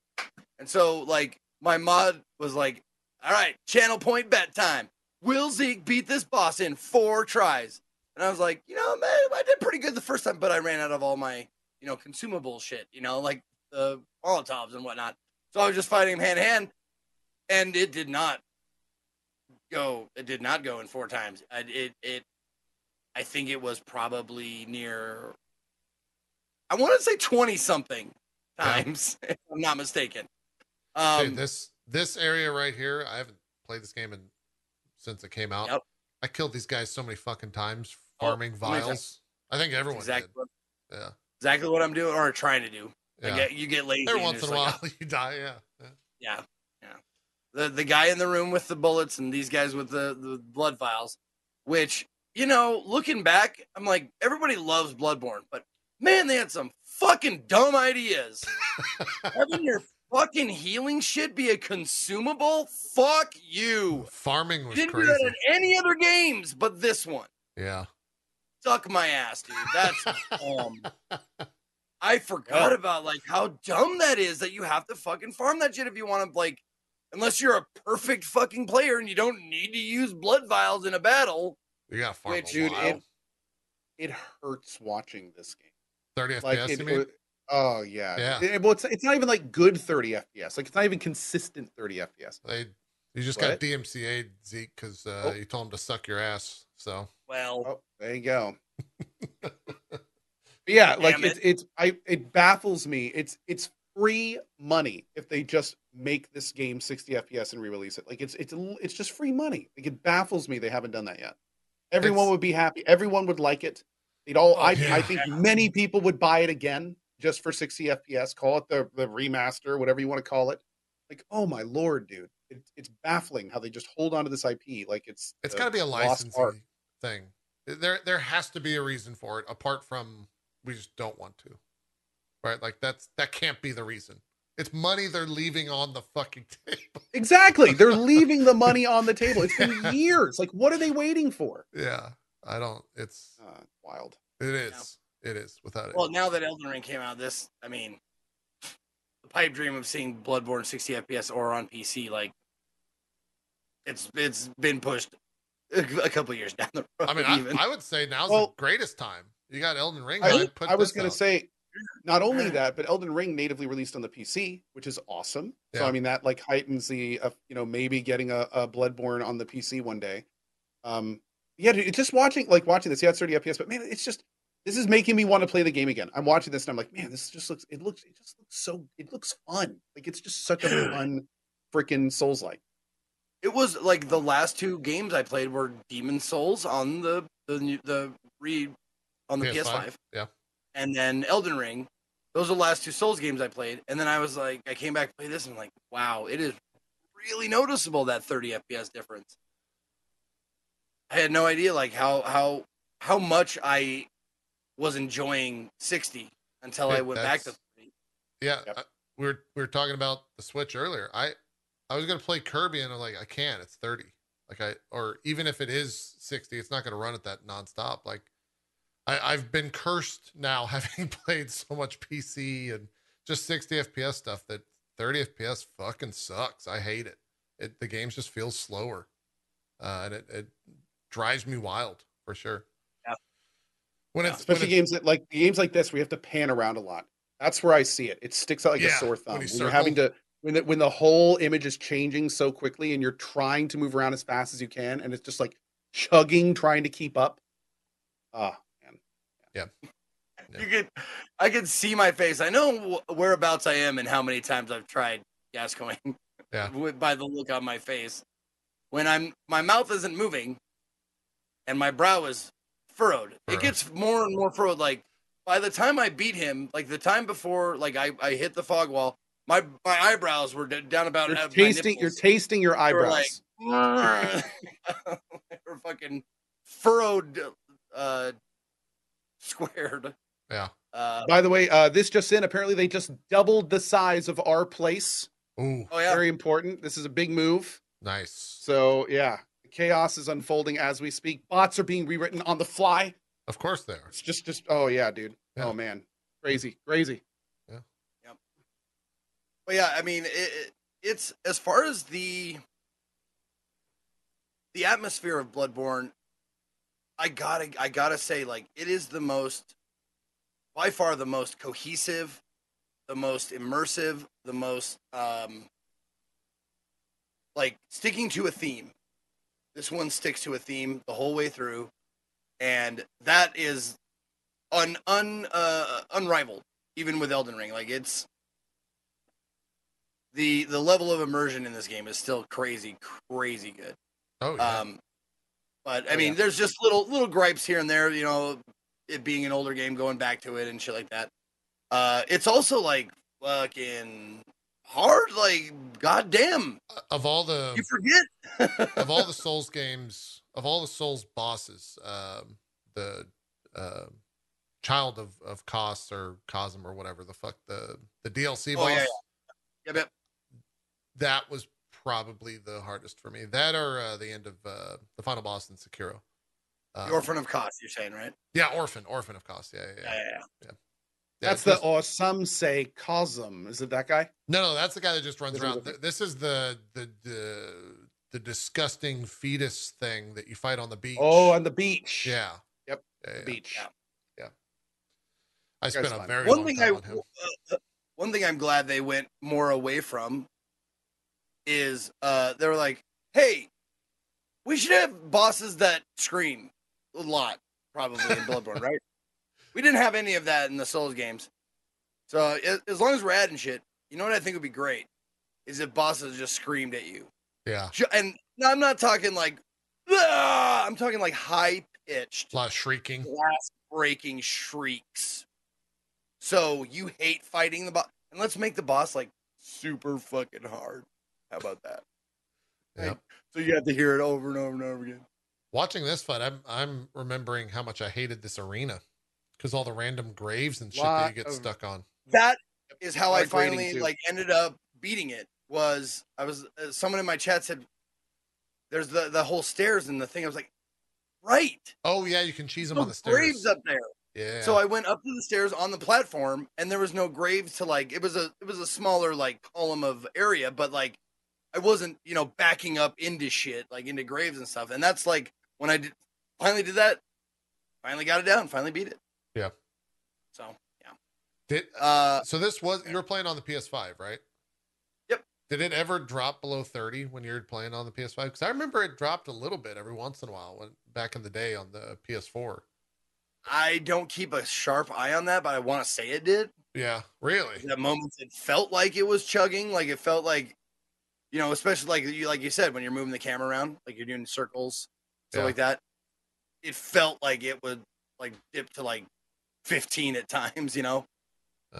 And so like my mod was like, all right, channel point bet time. Will Zeke beat this boss in four tries? And I was like, you know, man, I did pretty good the first time, but I ran out of all my, you know, consumable shit, you know, like the Molotovs and whatnot. So I was just fighting him hand to hand, and it did not go. It did not go in four times. I, it it. I think it was probably near. I want to say twenty something times, if I'm not mistaken. Um, Dude, this this area right here, I haven't played this game in, since it came out. Yep. I killed these guys so many fucking times Oh, farming many vials. I think everyone exactly what. Yeah. exactly what I'm doing or trying to do. Yeah. Like, you get lazy. Every once in a like, while you die. Yeah. yeah. Yeah, yeah. The the guy in the room with the bullets and these guys with the, the blood vials, which, you know, looking back, I'm like, everybody loves Bloodborne, but Man, they had some fucking dumb ideas. Having your fucking healing shit be a consumable? Fuck you. Farming was Didn't crazy. do that in any other games but this one. yeah. Suck my ass, dude. That's dumb. I forgot about like how dumb that is that you have to fucking farm that shit if you want to like unless you're a perfect fucking player and you don't need to use blood vials in a battle. You got to farm Which, a dude, it it hurts watching this game. 30 Like FPS, it, you mean? it- oh yeah, Yeah. It- well, it's it's not even like good 30 FPS. Like it's not even consistent 30 FPS. They, you just What? got DMCA Zeke because uh, Oh. you told him to suck your ass. So Well, Oh, there you go. But yeah, like Damn it's it's I it baffles me. It's it's free money if they just make this game 60 FPS and re-release it. Like it's it's it's just free money. Like it baffles me they haven't done that yet. Everyone It's- would be happy. Everyone would like it. They'd all. Oh, I yeah. I think many people would buy it again just for 60 FPS. Call it the the remaster, whatever you want to call it. Like oh my lord, dude. It, it's baffling how they just hold on to this IP like it's it's got to be a licensing thing. There, there has to be a reason for it apart from we just don't want to. Right? Like that's that can't be the reason. It's money they're leaving on the fucking table. Exactly. They're leaving the money on the table. It's been years. Like, what are they waiting for? yeah. I don't. It's Uh, wild. it is. It is without it. well, now that Elden Ring came out, this I mean, the pipe dream of seeing Bloodborne 60 FPS or on PC, like it's it's been pushed a, a couple years down the road. I mean, I. I would say now's Well- the greatest time. You got Elden Ring. I, I'd put I was going to say, not only that, but Elden Ring natively released on the PC, which is awesome. So, I mean, that like heightens the, uh, you know, maybe getting a, a Bloodborne on the PC one day. Um, yeah, dude, just watching, like watching this. Yeah, it's 30 FPS, but man, it's just, this is making me want to play the game again. I'm watching this and I'm like, man, this just looks, it looks, it just looks so, it looks fun. Like, it's just such a fun freaking Souls like. It was like the last two games I played were Demon Souls on the the new- the re on the PS5, Yeah. And then Elden Ring. Those are the last two Souls games I played, and then I was like, I came back to play this, and I'm like, wow, it is really noticeable that 30 FPS difference. I had no idea like how how how much I was enjoying 60 until I went back to that's- 30. Yeah, Yep. I- we were we were talking about the Switch earlier. I I was gonna play Kirby and I'm like, I can't. It's thirty. Like I or even if it is sixty, it's not gonna run at that nonstop. Like I I've been cursed now having played so much PC and just sixty FPS stuff that thirty FPS fucking sucks. I hate it. It the games just feel slower, uh, and it it drives me wild for sure. Yeah. When Yeah. it's when especially it's- games that like games like this we have to pan around a lot. That's where I see it. It sticks out like Yeah, a sore when thumb. you When, you're having to when the, when the whole image is changing so quickly and you're trying to move around as fast as you can and it's just like chugging trying to keep up. Ah, man. Yeah. You could, I could see my face. I know wh- whereabouts I am and how many times I've tried Gascoigne. Yeah. by the look on my face, when I'm my mouth isn't moving, and my brow is furrowed. It gets more and more furrowed. Like by the time I beat him, like the time before, like I, I hit the fog wall, my my eyebrows were down about You're tasting you're tasting your They were eyebrows. like, they were fucking furrowed, uh, squared. yeah. Uh, By the way, uh, this just in, apparently they just doubled the size of our place. Ooh, oh yeah, Very important. This is a big move. nice. So yeah, chaos is unfolding as we speak. Bots are being rewritten on the fly. Of course they are. It's just just oh yeah, dude. Yeah. Oh man. Crazy. Crazy. Yeah. Yep. But yeah, I mean, it, it, it's as far as the the atmosphere of Bloodborne. I gotta, I gotta say, like, it is the most, by far, the most cohesive, the most immersive, the most, um, like, sticking to a theme. This one sticks to a theme the whole way through, and that is un, un, uh, unrivaled, even with Elden Ring. Like, it's the the level of immersion in this game is still crazy, crazy good. Oh yeah. Um, but I Oh, mean, yeah. there's just little little gripes here and there. You know, it being an older game, going back to it and shit like that. Uh, it's also like fucking hard. Like, goddamn, of all the you forget. of all the Souls games, of all the Souls bosses, um, the uh, child of of Kos or Cosm or whatever the fuck the the DLC Oh, boss. yeah, yeah. Yep, yep. That was probably the hardest for me. That or uh, the end of uh, the final boss in Sekiro. Uh, The Orphan of Kos, you're saying, right? Yeah, Orphan, Orphan of Kos. Yeah, yeah, yeah. Yeah, yeah, yeah. Yeah, That's the or some say Cosm. Is it that guy? No, no, that's the guy that just runs This around. the- Th- This is the the the the disgusting fetus thing that you fight on the beach. Oh, on the beach. yeah. Yep, Yeah, The yeah. beach. Yeah. I spent a very One long thing time I, on him. uh, one thing I'm glad they went more away from is uh, they were like, "Hey, we should have bosses that scream a lot, probably in Bloodborne, right? We didn't have any of that in the Souls games, so as long as we're adding shit, you know what I think would be great is if bosses just screamed at you, Yeah, and I'm not talking like, "Ah!" I'm talking like high pitched a lot of shrieking. glass breaking shrieks. So you hate fighting the boss, and let's make the boss like super fucking hard. How about that? Yep. Like, so you have to hear it over and over and over again. Watching this fight, I'm I'm remembering how much I hated this arena because all the random graves and shit that you get of- stuck on. That is how I finally too. like ended up beating it. Was I was uh, someone in my chat said, "There's the the whole stairs and the thing." I was like, "Right, Oh yeah, you can cheese them no on the stairs. graves up there." Yeah. So I went up to the stairs on the platform, and there was no graves to like. It was a it was a smaller like column of area, but like I wasn't you know backing up into shit like into graves and stuff. And that's like when I did finally did that, finally got it down, finally beat it. Yeah. So yeah. Did Uh, so this was you were playing on the PS5, right? Yep. Did it ever drop below 30 when you were playing on the PS5? Because I remember it dropped a little bit every once in a while when back in the day on the PS4. I don't keep a sharp eye on that, but I want to say it did. Yeah, really. At moments it felt like it was chugging, like it felt like, you know, especially like you like you said when you're moving the camera around, like you're doing circles, stuff Yeah. like that. It felt like it would like dip to like 15 at times, you know.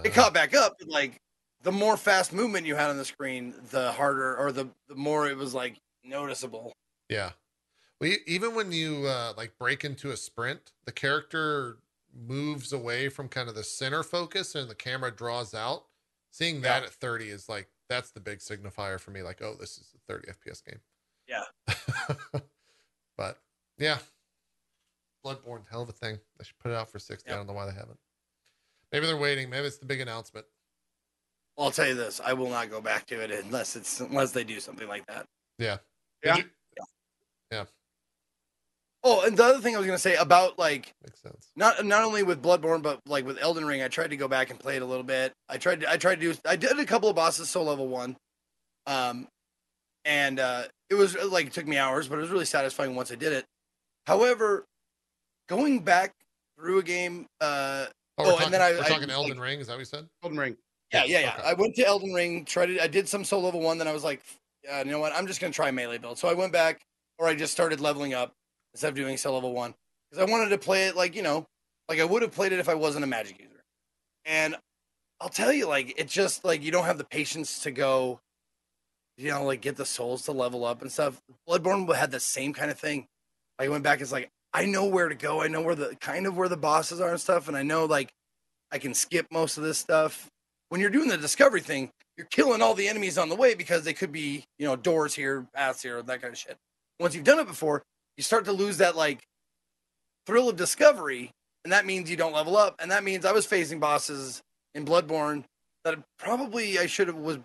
It Uh, caught back up, but like the more fast movement you had on the screen, the harder or the the more it was like noticeable. Yeah. Well, e- even when you uh, like break into a sprint, the character moves away from kind of the center focus and the camera draws out. Seeing that Yeah. at 30 is like that's the big signifier for me. Like, oh, this is a 30 FPS game. Yeah. but yeah, Bloodborne, hell of a thing. They should put it out for 60. I don't know why they haven't. Maybe they're waiting. Maybe it's the big announcement. I'll tell you this: I will not go back to it unless it's unless they do something like that. Yeah. Yeah. Yeah. you- Oh, and the other thing I was gonna say about like Makes sense. not not only with Bloodborne, but like with Elden Ring, I tried to go back and play it a little bit. I tried to, I tried to do I did a couple of bosses so level one, um, and uh, it was like it took me hours, but it was really satisfying once I did it. However, going back through a game, uh, Oh, Oh, we're and then I- we're I- talking Elden Ring. Is that what you said? Elden Ring. yeah, yeah, yeah. Okay. I went to Elden Ring, tried it. I did some soul level one, then I was like, uh, you know what? I'm just gonna try melee build. So I went back, or I just started leveling up instead of doing soul level one because I wanted to play it like you know, like I would have played it if I wasn't a magic user. And I'll tell you, like it just like you don't have the patience to go, you know, like get the souls to level up and stuff. Bloodborne had the same kind of thing. I went back, it's like I know where to go. I know where the kind of where the bosses are and stuff, and I know like I can skip most of this stuff. When you're doing the discovery thing, you're killing all the enemies on the way because they could be, you know, doors here, paths here, that kind of shit. Once you've done it before, you start to lose that like thrill of discovery, and that means you don't level up, and that means I was facing bosses in Bloodborne that probably I should have was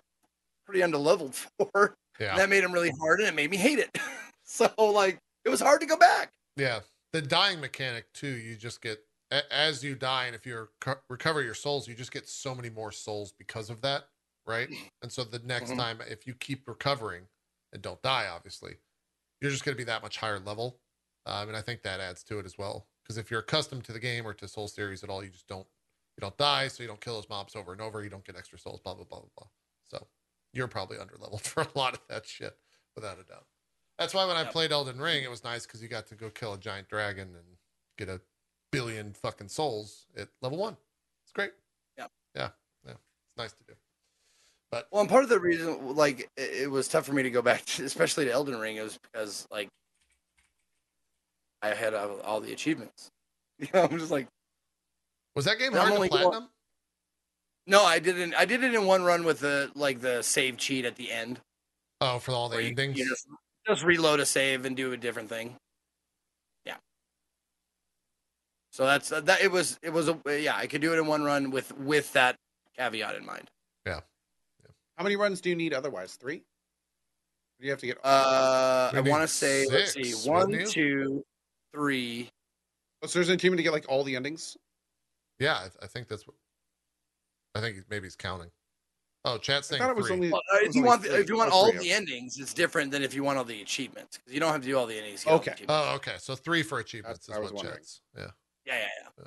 pretty underleveled for. Yeah. That made them really hard, and it made me hate it. so like, it was hard to go back. Yeah, the dying mechanic too. You just get a- as you die, and if you reco- recover your souls, you just get so many more souls because of that, right? And so the next Mhm. time, if you keep recovering and don't die, obviously, you're just going to be that much higher level. Um, and I think that adds to it as well. Because if you're accustomed to the game or to Soul series at all, you just don't you don't die, so you don't kill those mobs over and over. You don't get extra souls. Blah blah blah blah blah. So you're probably underleveled for a lot of that shit, without a doubt. That's why when I played Elden Ring, it was nice because you got to go kill a giant dragon and get a billion fucking souls at level one. It's great. Yep. Yeah. Yeah. It's nice to do. But Well, and part of the reason, like, it, it was tough for me to go back, to, especially to Elden Ring, is because, like, I had all, all the achievements. You know, I'm just like, Was that game hard to only going- platinum? No, I didn't. I did it in one run with the like the save cheat at the end. Oh, for all the you- endings. You just, just reload a save and do a different thing. Yeah. So that's uh, that. It was it was a yeah. I could do it in one run with with that caveat in mind. How many runs do you need otherwise? Three? Or do you have to get? Uh, I want to say let's see, one, wouldn't three. oh, so there's an achievement to get like all the endings. Yeah, I, I think that's what. I think maybe he's counting. Oh, chat I saying thought three. only. Well, uh, if you only want the, three. if you want Oh, all three, the endings, it's different than if you want all the achievements because you don't have to do all the endings. you get all the Okay. Oh, okay. So three for achievements That's- I is was what wondering. chat's. Yeah, yeah, yeah, yeah.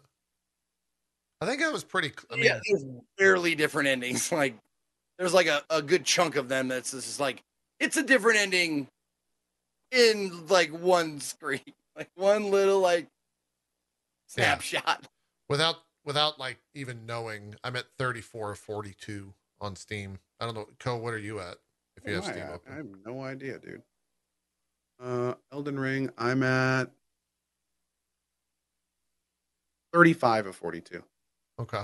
I think that was pretty. I mean, yeah, there's barely different endings. Like there's like a, a good chunk of them that's just like it's a different ending in like one screen, like one little like Yeah. snapshot. without without like even knowing, I'm at 34 or 42 on Steam. I don't know, Cohh. What are you at? If you have Steam I, open, I have no idea, dude. Uh, Elden Ring. I'm at thirty-five of forty-two. okay.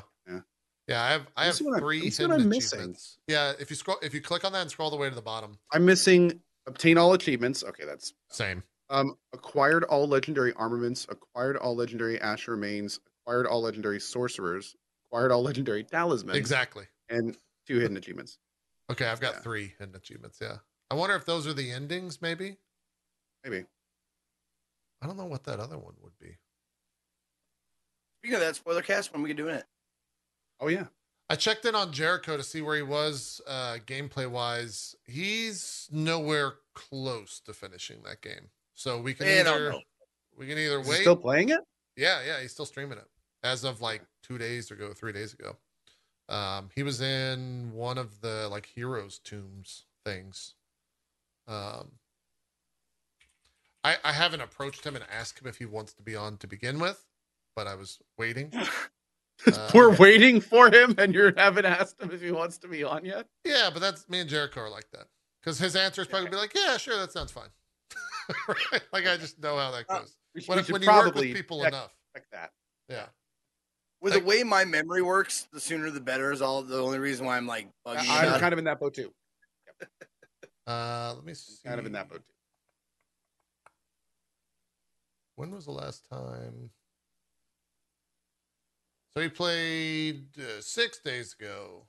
Yeah. Yeah, I have I have Let's what I- three let's what hidden I'm missing. achievements. Yeah, if you scroll, if you click on that and scroll the way to the bottom, I'm missing obtain all achievements. Okay, that's same. um acquired all legendary armaments, acquired all legendary ash remains, acquired all legendary sorcerers, acquired all legendary talismans, Exactly. and two hidden achievements. Okay, I've got Yeah. three hidden achievements. Yeah, I wonder if those are the endings. Maybe Maybe. I don't know what that other one would be. Speaking of that spoiler cast, when are we can do it? Oh yeah. I checked in on Jericho to see where he was uh, gameplay wise. He's nowhere close to finishing that game. So we can Man, don't either know. we can either Is he wait. still playing it? Yeah, yeah, he's still streaming it as of like two days ago, three days ago. Um, he was in one of the like heroes tombs things. Um, I I haven't approached him and asked him if he wants to be on to begin with, but I was waiting. Uh, We're waiting for him, and you haven't asked him if he wants to be on yet. Yeah, but that's me and Jericho are like that because his answer is probably gonna be like, "Yeah, sure, that sounds fine." right? Like I just know how that Uh, goes. We should, When, we when you work probably with people check, enough, check that. yeah. With Like- the way my memory works, the sooner the better is all the only reason why I'm like bugging you I'm about it. kind of in that boat too. Uh, let me see. Kind of in that boat too. When was the last time? So he played uh, six days ago,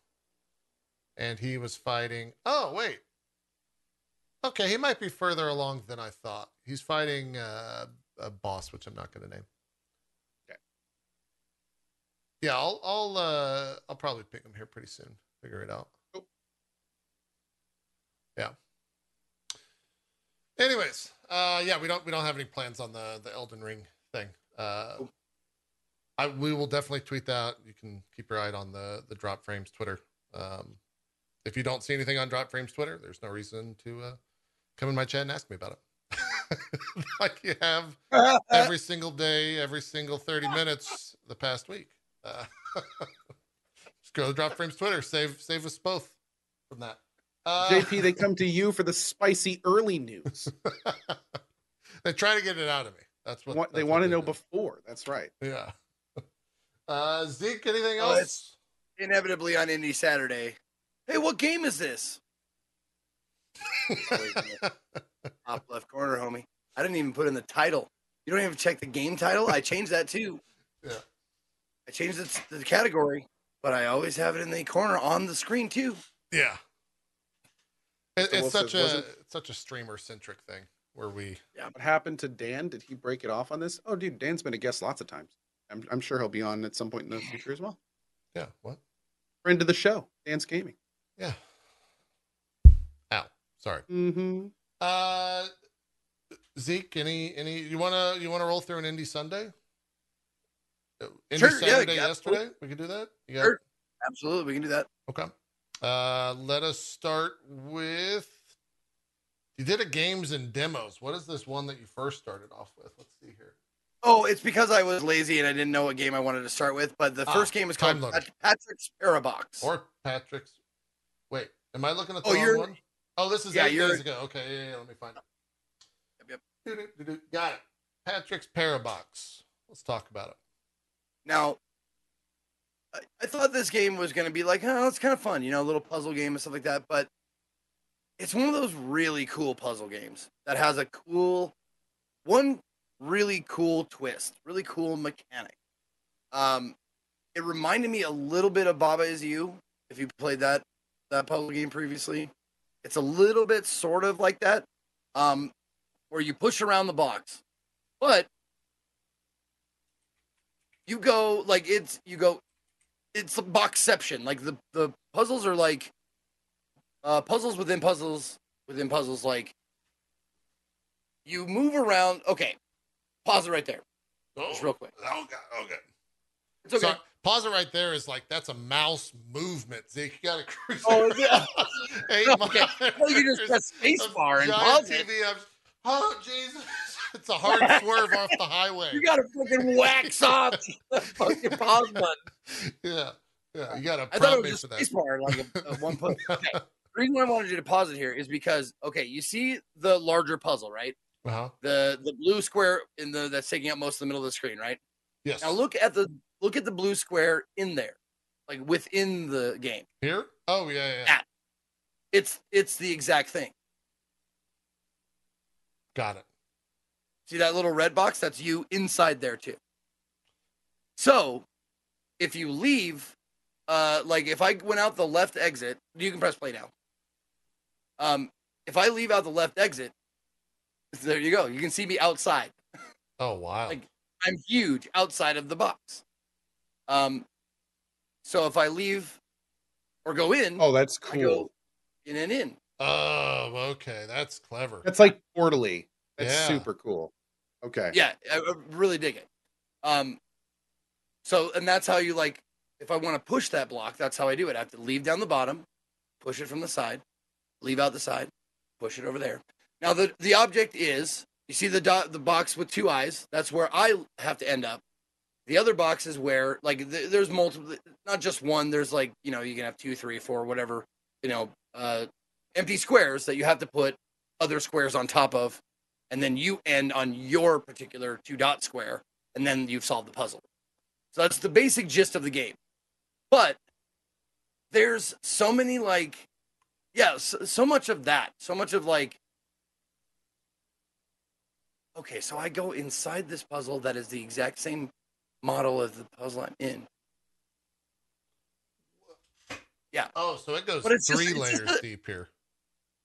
and he was fighting. Oh wait. Okay, he might be further along than I thought. He's fighting uh, a boss, which I'm not going to name. Okay. Yeah, I'll I'll uh, I'll probably pick him here pretty soon. Figure it out. Cool. Yeah. Anyways, uh, yeah, we don't we don't have any plans on the the Elden Ring thing. Uh, Cool. I we will definitely tweet that. You can keep your eye on the the Dropped Frames Twitter. Um, if you don't see anything on Dropped Frames Twitter, there's no reason to uh, come in my chat and ask me about it. like you have every single day, every single 30 minutes the past week. Uh, just go to Dropped Frames Twitter. Save save us both from that. Uh, JP, they come to you for the spicy early news. they try to get it out of me. That's what What- they that's want to know do. before. That's right. Yeah. Uh, Zeke, anything Oh, else? Inevitably on Indie Saturday. Hey, what game is this? Top left corner, homie. I didn't even put in the title. You don't even check the game title. I changed that too. Yeah. I changed it to the category, but I always have it in the corner on the screen too. yeah. It, it's Wolf such says, a it's such a streamer centric thing where we Yeah. What happened to Dan? Did he break it off on this? Oh, dude, Dan's been a guest lots of times. I'm, I'm sure he'll be on at some point in the future as well. yeah what Friend of the show, DansGaming. yeah. Ow, sorry. Mm-hmm. Uh, Zeke, any any you wanna you wanna roll through an Indie Sunday? Uh, Indie Sure, Saturday yeah, yesterday. We can do that. You got- Sure. Absolutely, we can do that. Okay. Uh, let us start with. You did a games and demos. What is this one that you first started off with? Let's see here. Oh, it's because I was lazy and I didn't know what game I wanted to start with. But the Ah, first game is called. Pat- Patrick's Parabox. Or Patrick's. Wait, am I looking at the Oh, wrong one? Oh, this is Yeah, eight days ago. Okay, yeah, yeah, let me find it. Yep, Doo-doo-doo-doo. Got it. Patrick's Parabox. Let's talk about it. Now, I, I thought this game was going to be like, oh, it's kind of fun, you know, a little puzzle game and stuff like that. But it's one of those really cool puzzle games that has a cool, one really cool twist, really cool mechanic. Um, it reminded me a little bit of Baba Is You. If you played that that puzzle game previously, it's a little bit sort of like that, um, where you push around the box, but you go like it's you go it's a boxception like the the puzzles are like uh puzzles within puzzles within puzzles like you move around okay pause it right there oh, just real quick Oh, God. Oh, okay. it's okay So, pause it right there is like, that's a mouse movement. Zeke, you got to cruise. Oh, yeah. Eight Okay. well, you just press space bar and Giant pause it TV, I'm- oh, Jesus. It's a hard swerve off the highway. you gotta fucking wax off the fucking pause button Yeah. Yeah. You got to i thought prompt it me was for just space bar like a, a one push that. the reason why i wanted you to pause it here is because okay you see the larger puzzle right uh-huh. the the blue square in the that's taking up most of the middle of the screen, right? Yes. Now look at the look at the blue square in there, like within the game. Here? Oh, yeah, yeah. Ah. It's it's the exact thing. Got it. See that little red box? That's you inside there too. So, if you leave, uh, like if I went out the left exit, you can press play now. Um, if I leave out the left exit, there you go. You can see me outside. Oh, wow. Like- I'm huge outside of the box. Um, so if I leave or go in, Oh, that's I go cool. in and in. oh, okay. That's clever. That's like quarterly. That's Yeah. super cool. Okay. Yeah, I, I really dig it. Um, so and that's how you like. If I want to push that block, that's how I do it. I have to leave down the bottom, push it from the side, leave out the side, push it over there. Now the the object is you see the dot the box with two eyes. That's where I have to end up. The other box is where like th- there's multiple, not just one. There's like you know you can have two, three, four, whatever you know, uh, empty squares that you have to put other squares on top of, and then you end on your particular two dot square, and then you've solved the puzzle. So that's the basic gist of the game. But there's so many like, yeah, so, so much of that, so much of like. Okay, so I go inside this puzzle that is the exact same model as the puzzle I'm in. Yeah. Oh, so it goes But it's just- three it's just layers a- deep here.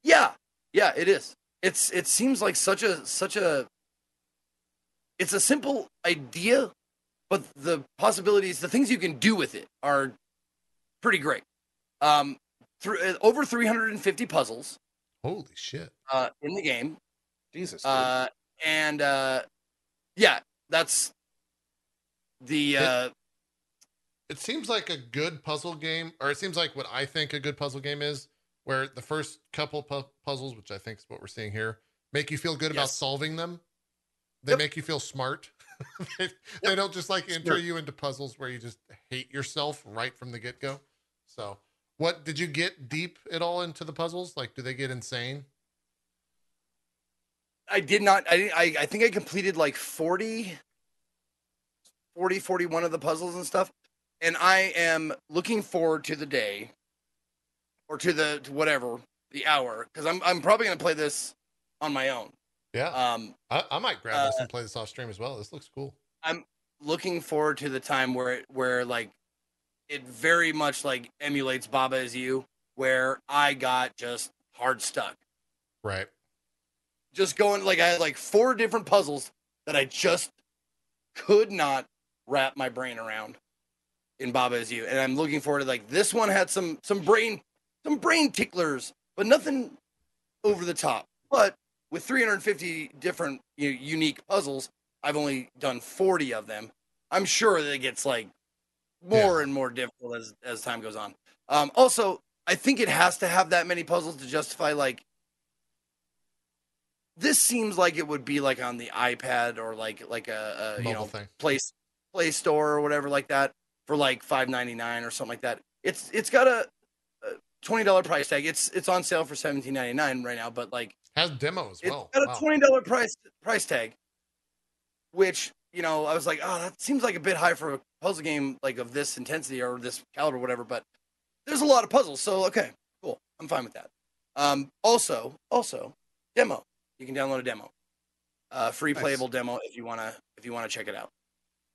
Yeah, yeah, it is. It's it seems like such a such a. It's a simple idea, but the possibilities, the things you can do with it, are pretty great. Um, through over 350 puzzles Holy shit. uh, in the game, Jesus. dude. uh, and uh, yeah, that's the uh, It seems like a good puzzle game, or it seems like what I think a good puzzle game is, where the first couple pu- puzzles, which I think is what we're seeing here, make you feel good about solving them. They Yep. make you feel smart. they, they don't just like enter you into puzzles where you just hate yourself right from the get go. So, what did you get deep at all into the puzzles? Like, do they get insane? I did not. I, I I think I completed like 40, 40, 41 of the puzzles and stuff. And I am looking forward to the day or to the to whatever the hour because I'm I'm probably gonna play this on my own. Yeah, Um, I, I might grab this uh, and play this off stream as well. This looks cool. I'm looking forward to the time where it where like it very much like emulates Baba Is You, where I got just hard stuck. Right. Just going like I had like four different puzzles that I just could not wrap my brain around in Baba is you. And I'm looking forward to like this one had some some brain some brain ticklers, but nothing over the top. But with 350 different you know, unique puzzles, I've only done 40 of them. I'm sure that it gets like more and more difficult as as time goes on. Um, also, I think it has to have that many puzzles to justify like this seems like it would be like on the iPad or like like a, a you know thing. Play Play Store or whatever like that for like five ninety nine or something like that. It's it's got a, a twenty dollar price tag. It's it's on sale for seventeen ninety nine right now, but like Has demo as it's well. got a Wow. twenty dollar price price tag, which you know, I was like, oh, that seems like a bit high for a puzzle game like of this intensity or this caliber or whatever. But there's a lot of puzzles, so okay, cool. I'm fine with that. Um, also, also, demo. You can download a demo, a free Nice. playable demo if you wanna if you wanna check it out.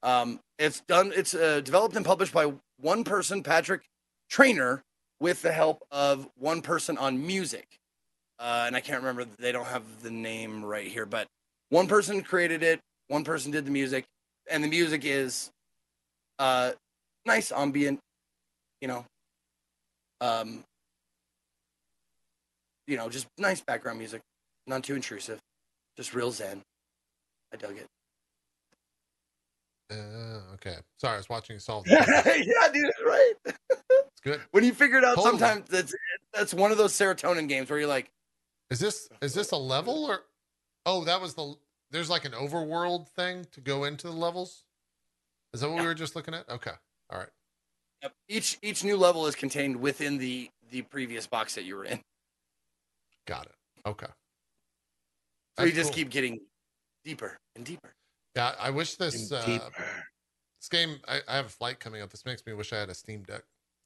Um, it's done. It's uh, developed and published by one person, Patrick Traynor, with the help of one person on music. Uh, and I can't remember. They don't have the name right here, but one person created it. One person did the music, and the music is uh, nice ambient. You know, um, you know, just nice background music, not too intrusive, just real zen. I dug it. Uh, okay. Sorry, I was watching you solve yeah, dude, right. It's good. When you figure it out, Totally. sometimes that's that's one of those serotonin games where you're like, Is this is this a level or oh that was the there's like an overworld thing to go into the levels? Is that what we were just looking at? Okay. All right. yep, each each new level is contained within the the previous box that you were in. Got it. Okay. So you just cool. keep getting deeper and deeper. Yeah, I wish this uh, this game I, I have a flight coming up. This makes me wish I had a Steam Deck.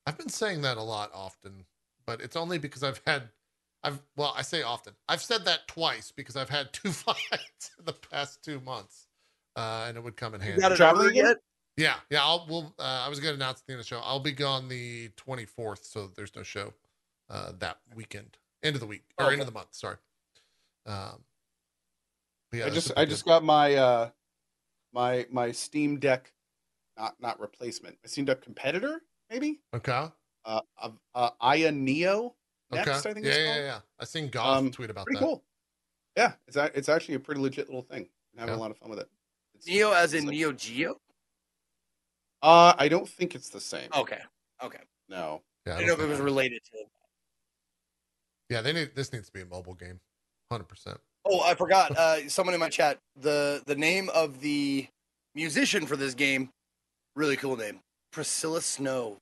I've been saying that a lot often, but it's only because I've had I've well, I say often. I've said that twice because I've had two flights in the past two months. Uh, and it would come in handy. got it Traveling yet? Yeah, yeah. I'll we'll. Uh, I was going to announce at the end of the show. I'll be gone the twenty fourth, so there's no show uh, that weekend, end of the week or Okay. end of the month. Sorry. Um, but yeah, I just I just got my uh my my Steam Deck not not replacement. My Steam Deck competitor, maybe? okay. Uh uh, uh Aya Neo Okay. I think yeah, it's yeah, called. yeah. I seen Goff Um, tweet about Pretty that. cool. Yeah, it's a, it's actually a pretty legit little thing. I'm having Yeah. a lot of fun with it. It's, Neo as in like- Neo Geo? Uh I don't think it's the same. Okay. Okay. No. Yeah, I I didn't know if it was related to yeah. They need this needs to be a mobile game, hundred percent. Oh, I forgot. Uh, someone in my chat. The the name of the musician for this game, really cool name, Priscilla Snow.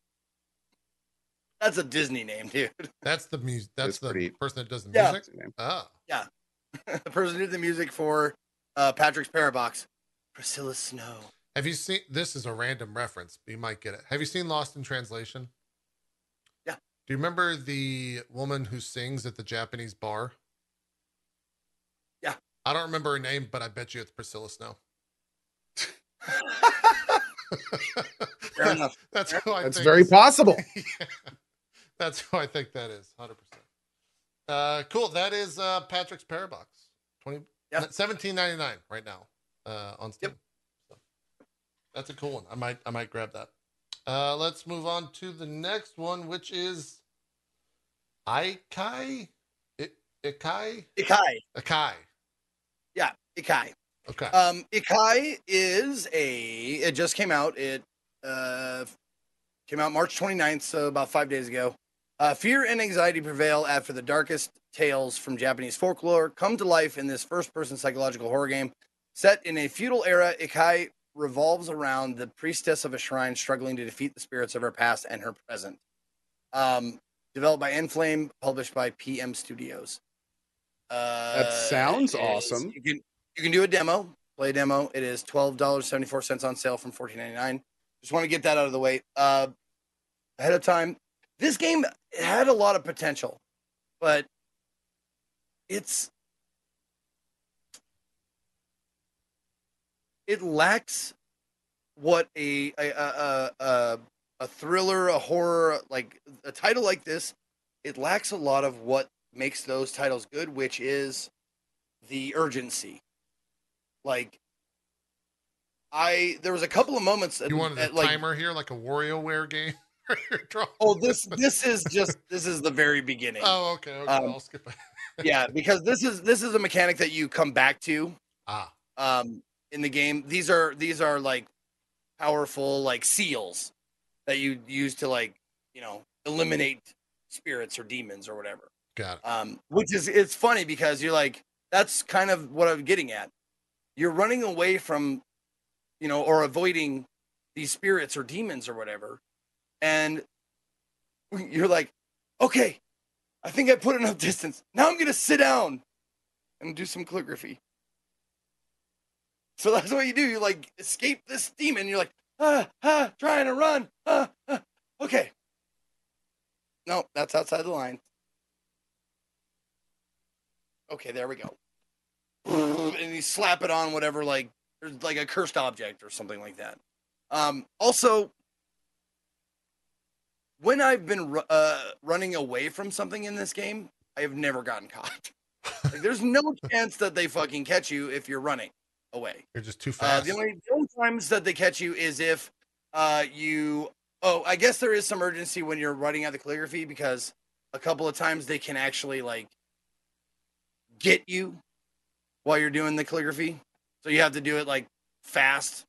That's a Disney name, dude. That's the music. That's It's the pretty- person that does the Yeah. music. Name. Ah, the person who did the music for uh, Patrick's Parabox, Priscilla Snow. have you seen? This is a random reference. but You might get it. Have you seen Lost in Translation? Yeah. Do you remember the woman who sings at the Japanese bar? Yeah. I don't remember her name, but I bet you it's Priscilla Snow. Fair enough. That's who I That's think very is- possible. Yeah. That's who I think that is. Hundred percent. Uh, cool. That is uh, Patrick's Parabox. Twenty. Yeah. Seventeen ninety nine right now uh, on Steam. So, that's a cool one. I might I might grab that. Uh, let's move on to the next one, which is Ikai. I- Ikai. Ikai. Ikai. Yeah, Ikai. Okay. Um, Ikai is a. It just came out. It uh, came out March 29th, so about five days ago. Uh, fear and anxiety prevail after the darkest tales from Japanese folklore come to life in this first-person psychological horror game. Set in a feudal era, Ikai revolves around the priestess of a shrine struggling to defeat the spirits of her past and her present. Um, developed by Endflame, published by PM Studios. Uh, that sounds awesome. You can you can do a demo, play a demo. It is twelve dollars seventy four cents on sale from fourteen ninety nine. Just want to get that out of the way uh, ahead of time. This game had a lot of potential, but it's it lacks what a a, a, a a thriller, a horror, like a title like this. It lacks a lot of what makes those titles good, which is the urgency. Like, I there was a couple of moments. At, you wanted a at, like, timer here, like a WarioWare game? Oh, this this is just this is the very beginning. Oh, okay. Okay. Um, I'll skip it. yeah, because this is this is a mechanic that you come back to Ah, um in the game. These are these are like powerful like seals that you use to like, you know, eliminate spirits or demons or whatever. Got it. Um which is it's funny because you're like that's kind of what I'm getting at. You're running away from you know or avoiding these spirits or demons or whatever. And you're like, "Okay, I think I put enough distance. Now I'm to sit down and do some calligraphy." So that's what you do. You like escape this demon. You're like, ah, ah, trying to run. Ah, ah. Okay. No, that's outside the line. Okay, there we go. And you slap it on whatever, like, there's like a cursed object or something like that. Um, also, when I've been uh, running away from something in this game, I have never gotten caught. like, there's no chance that they fucking catch you if you're running away. You're just too Uh, fast. the only the only times that they catch you is if uh, you. Oh, I guess there is some urgency when you're running out the calligraphy because a couple of times they can actually like get you while you're doing the calligraphy. So you have to do it like fast.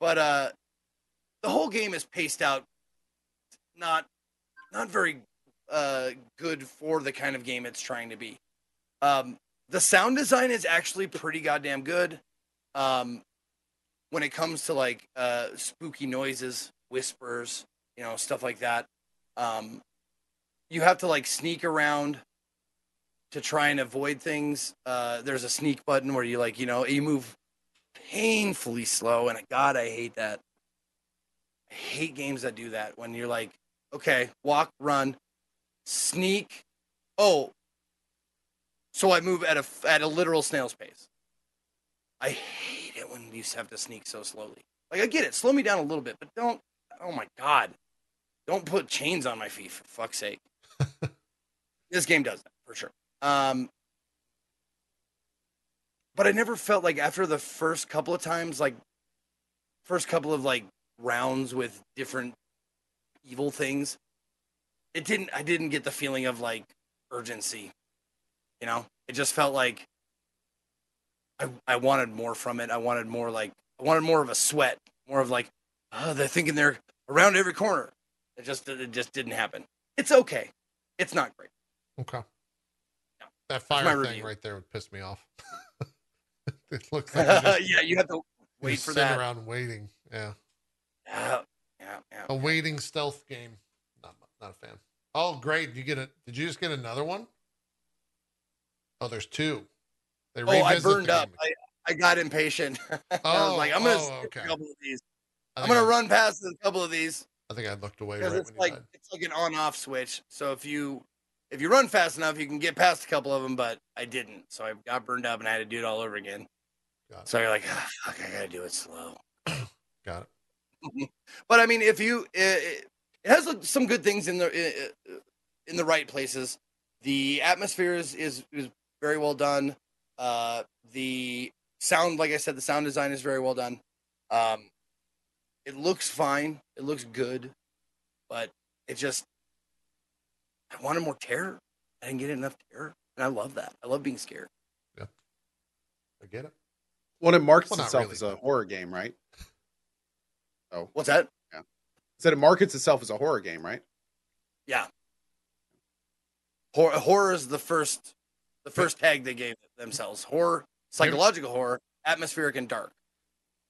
But uh, the whole game is paced out not not very uh, good for the kind of game it's trying to be. Um, the sound design is actually pretty goddamn good um when it comes to like uh spooky noises whispers you know stuff like that um you have to like sneak around to try and avoid things uh there's a sneak button where you like you know you move painfully slow and god i hate that i hate games that do that when you're like okay walk run sneak oh so i move at a at a literal snail's pace I hate it when you have to sneak so slowly. Like I get it, slow me down a little bit, but don't. Oh my god, don't put chains on my feet for fuck's sake. this game does that for sure. Um, but I never felt like after the first couple of times, like first couple of like rounds with different evil things, it didn't. I didn't get the feeling of like urgency. You know, it just felt like I, I wanted more from it. I wanted more like I wanted more of a sweat, more of like, oh, they're thinking they're around every corner. It just it just didn't happen. It's okay. It's not great. okay. That fire thing review. right there would piss me off. it looks like just, yeah, you have to wait for that. around waiting. Yeah. Yeah, yeah, yeah. A waiting stealth game. Not not a fan. Oh, great! You get it? Did you just get another one? Oh, there's two. They Oh, I burned up. I, I got impatient. I Oh, was like, I'm gonna oh, okay. a couple of these. I I'm gonna I- run past a couple of these I think I looked away because right it's like died. it's like an on-off switch. So if you if you run fast enough, you can get past a couple of them. But I didn't, so I got burned up and I had to do it all over again. Got it. So you're like, ah, fuck, I gotta do it slow. Got it. But I mean, if you it, it has some good things in the in the right places. The atmosphere is is, is very well done. Uh, the sound, like I said, the sound design is very well done. Um, it looks fine. It looks good, but it just I wanted more terror. I didn't get enough terror, and I love that. I love being scared. Yeah. I get it. Well, it markets Well, itself really, as a but- horror game, right? Oh. What's that? Yeah. Said it markets itself as a horror game, right? Yeah. Horror, horror is the first, the first tag they gave themselves. Horror, psychological horror, atmospheric and dark.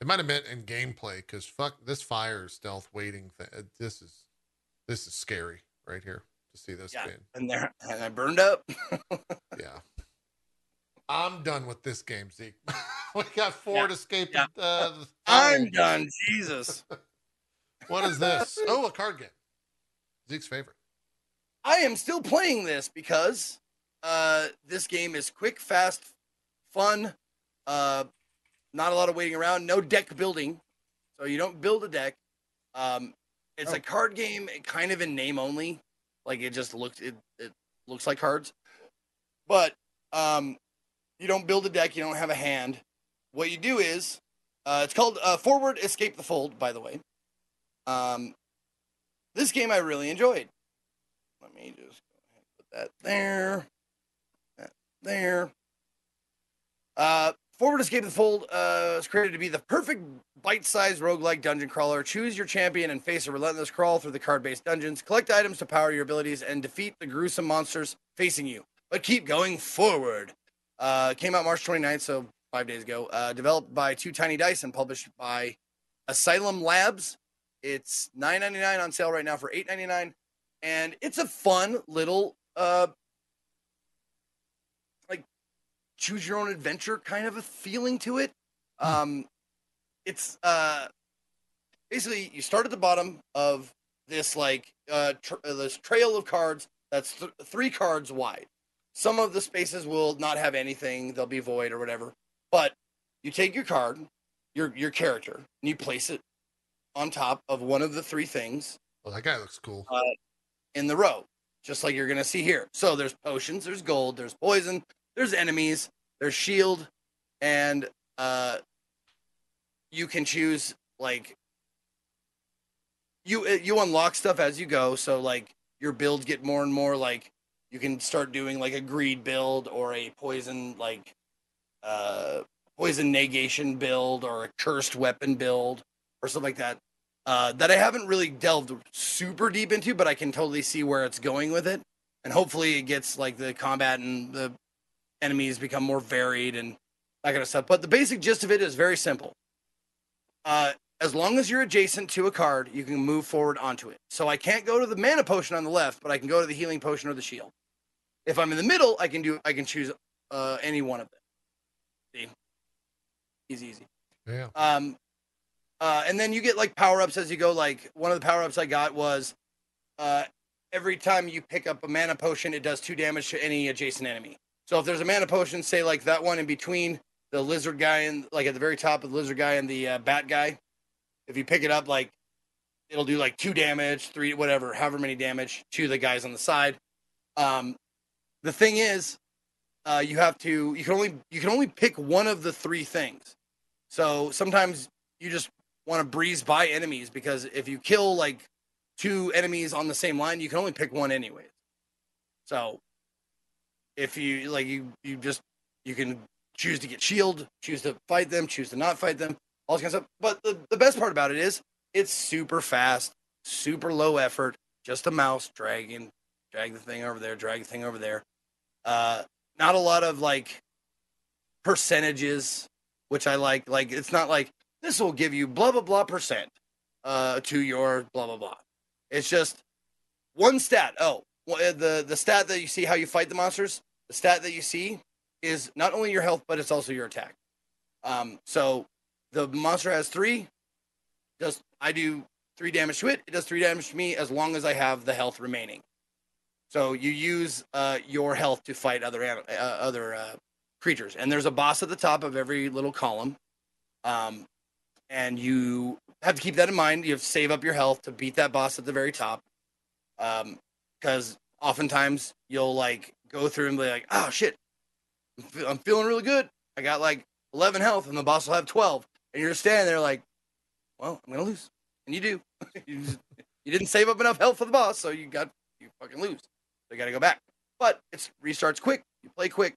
It might have meant in gameplay because fuck this fire stealth waiting thing. This is this is scary right here to see this Yeah. game. And there, and I burned up. Yeah. I'm done with this game, Zeke. we got Ford escaping. yeah. Uh, the I'm done. Jesus. What is this? Oh, a card game. Zeke's favorite. I am still playing this because uh, this game is quick, fast, fun. Uh, not a lot of waiting around. No deck building, so you don't build a deck. Um, it's Oh. a card game, kind of in name only. Like it just looks it, it looks like cards, but um, you don't build a deck. You don't have a hand. What you do is uh, it's called uh, Forward Escape the Fold. By the way, um, this game I really enjoyed. Let me just go ahead and put that there. That there. Uh, Forward Escape the Fold uh, is created to be the perfect bite-sized roguelike dungeon crawler. Choose your champion and face a relentless crawl through the card-based dungeons. Collect items to power your abilities and defeat the gruesome monsters facing you. But keep going forward. Uh, came out March 29th, so five days ago. Uh, developed by Two Tiny Dice and published by Asylum Labs. It's $9.99 on sale right now for $8.99 and it's a fun little uh choose your own adventure kind of a feeling to it Um, it's uh, basically you start at the bottom of this like uh, tr- uh, this trail of cards that's th- three cards wide. Some of the spaces will not have anything; they'll be void or whatever. But you take your card, your your character, and you place it on top of one of the three things Oh, that guy looks cool. uh, in the row, just like you're gonna see here. So there's potions, there's gold, there's poison, there's enemies, there's shield, and uh, you can choose like you you unlock stuff as you go. So like your builds get more and more like you can start doing like a greed build or a poison like uh poison negation build or a cursed weapon build or something like that uh, that I haven't really delved super deep into, but I can totally see where it's going with it. And hopefully it gets like the combat and the enemies become more varied and that kind of stuff. But the basic gist of it is very simple. Uh, as long as you're adjacent to a card, you can move forward onto it. So I can't go to the mana potion on the left, but I can go to the healing potion or the shield. If I'm in the middle, I can do I can choose uh, any one of them. See, easy, easy. Yeah. Um, uh, and then you get like power ups as you go. Like one of the power ups I got was uh, every time you pick up a mana potion, it does two damage to any adjacent enemy. So if there's a mana potion, say like that one in between the lizard guy and like at the very top of the lizard guy and the uh, bat guy, if you pick it up, like it'll do like two damage, three, whatever, however many damage to the guys on the side. Um, the thing is, uh, you have to you can only you can only pick one of the three things. So sometimes you just want to breeze by enemies because if you kill like two enemies on the same line, you can only pick one anyways. So if you like you you just you can choose to get shield, choose to fight them, choose to not fight them, all this kind of stuff. But the, the best part about it is it's super fast, super low effort, just a mouse dragging, drag the thing over there, drag the thing over there. Uh not a lot of like percentages, which I like. Like it's not like this will give you blah blah blah percent uh to your blah blah blah. It's just one stat. Oh, the the stat that you see how you fight the monsters. The stat that you see is not only your health, but it's also your attack. Um, so the monster has three. Does I do three damage to it? It does three damage to me as long as I have the health remaining. So you use uh, your health to fight other uh, other uh, creatures, and there's a boss at the top of every little column. Um, and you have to keep that in mind. You have to save up your health to beat that boss at the very top. Um, because oftentimes you'll like go through and be like, oh shit, I'm, feeling really good. I got like 11 health, and the boss will have 12, and you're standing there like, well, I'm gonna lose, and you do. you, just, you didn't save up enough health for the boss, so you got you fucking lose. So you got to go back. But it restarts quick. You play quick.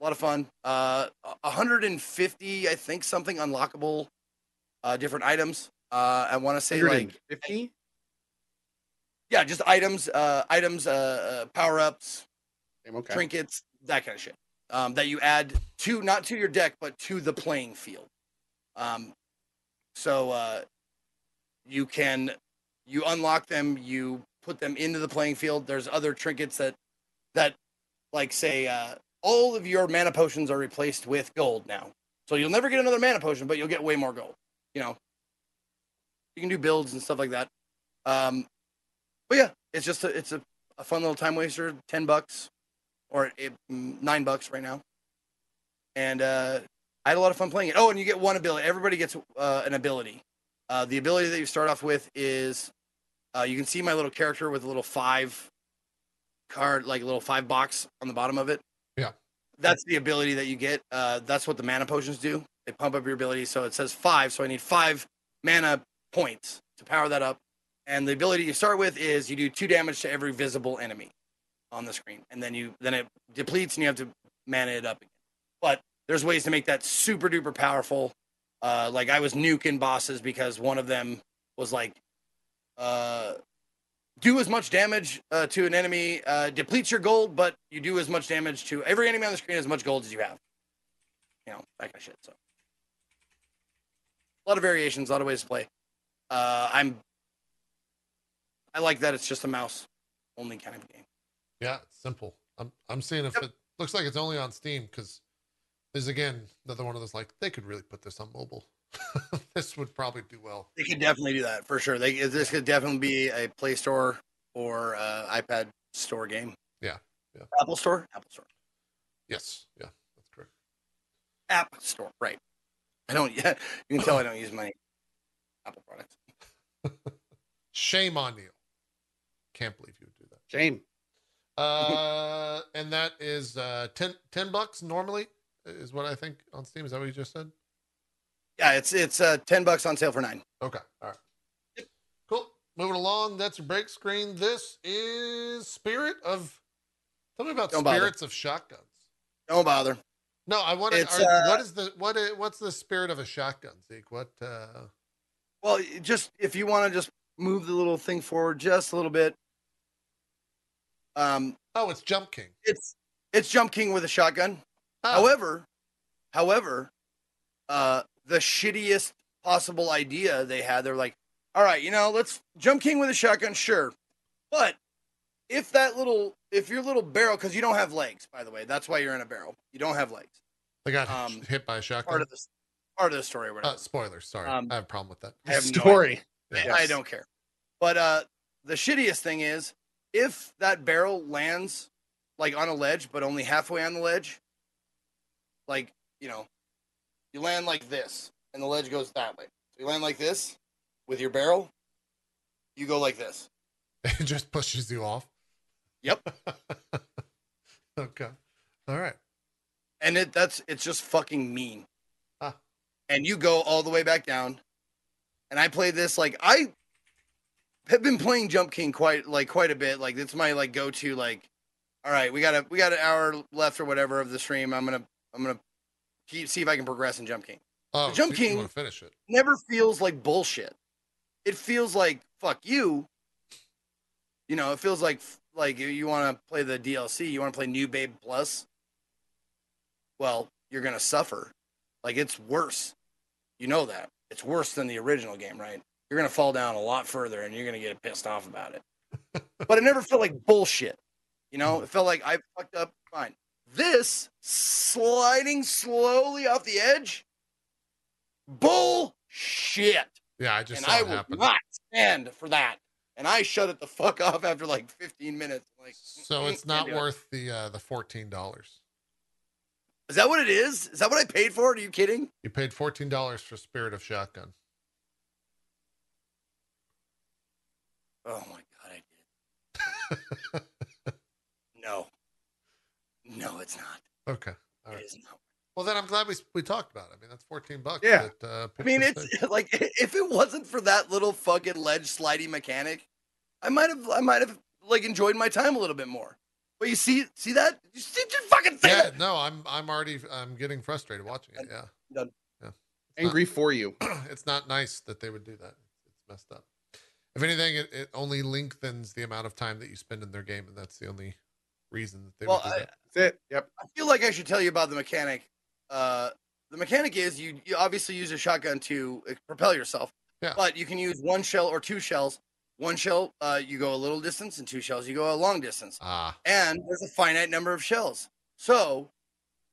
A lot of fun. Uh, 150, I think, something unlockable, uh, different items. Uh, I want to say like 150? Yeah, just items, uh, items, uh, uh power ups, Okay. trinkets, that kind of shit. Um, that you add to not to your deck, but to the playing field. Um, so uh, you can you unlock them, you put them into the playing field. There's other trinkets that that like say uh, all of your mana potions are replaced with gold now. So you'll never get another mana potion, but you'll get way more gold. You know, you can do builds and stuff like that. Um, but yeah, it's just a, it's a, a fun little time waster. Ten bucks, or it, nine bucks right now. And uh, I had a lot of fun playing it. Oh, and you get one ability. Everybody gets uh, an ability. Uh, the ability that you start off with is uh, you can see my little character with a little five card, like a little five box on the bottom of it. Yeah. That's the ability that you get. Uh, that's what the mana potions do. They pump up your ability. So it says five. So I need five mana points to power that up. And the ability you start with is you do two damage to every visible enemy on the screen, and then you then it depletes and you have to mana it up again. But there's ways to make that super duper powerful. Uh, like I was nuking bosses because one of them was like, uh, do as much damage uh, to an enemy, uh, depletes your gold, but you do as much damage to every enemy on the screen as much gold as you have. You know that kind of shit. So a lot of variations, a lot of ways to play. Uh, I'm I like that it's just a mouse only kind of game. Yeah, it's simple. I'm I'm seeing if Yep. it looks like it's only on Steam because is again another one of those like they could really put this on mobile. this would probably do well. They could definitely do that for sure. They this could definitely be a Play Store or uh, iPad Store game. Yeah, yeah. Apple Store, Apple Store, Yes, yeah, that's correct. App Store. Right. I don't. Yeah, you can tell I don't use my Apple products. Shame on you. Can't believe you would do that. Shame. Uh, and that is uh 10, 10 bucks normally is what I think on Steam. Is that what you just said? Yeah, it's it's uh, ten bucks on sale for nine. Okay. All right. Cool. Moving along. That's your break screen. This is Spirit of. Tell me about Don't bother. Spirits of Shotguns. Don't bother. No, I want to. Uh, what is the what? Is, what's the spirit of a shotgun, Zeke? What? uh Well, just if you want to just move the little thing forward just a little bit. Um, Oh, it's Jump King. it's it's Jump King with a shotgun. Oh, However, however, uh, the shittiest possible idea they had, they're like, all right, you know, let's Jump King with a shotgun, sure, but if that little, if your little barrel, because you don't have legs, by the way, that's why you're in a barrel. You don't have legs. they got um, hit by a shotgun. Part of the part of the story, or whatever. uh, spoilers. Sorry, Um, I have a problem with that. I have no Story. I don't care. But uh the shittiest thing is if that barrel lands like on a ledge, but only halfway on the ledge, like, you know, you land like this and the ledge goes that way. So you land like this with your barrel, you go like this. It just pushes you off. Yep. okay. All right. And it that's it's just fucking mean. Huh. And you go all the way back down. And I play this like I have been playing Jump King quite like quite a bit. Like it's my like go to like all right, we got a we got an hour left or whatever of the stream. I'm gonna I'm gonna keep see if I can progress in Jump King. Oh, Jump so King- finish it? Never feels like bullshit. It feels like fuck you. You know, it feels like like you- you want to play the DLC, you want to play New Babe Plus. Well, you're gonna suffer. Like it's worse. You know that it's worse than the original game, right? You're gonna fall down a lot further, and you're gonna get pissed off about it. but it never felt like bullshit. You know, it felt like I fucked up. Fine. This sliding slowly off the edge, bullshit Yeah, I just and I will not stand for that. And I shut it the fuck off after like 15 minutes. Like, So it's not do it. worth the uh, the fourteen dollars. Is that what it is? Is that what I paid for? Are you kidding? You paid fourteen dollars for Spirit of Shotgun. Oh my god, I did. no, no, it's not. Okay. All It right. is not. Well, then I'm glad we we talked about it. I mean, that's fourteen bucks. Yeah. that, uh, I mean, it's say. like if it wasn't for that little fucking ledge sliding mechanic, I might have, I might have like enjoyed my time a little bit more. But you see, see that? You see, just fucking say yeah. that. No, I'm I'm already I'm getting frustrated watching it. Yeah. Done. Yeah. It's Angry for you. It's not nice that they would do that. It's messed up. If anything, it, it only lengthens the amount of time that you spend in their game, and that's the only reason that they Well, would do I, that. That's it. Yep. I feel like I should tell you about the mechanic. Uh, the mechanic is you, you obviously use a shotgun to uh, propel yourself, Yeah. but you can use one shell or two shells. One shell, uh, you go a little distance, and two shells, you go a long distance. Ah, And there's a finite number of shells. So,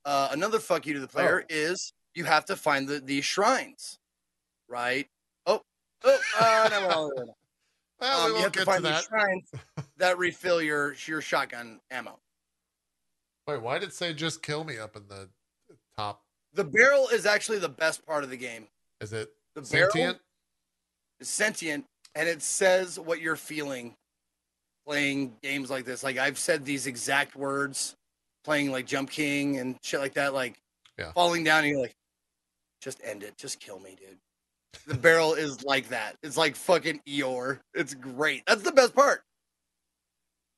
uh, another fuck you to the player is you have to find the, the shrines, right? Oh, oh, uh, no, no, no, no, no. Well, Um, we you have to get to find the that. shrines that refill your your shotgun ammo. Wait, why did it say just kill me up in the top? The barrel is actually the best part of the game. Is it The barrel sentient? is sentient and it says what you're feeling playing games like this. Like I've said these exact words playing like Jump King and shit like that, like Yeah. falling down and you're like, just end it. Just kill me, dude. The barrel is like that. It's like fucking Eeyore. It's great. That's the best part.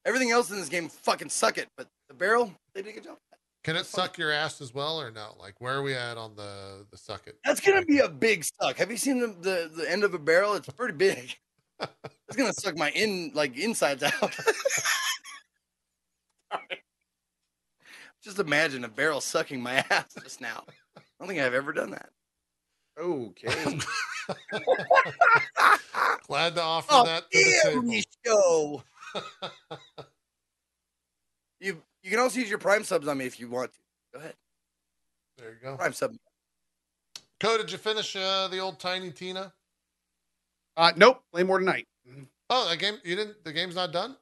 Everything else in this game fucking suck it, but the barrel, they did a good job. Can it suck your ass as well, or no? Like, where are we at on the the suck it? That's gonna be a big suck. Have you seen the, the, the end of a barrel? It's pretty big. It's gonna suck my in like insides out. just imagine a barrel sucking my ass just now. I don't think I've ever done that. Okay. Glad to offer Oh, that to the table. show. You you can also use your prime subs on me if you want to. Go ahead. There you go. Prime sub. Cohh, did you finish uh, the old Tiny Tina? Uh, nope, play more tonight. Oh, that game you didn't. The game's not done.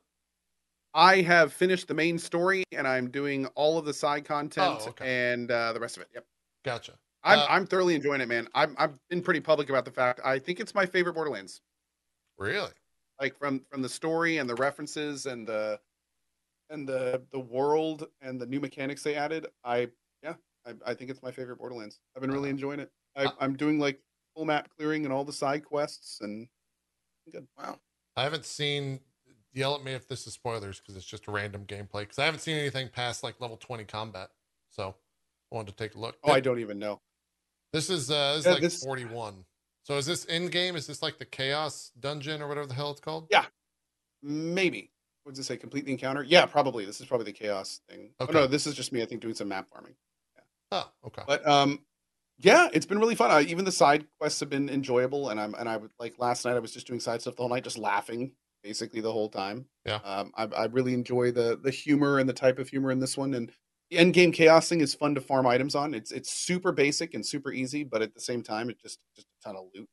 I have finished the main story and I'm doing all of the side content Oh, okay. and uh, the rest of it. Yep. Gotcha. I'm Uh, I'm thoroughly enjoying it, man. I'm I've been pretty public about the fact I think it's my favorite Borderlands. Really? Like from from the story and the references and the and the the world and the new mechanics they added. I yeah, I, I think it's my favorite Borderlands. I've been really Uh, enjoying it. I, uh, I'm doing like full map clearing and all the side quests and good. Wow. I haven't seen. Yell at me if this is spoilers because it's just a random gameplay. Because I haven't seen anything past like level twenty combat. So I wanted to take a look. Oh, I don't even know. This is uh this is Yeah, like this- 41. So is this in game? Is this like the chaos dungeon or whatever the hell it's called? Yeah. Maybe. What does it say? Complete the encounter? Yeah, probably. This is probably the chaos thing. Oh no, this is just me. I think doing some map farming. Oh, okay. But um, yeah, it's been really fun. Uh, even the side quests have been enjoyable, and I'm and I would like last night I was just doing side stuff the whole night, just laughing basically the whole time. Yeah. Um, I, I really enjoy the the humor and the type of humor in this one, and the end game chaos thing is fun to farm items on. It's it's super basic and super easy, but at the same time, it just just a ton of loot.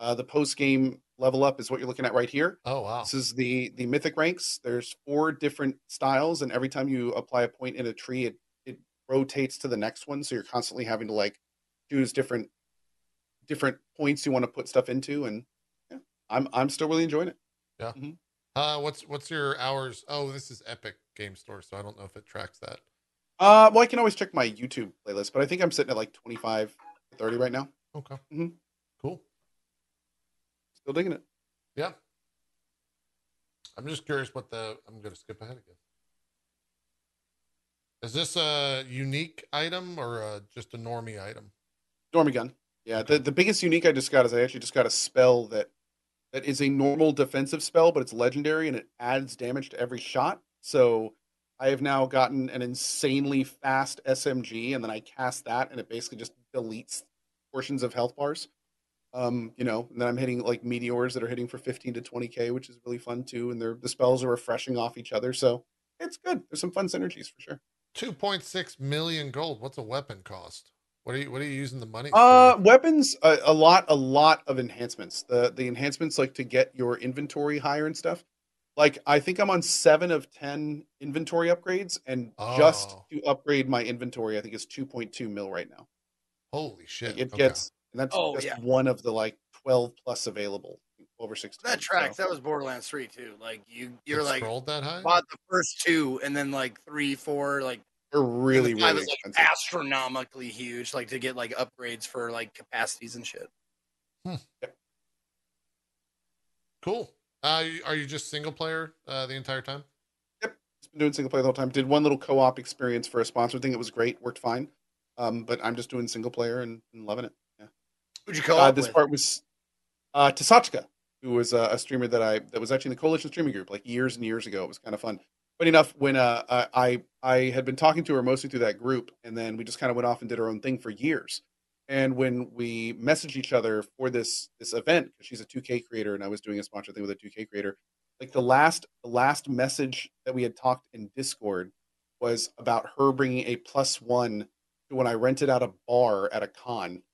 Uh, the post game level up is what you're looking at right here. Oh wow. This is the the mythic ranks. There's four different styles, and every time you apply a point in a tree, it it rotates to the next one. So you're constantly having to like choose different different points you want to put stuff into, and yeah, I'm I'm still really enjoying it. Yeah. Uh, what's what's your hours? Oh, this is Epic Game Store, so I don't know if it tracks that. Uh, well, I can always check my YouTube playlist, but I think I'm sitting at like 25, 30 right now. Okay. Mm-hmm. Cool. Still digging it. Yeah. I'm just curious what the. I'm going to skip ahead again. Is this a unique item or uh just a normie item? Normie gun. Yeah, the, the biggest unique I just got is I actually just got a spell that that is a normal defensive spell, but it's legendary and it adds damage to every shot. So I have now gotten an insanely fast SMG, and then I cast that, and it basically just deletes portions of health bars. Um, you know, and then I'm hitting like meteors that are hitting for 15 to 20k, which is really fun too. And they're the spells are refreshing off each other, so it's good. There's some fun synergies for sure. 2.6 million gold. What's a weapon cost? What are you What are you using the money? Uh, for? weapons, a, a lot, a lot of enhancements. The the enhancements like to get your inventory higher and stuff. Like I think I'm on seven of ten inventory upgrades, and just Oh. to upgrade my inventory, I think it's 2.2 mil right now. Holy shit! Like, it Okay. gets, and that's Oh, just yeah. one of the like 12 plus available over 16. That tracks. so That was Borderlands 3 too. Like you, you're It like scrolled that high. bought the first two, and then like three, four, like they're really, the really is like astronomically huge. Like to get like upgrades for like capacities and shit. Hmm. Cool. Uh, are you just single player uh, the entire time? Yep, just been doing single player the whole time. Did one little co-op experience for a sponsor thing. It was great, worked fine. Um, but I'm just doing single player and, and loving it. Who'd you co uh, this with? part was uh, Tasachka, who was uh, a streamer that I that was actually in the coalition streaming group like years and years ago. It was kind of fun. Funny enough, when uh, I I had been talking to her mostly through that group, and then we just kind of went off and did our own thing for years. And when we messaged each other for this this event, because she's a 2K creator and I was doing a sponsor thing with a 2K creator, like the last the last message that we had talked in Discord was about her bringing a plus one to when I rented out a bar at a con.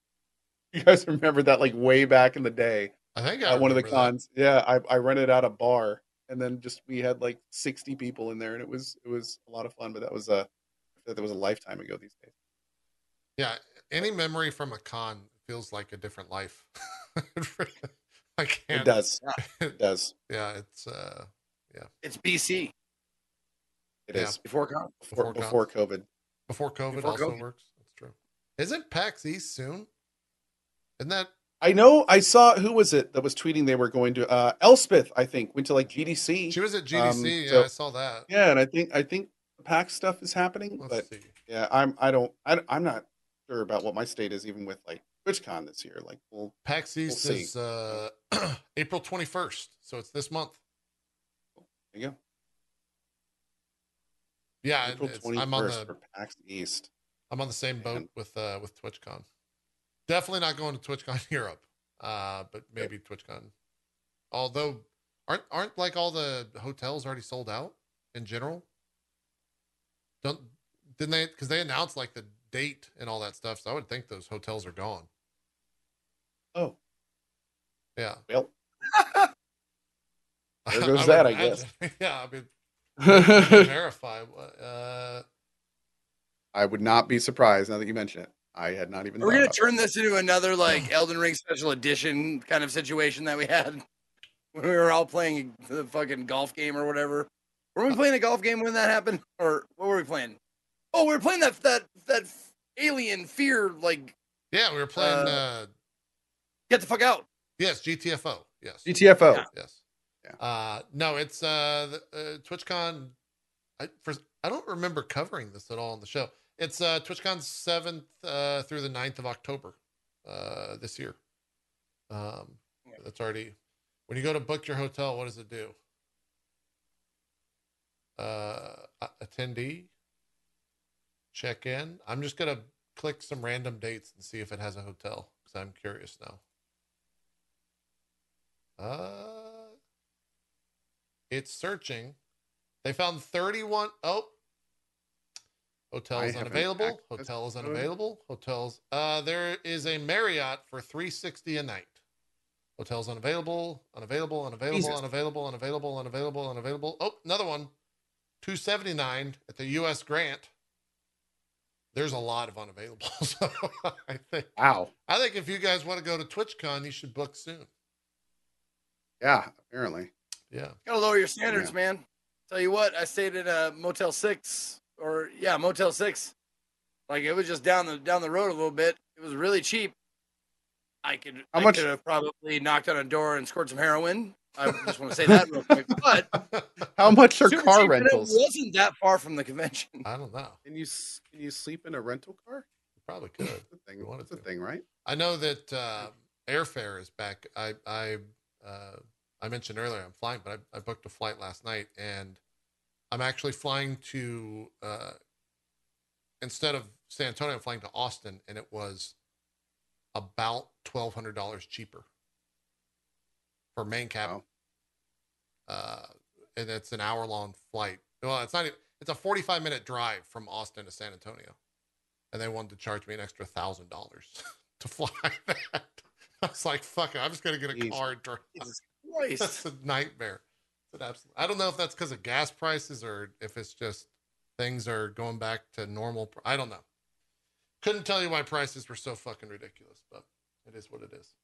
You guys remember that like way back in the day I think I at one of the remember that. cons. Yeah, I, I rented out a bar and then just we had like 60 people in there and it was it was a lot of fun, but that was uh, a that was a lifetime ago these days. Yeah, any memory from a con feels like a different life. I can't. It does. It does. Yeah, it's uh yeah. It's BC It Yeah. is before con. before, Before before COVID. before COVID Before also COVID. works. That's true. Isn't PAX East soon? Isn't that I know I saw who was it that was tweeting they were going to uh Elspeth, I think, went to like GDC. she was at GDC? Um, yeah, so- I saw that. yeah, and I think I think PAX stuff is happening, Let's but see. yeah, I'm I don't I, I'm not sure about what my state is even with like TwitchCon this year. Like, well, PAX East see. is uh April 21st, so it's this month. there you go. Yeah, April it's, twenty I'm on the for PAX East. I'm on the same boat Man. with uh with TwitchCon. Definitely not going to TwitchCon Europe. Uh but maybe TwitchCon. Although aren't aren't like all the hotels already sold out in general? Don't didn't they cuz they announced like the date and all that stuff. So I would think those hotels are gone. Oh, Yeah. well, There goes would that, I imagine. yeah. I mean, verify. what, Uh, would not be surprised now that you mention it. I had not even. Are we thought gonna about turn this into another like Elden Ring special edition kind of situation that we had when we were all playing the fucking golf game or whatever? Were we playing a golf game when that happened, or what were we playing? Oh, we were playing that that that alien fear like yeah, we were playing. Uh, Uh, get the fuck out. yes, GTFO. Yes. GTFO. Yeah. Yes. Yeah. Uh, no, it's uh, the, uh, TwitchCon. I, for, I don't remember covering this at all on the show. It's uh, TwitchCon 7th uh, through the 9th of October uh, this year. Um, Yeah. that's already. When you go to book your hotel, what does it do? Uh, attendee, check in. I'm just gonna click some random dates and see if it has a hotel because I'm curious now. Uh, it's searching. They found 31. Oh, hotel I is unavailable. accessed Hotel is unavailable. Hotels. Uh, there is a Marriott for 360 a night. Hotels unavailable. Unavailable. Unavailable. Jesus. Unavailable. Unavailable. Unavailable. Unavailable. Oh, another one. 279 at the U.S. Grant. There's a lot of unavailable. So I think Wow. I think if you guys want to go to TwitchCon, you should book soon. Yeah. Apparently. Yeah. Gotta lower your standards, Yeah. man. Tell you what, I stayed at a Motel Six, or yeah, Motel Six. Like it was just down the down the road a little bit. It was really cheap. I could How I much- could have probably knocked on a door and scored some heroin. I just want to say that real quick. But How much are car rentals? It wasn't that far from the convention. I don't know. Can you can you sleep in a rental car? You probably could. That's a thing. You wanted a thing, right? I know that uh, airfare is back. I I uh, I mentioned earlier I'm flying, but I, I booked a flight last night, and I'm actually flying to uh, instead of San Antonio, I'm flying to Austin, and it was about twelve hundred dollars cheaper for main cabin. Wow. Uh, and it's an hour long flight. Well, it's not even. It's a 45 minute drive from Austin to San Antonio, and they wanted to charge me an extra thousand dollars to fly that. I was like, "Fuck it, I'm just gonna get a Jesus. car and drive." Jesus That's a nightmare. It's an absolute. I don't know if that's because of gas prices or if it's just things are going back to normal. I don't know. Couldn't tell you why prices were so fucking ridiculous, but it is what it is.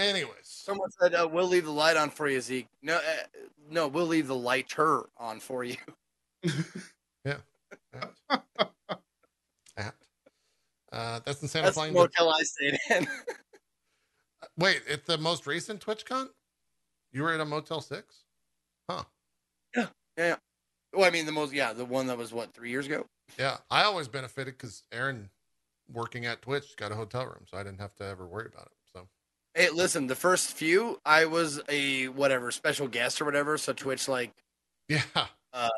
Anyways, Someone said uh, we'll leave the light on for you, Zeke. No, uh, no, we'll leave the lighter on for you. at. Uh, that's That's the flying. To, motel I stayed in. wait, at the most recent TwitchCon, you were at a Motel Six. Huh? Yeah, yeah, yeah. Well, I mean, the most, yeah, the one that was what three years ago. Yeah, I always benefited because Aaron, working at Twitch, got a hotel room, so I didn't have to ever worry about it. Hey, listen, the first few, I was a whatever special guest or whatever. So Twitch like yeah, uh,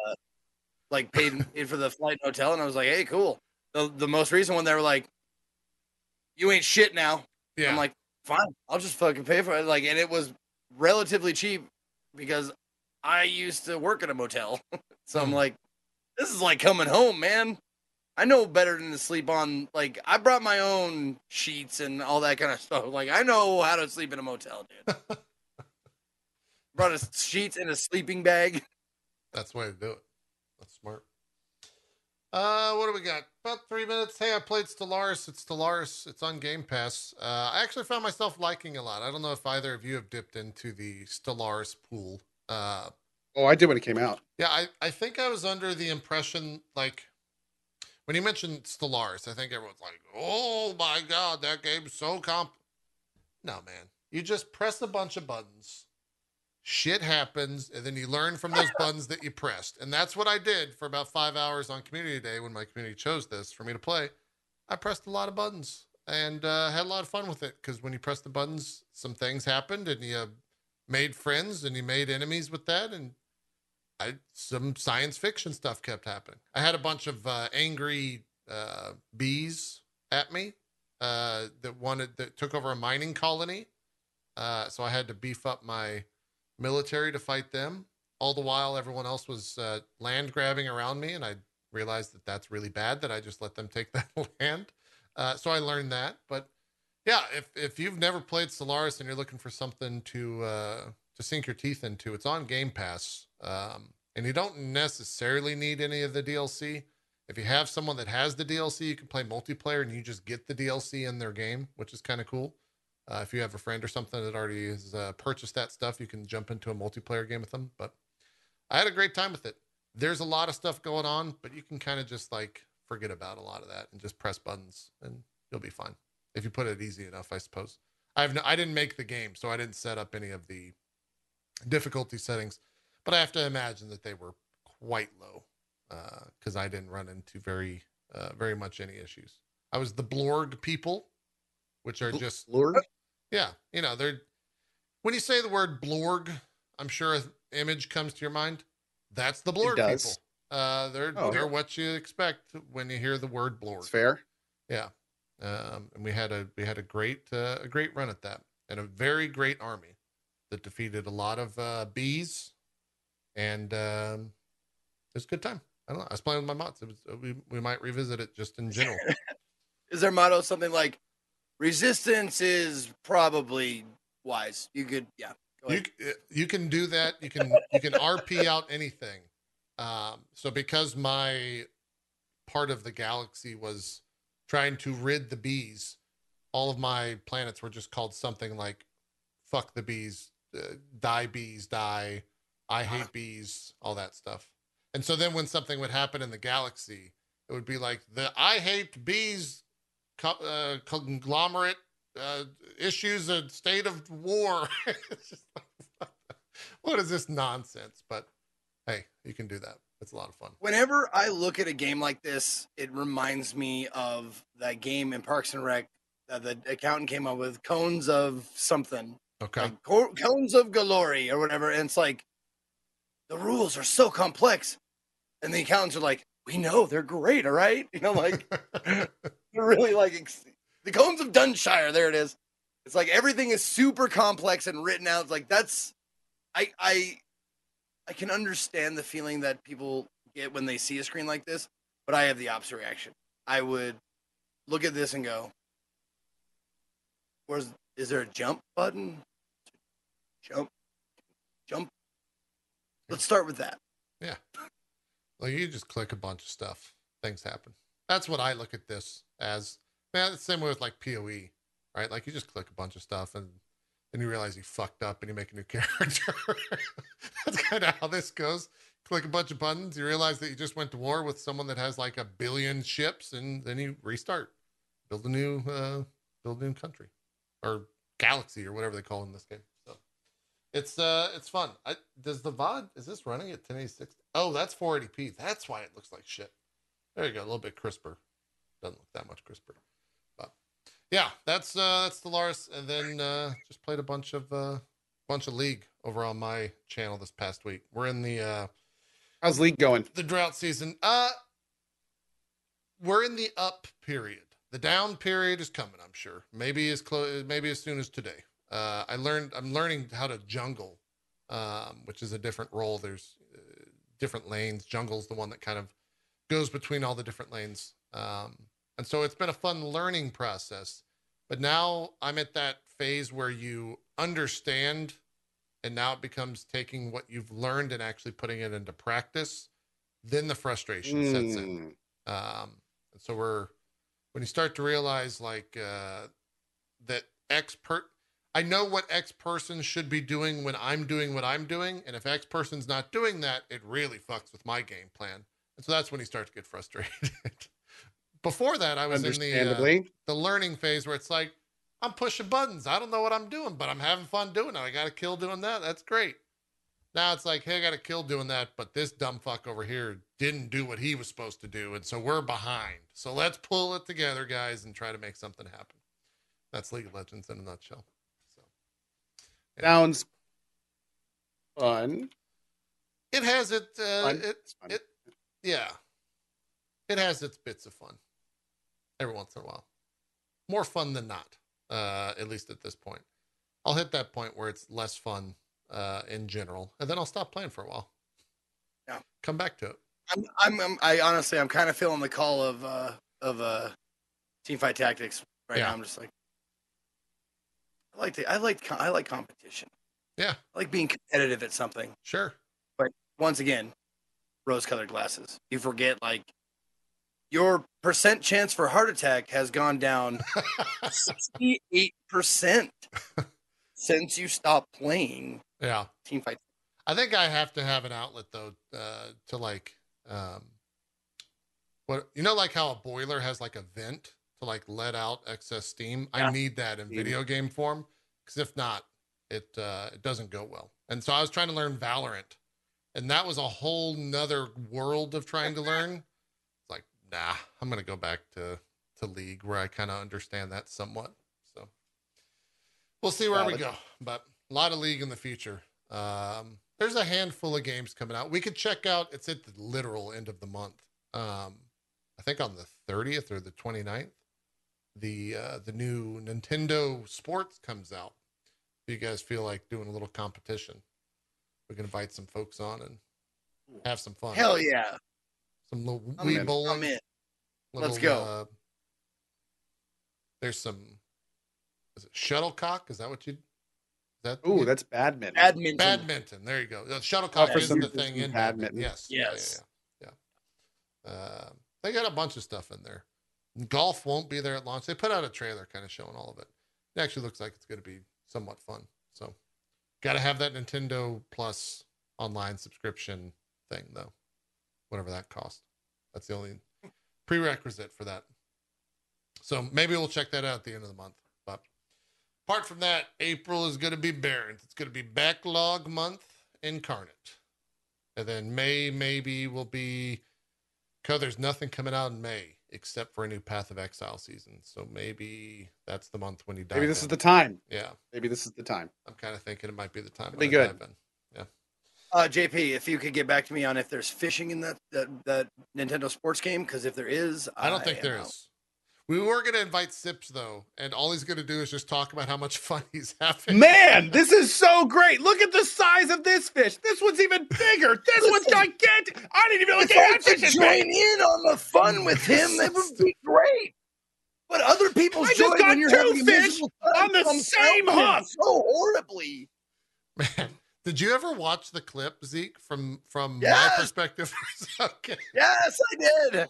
like paid, for the flight and hotel, and I was like, hey, cool. The the most recent one, they were like, you ain't shit now. yeah. I'm like, fine, I'll just fucking pay for it. Like, and it was relatively cheap because I used to work at a motel, so I'm Hmm. like, this is like coming home, man. I know better than to sleep on. Like, I brought my own sheets and all that kind of stuff. Like, I know how to sleep in a motel, dude. brought a sheets and a sleeping bag. That's the way to do it. That's smart. Uh, what do we got? About three minutes. Hey, I played Stellaris. It's Stellaris. It's on Game Pass. Uh, I actually found myself liking a lot. I don't know if either of you have dipped into the Stellaris pool. Uh, Oh, I did when it came out. yeah, I, I think I was under the impression like when you mentioned Stellaris, I think everyone's like, "Oh my god, that game's so comp." No, man, you just press a bunch of buttons, shit happens, and then you learn from those buttons that you pressed, and that's what I did for about five hours on Community Day when my community chose this for me to play. I pressed a lot of buttons and uh, had a lot of fun with it because when you press the buttons, some things happened, and you made friends and you made enemies with that, and I some science fiction stuff kept happening. I had a bunch of uh, angry uh, bees at me uh, that wanted that took over a mining colony, uh, so I had to beef up my military to fight them. All the while, everyone else was uh, land grabbing around me, and I realized that that's really bad that I just let them take that land. Uh, so I learned that. But yeah, if if you've never played Stellaris and you're looking for something to to sink your teeth into, it's on Game Pass, um, and you don't necessarily need any of the DLC. If you have someone that has the DLC, you can play multiplayer and you just get the DLC in their game, which is kind of cool. Uh, if you have a friend or something that already has uh, purchased that stuff, you can jump into a multiplayer game with them. But I had a great time with it. There's a lot of stuff going on, but you can kind of just like forget about a lot of that and just press buttons and you'll be fine if you put it easy enough, I suppose. I have no, I didn't make the game, so I didn't set up any of the difficulty settings, but I have to imagine that they were quite low because uh, I didn't run into very uh, very much any issues. I was the Blorg people, which are just Blorg. Yeah, you know they're when you say the word Blorg, I'm sure an image comes to your mind. That's the Blorg people. Uh, they're oh, they're what you expect when you hear the word Blorg. Fair. Yeah, um, and we had a we had a great uh, a great run at that, and a very great army that defeated a lot of uh, bees, and um, it was a good time. I don't know. I was playing with my mods. It was uh, we we might revisit it just in general. is their motto something like resistance is probably wise? You could yeah. You uh, you can do that. You can you can RP out anything. Um, so because my part of the galaxy was trying to rid the bees. All of my planets were just called something like "fuck the bees," uh, "die bees," "die," "I hate bees," all that stuff. And so then when something would happen in the galaxy, it would be like the "I hate bees" co- uh, conglomerate uh, issues a state of war. like, what is this nonsense? But hey, you can do that. It's a lot of fun. Whenever I look at a game like this, it reminds me of that game in Parks and Rec that the accountant came up with, cones of something. Okay. Like, cones of glory or whatever. And it's like, the rules are so complex. And the accountants are like, we know they're great, all right? You know, like, they're really like, the cones of Dunshire, there it is. It's like everything is super complex and written out. It's like, that's, I, I, I can understand the feeling that people get when they see a screen like this, but I have the opposite reaction. I would look at this and go, "Where's is there a jump button? Jump, jump." Let's start with that. Yeah. Well, you just click a bunch of stuff, things happen. That's what I look at this as. Man, it's the same way with like PoE, right? Like you just click a bunch of stuff and then you realize you fucked up and you make a new character. That's kind of how this goes. Click a bunch of buttons, you realize that you just went to war with someone that has like a billion ships, and then you restart, build a new, uh, build a new country, or galaxy, or whatever they call in this game. It's uh, it's fun. I, does the VOD is this running at 1080 Oh, that's 480p. That's why it looks like shit. There you go, a little bit crisper. Doesn't look that much crisper but yeah, that's uh that's Stellaris, and then uh just played a bunch of uh bunch of League over on my channel this past week. We're in the uh how's League going? The drought season. Uh we're in the up period. The down period is coming, I'm sure. Maybe as close maybe as soon as today. Uh I learned I'm learning how to jungle, um, which is a different role. There's uh, different lanes. Jungle's the one that kind of goes between all the different lanes. Um and so it's been a fun learning process. But now I'm at that phase where you understand, and now it becomes taking what you've learned and actually putting it into practice. Then the frustration mm. sets in. Hmm. Um, and so we're, when you start to realize like uh, that X per, I know what X person should be doing when I'm doing what I'm doing. And if X person's not doing that, it really fucks with my game plan. And so that's when he starts to get frustrated. Before that, I was in the uh, the learning phase where it's like I'm pushing buttons. I don't know what I'm doing, but I'm having fun doing it. I got a kill doing that. That's great. Now it's like, hey, I got a kill doing that, but this dumb fuck over here didn't do what he was supposed to do, and so we're behind. So let's pull it together, guys, and try to make something happen. That's League of Legends in a nutshell. So sounds fun. It has it. Uh. It, it. Yeah. It has its bits of fun every once in a while. More fun than not, uh, at least at this point. I'll hit that point where it's less fun uh, in general, and then I'll stop playing for a while. Yeah. Come back to it. I'm, I'm, I'm I honestly, I'm kind of feeling the call of uh of uh team fight tactics right Yeah. now. I'm just like, I like to, I like, I like competition. Yeah. I like being competitive at something. Sure. But once again, rose-colored glasses. You forget like your percent chance for heart attack has gone down 68 percent since you stopped playing yeah. team fight. I think I have to have an outlet though uh, to like um, what you know, like how a boiler has like a vent to like let out excess steam. I need that in video game form because if not, it uh, it doesn't go well. And so I was trying to learn Valorant, and that was a whole nother world of trying to learn. It's like nah, I'm gonna go back to to League where I kind of understand that somewhat. So we'll see where we go, but a lot of League in the future. Um, there's a handful of games coming out. We could check out. It's at the literal end of the month. Um, I think on the 30th or the 29th, the uh, the new Nintendo Sports comes out. If you guys feel like doing a little competition, we can invite some folks on and have some fun. Hell yeah! Some little I'm in. bowling. I'm in. little, Let's go. Uh, there's some. Is it shuttlecock? Is that what you? Is that Ooh, that's badminton. Badminton. Badminton. There you go. The shuttlecock for is some the thing in badminton. badminton. Yes. Yes. Yeah. Yeah. yeah. Uh, they got a bunch of stuff in there. Golf won't be there at launch. They put out a trailer kind of showing all of it. It actually looks like it's going to be somewhat fun. So, got to have that Nintendo Plus online subscription thing, though, whatever that cost. That's the only prerequisite for that. So maybe we'll check that out at the end of the month. But apart from that, April is going to be barren. It's going to be backlog month incarnate. And then May maybe will be because there's nothing coming out in May except for a new Path of Exile season. So maybe that's the month when you dive Maybe this in. is the time. yeah. Maybe this is the time. I'm kind of thinking it might be the time. It'd be good. dive in. Uh, JP, if you could get back to me on if there's fishing in that that, that Nintendo Sports game, because if there is, I don't think am there out. is. We were going to invite Sips though, and all he's going to do is just talk about how much fun he's having. Man, this is so great. Look at the size of this fish. This one's even bigger. This one's gigantic. I didn't even look If at that could fish. is join big. in on the fun with him, that would be great. But other people's I just joy got when you're two fish on the same hook. so horribly. Man, did you ever watch the clip, Zeke, from from my perspective? okay, Yes, I did.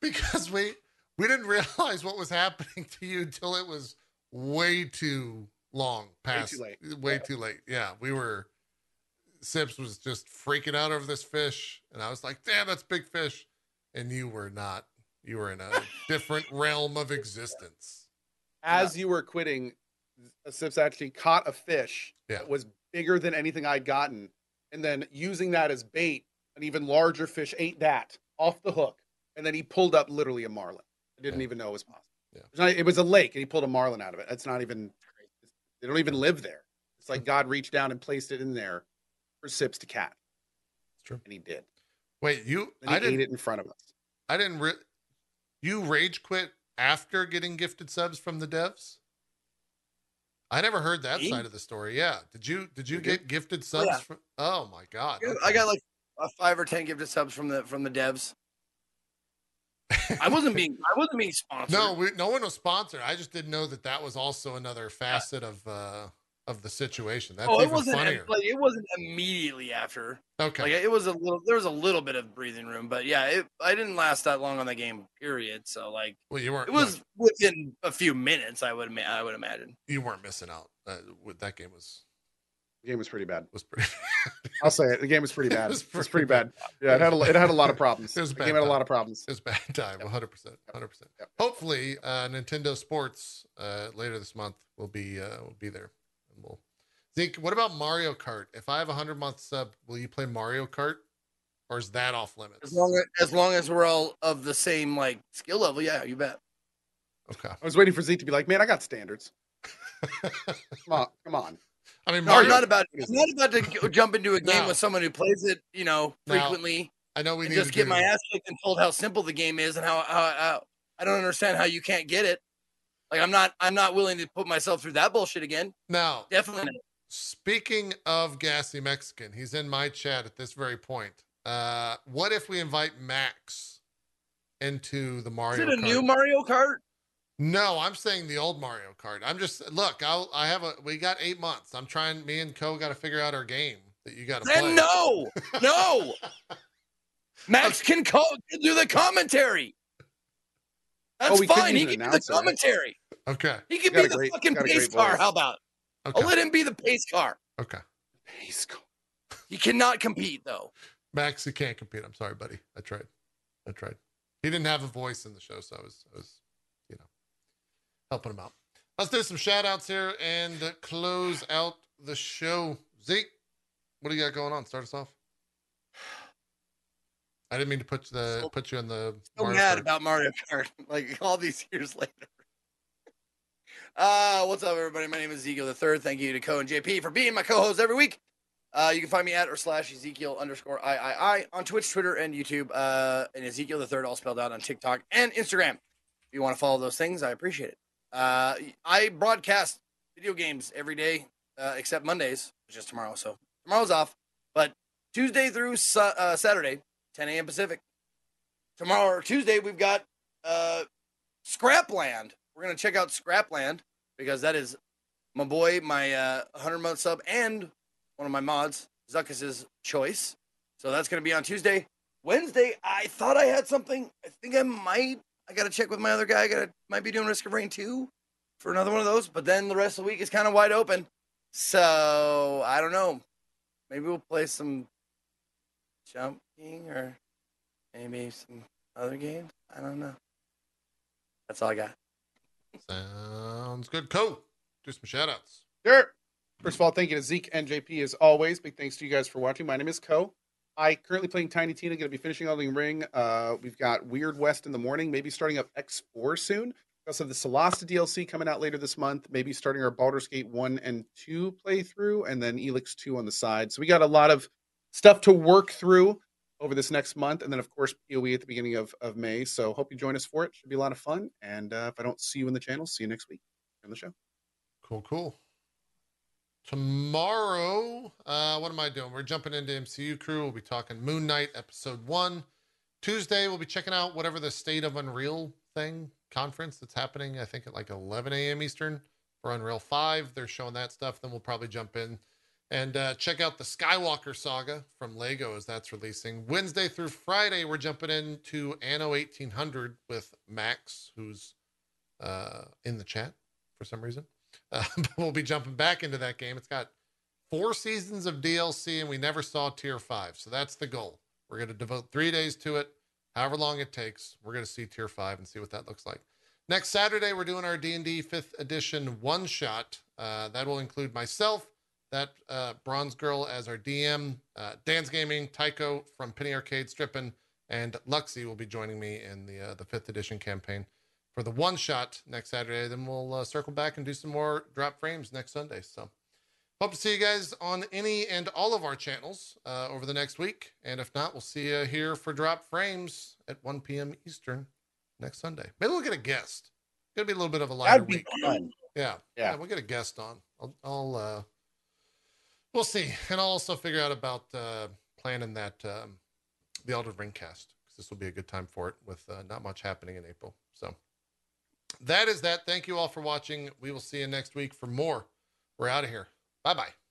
because we we didn't realize what was happening to you until it was way too long past, too late. way too late. Yeah, we were. Sips was just freaking out over this fish, and I was like, "Damn, that's big fish," and you were not. You were in a different realm of existence. As you were quitting, Sips actually caught a fish Yeah. that was bigger than anything I'd gotten. And then using that as bait, an even larger fish ate that off the hook. And then he pulled up literally a marlin. I didn't Yeah. even know it was possible. Yeah. It's not- it was a lake and he pulled a marlin out of it. That's not even, they don't even live there. It's like hmm. God reached down and placed it in there for Sips to catch. It's true. And he did. Wait, you? And he I didn't. ate it in front of us. I didn't. Re- you rage quit after getting gifted subs from the devs. I never heard that Me? side of the story. Yeah, did you? Did you You get gifted oh, subs? yeah. From, oh my god! I got like five or ten gifted subs from the from the devs. I wasn't being I wasn't being sponsored. no, we, no one was sponsored. I just didn't know that that was also another facet of uh of the situation. That's oh, it wasn't funnier. like it wasn't immediately after. okay, Like it was a little there was a little bit of breathing room, but yeah, it, I didn't last that long on the game. Period. So like well, you weren't. it was within a few minutes. I would I would imagine. you weren't missing out. Uh, that game was The game was pretty bad. was pretty. I'll say it. The game was pretty It bad. was it was pretty pretty bad. Yeah, it had a, it had a lot of problems. It was a the bad game had a time. lot of problems. It was bad time, 100 percent, 100 percent. Hopefully, uh, Nintendo Sports uh, later this month will be uh, will be there. And we'll Zeke, what about Mario Kart? If I have a hundred month sub, will you play Mario Kart, or is that off limits? As long as, as long as we're all of the same like skill level, yeah, you bet. Okay. I was waiting for Zeke to be like, "Man, I got standards. Come on, come on." I mean, No, I'm not about What is I'm not about to jump into a game No. with someone who plays it, you know, No. frequently I know we need just to get do- my ass kicked and told how simple the game is and how, how, how I don't understand how you can't get it. Like I'm not I'm not willing to put myself through that bullshit again. Now, Definitely not. speaking of gassy Mexican, he's in my chat at this very point. Uh, what if we invite Max into the Mario Is it a Kart? new Mario Kart? No, I'm saying the old Mario Kart. I'm just look. I'll, I have a. We got eight months. I'm trying. Me and Cohh got to figure out our game that you got to play. No, no. Max can call can do the commentary. That's Oh, fine. He can do the announcer. commentary. Okay. He can be the great- fucking pace car. voice. How about? Okay. I'll let him be the pace car. Okay. He's cool. He cannot compete though. Max, you can't compete. I'm sorry, buddy. I tried. I tried. He didn't have a voice in the show, so I was, I was, you know, helping him out. Let's do some shout outs here and close out the show. Zeke, what do you got going on? Start us off. I didn't mean to put the So- put you in the So Mario mad Kart. about Mario Kart, like all these years later. Uh, what's up, everybody? My name is Ezekiel the Third. Thank you to Cohh and JP for being my co-host every week. Uh, you can find me at or slash Ezekiel underscore I I I on Twitch, Twitter, and YouTube. Uh, and Ezekiel the Third all spelled out on TikTok and Instagram. If you want to follow those things, I appreciate it. Uh, I broadcast video games every day uh, except Mondays, which is tomorrow. So tomorrow's off, but Tuesday through Sa- uh, Saturday, 10 a.m. Pacific. Tomorrow or Tuesday, we've got uh, Scrapland. We're gonna check out Scrapland because that is my boy, my uh, 100 month sub, and one of my mods, Zuckus's choice. So that's gonna be on Tuesday. Wednesday, I thought I had something. I think I might. I gotta check with my other guy. I gotta might be doing Risk of Rain 2 for another one of those. But then the rest of the week is kind of wide open. So I don't know. Maybe we'll play some jumping or maybe some other games. I don't know. That's all I got. Sounds good. Cohh, do some shout outs. Sure. First of all, thank you to Zeke and JP as always. Big thanks to you guys for watching. My name is Cohh. I currently playing Tiny Tina. Going to be finishing Elden Ring. Uh, we've got Weird West in the morning. Maybe starting up X4 soon. We also have the Solasta DLC coming out later this month. Maybe starting our Baldur's Gate one and two playthrough, and then Elex two on the side. So we got a lot of stuff to work through over this next month, and then of course POE at the beginning of of May. So hope you join us for it. Should be a lot of fun. And uh, if I don't see you in the channel, see you next week on the show. Cool, cool. Tomorrow, uh, what am I doing? We're jumping into MCU crew. We'll be talking Moon Knight episode one. Tuesday, we'll be checking out whatever the State of Unreal thing conference that's happening. I think at like 11 a.m. Eastern for Unreal 5. They're showing that stuff. Then we'll probably jump in and uh, check out the Skywalker saga from Lego as that's releasing. Wednesday through Friday, we're jumping into Anno 1800 with Max, who's uh, in the chat for some reason. Uh, we'll be jumping back into that game. It's got four seasons of DLC, and we never saw Tier Five, so that's the goal. We're going to devote three days to it, however long it takes. We're going to see Tier Five and see what that looks like. Next Saturday, we're doing our D&D Fifth Edition one shot. Uh, that will include myself, that uh, Bronze Girl as our DM, uh, DansGaming, Tycho from Penny Arcade Strippin, and Luxy will be joining me in the uh, the Fifth Edition campaign for the one shot next Saturday. Then we'll uh, circle back and do some more Dropped Frames next Sunday. So hope to see you guys on any and all of our channels uh, over the next week. And if not, we'll see you here for Dropped Frames at 1 p.m. Eastern next Sunday. Maybe we'll get a guest. Gonna be a little bit of a lighter week. fun. Yeah, Yeah. We'll get a guest on. I'll, I'll uh, we'll see, and I'll also figure out about uh, planning that um, the Elden Ring cast because this will be a good time for it with uh, not much happening in April. So that is that. Thank you all for watching. We will see you next week for more. We're out of here. Bye bye.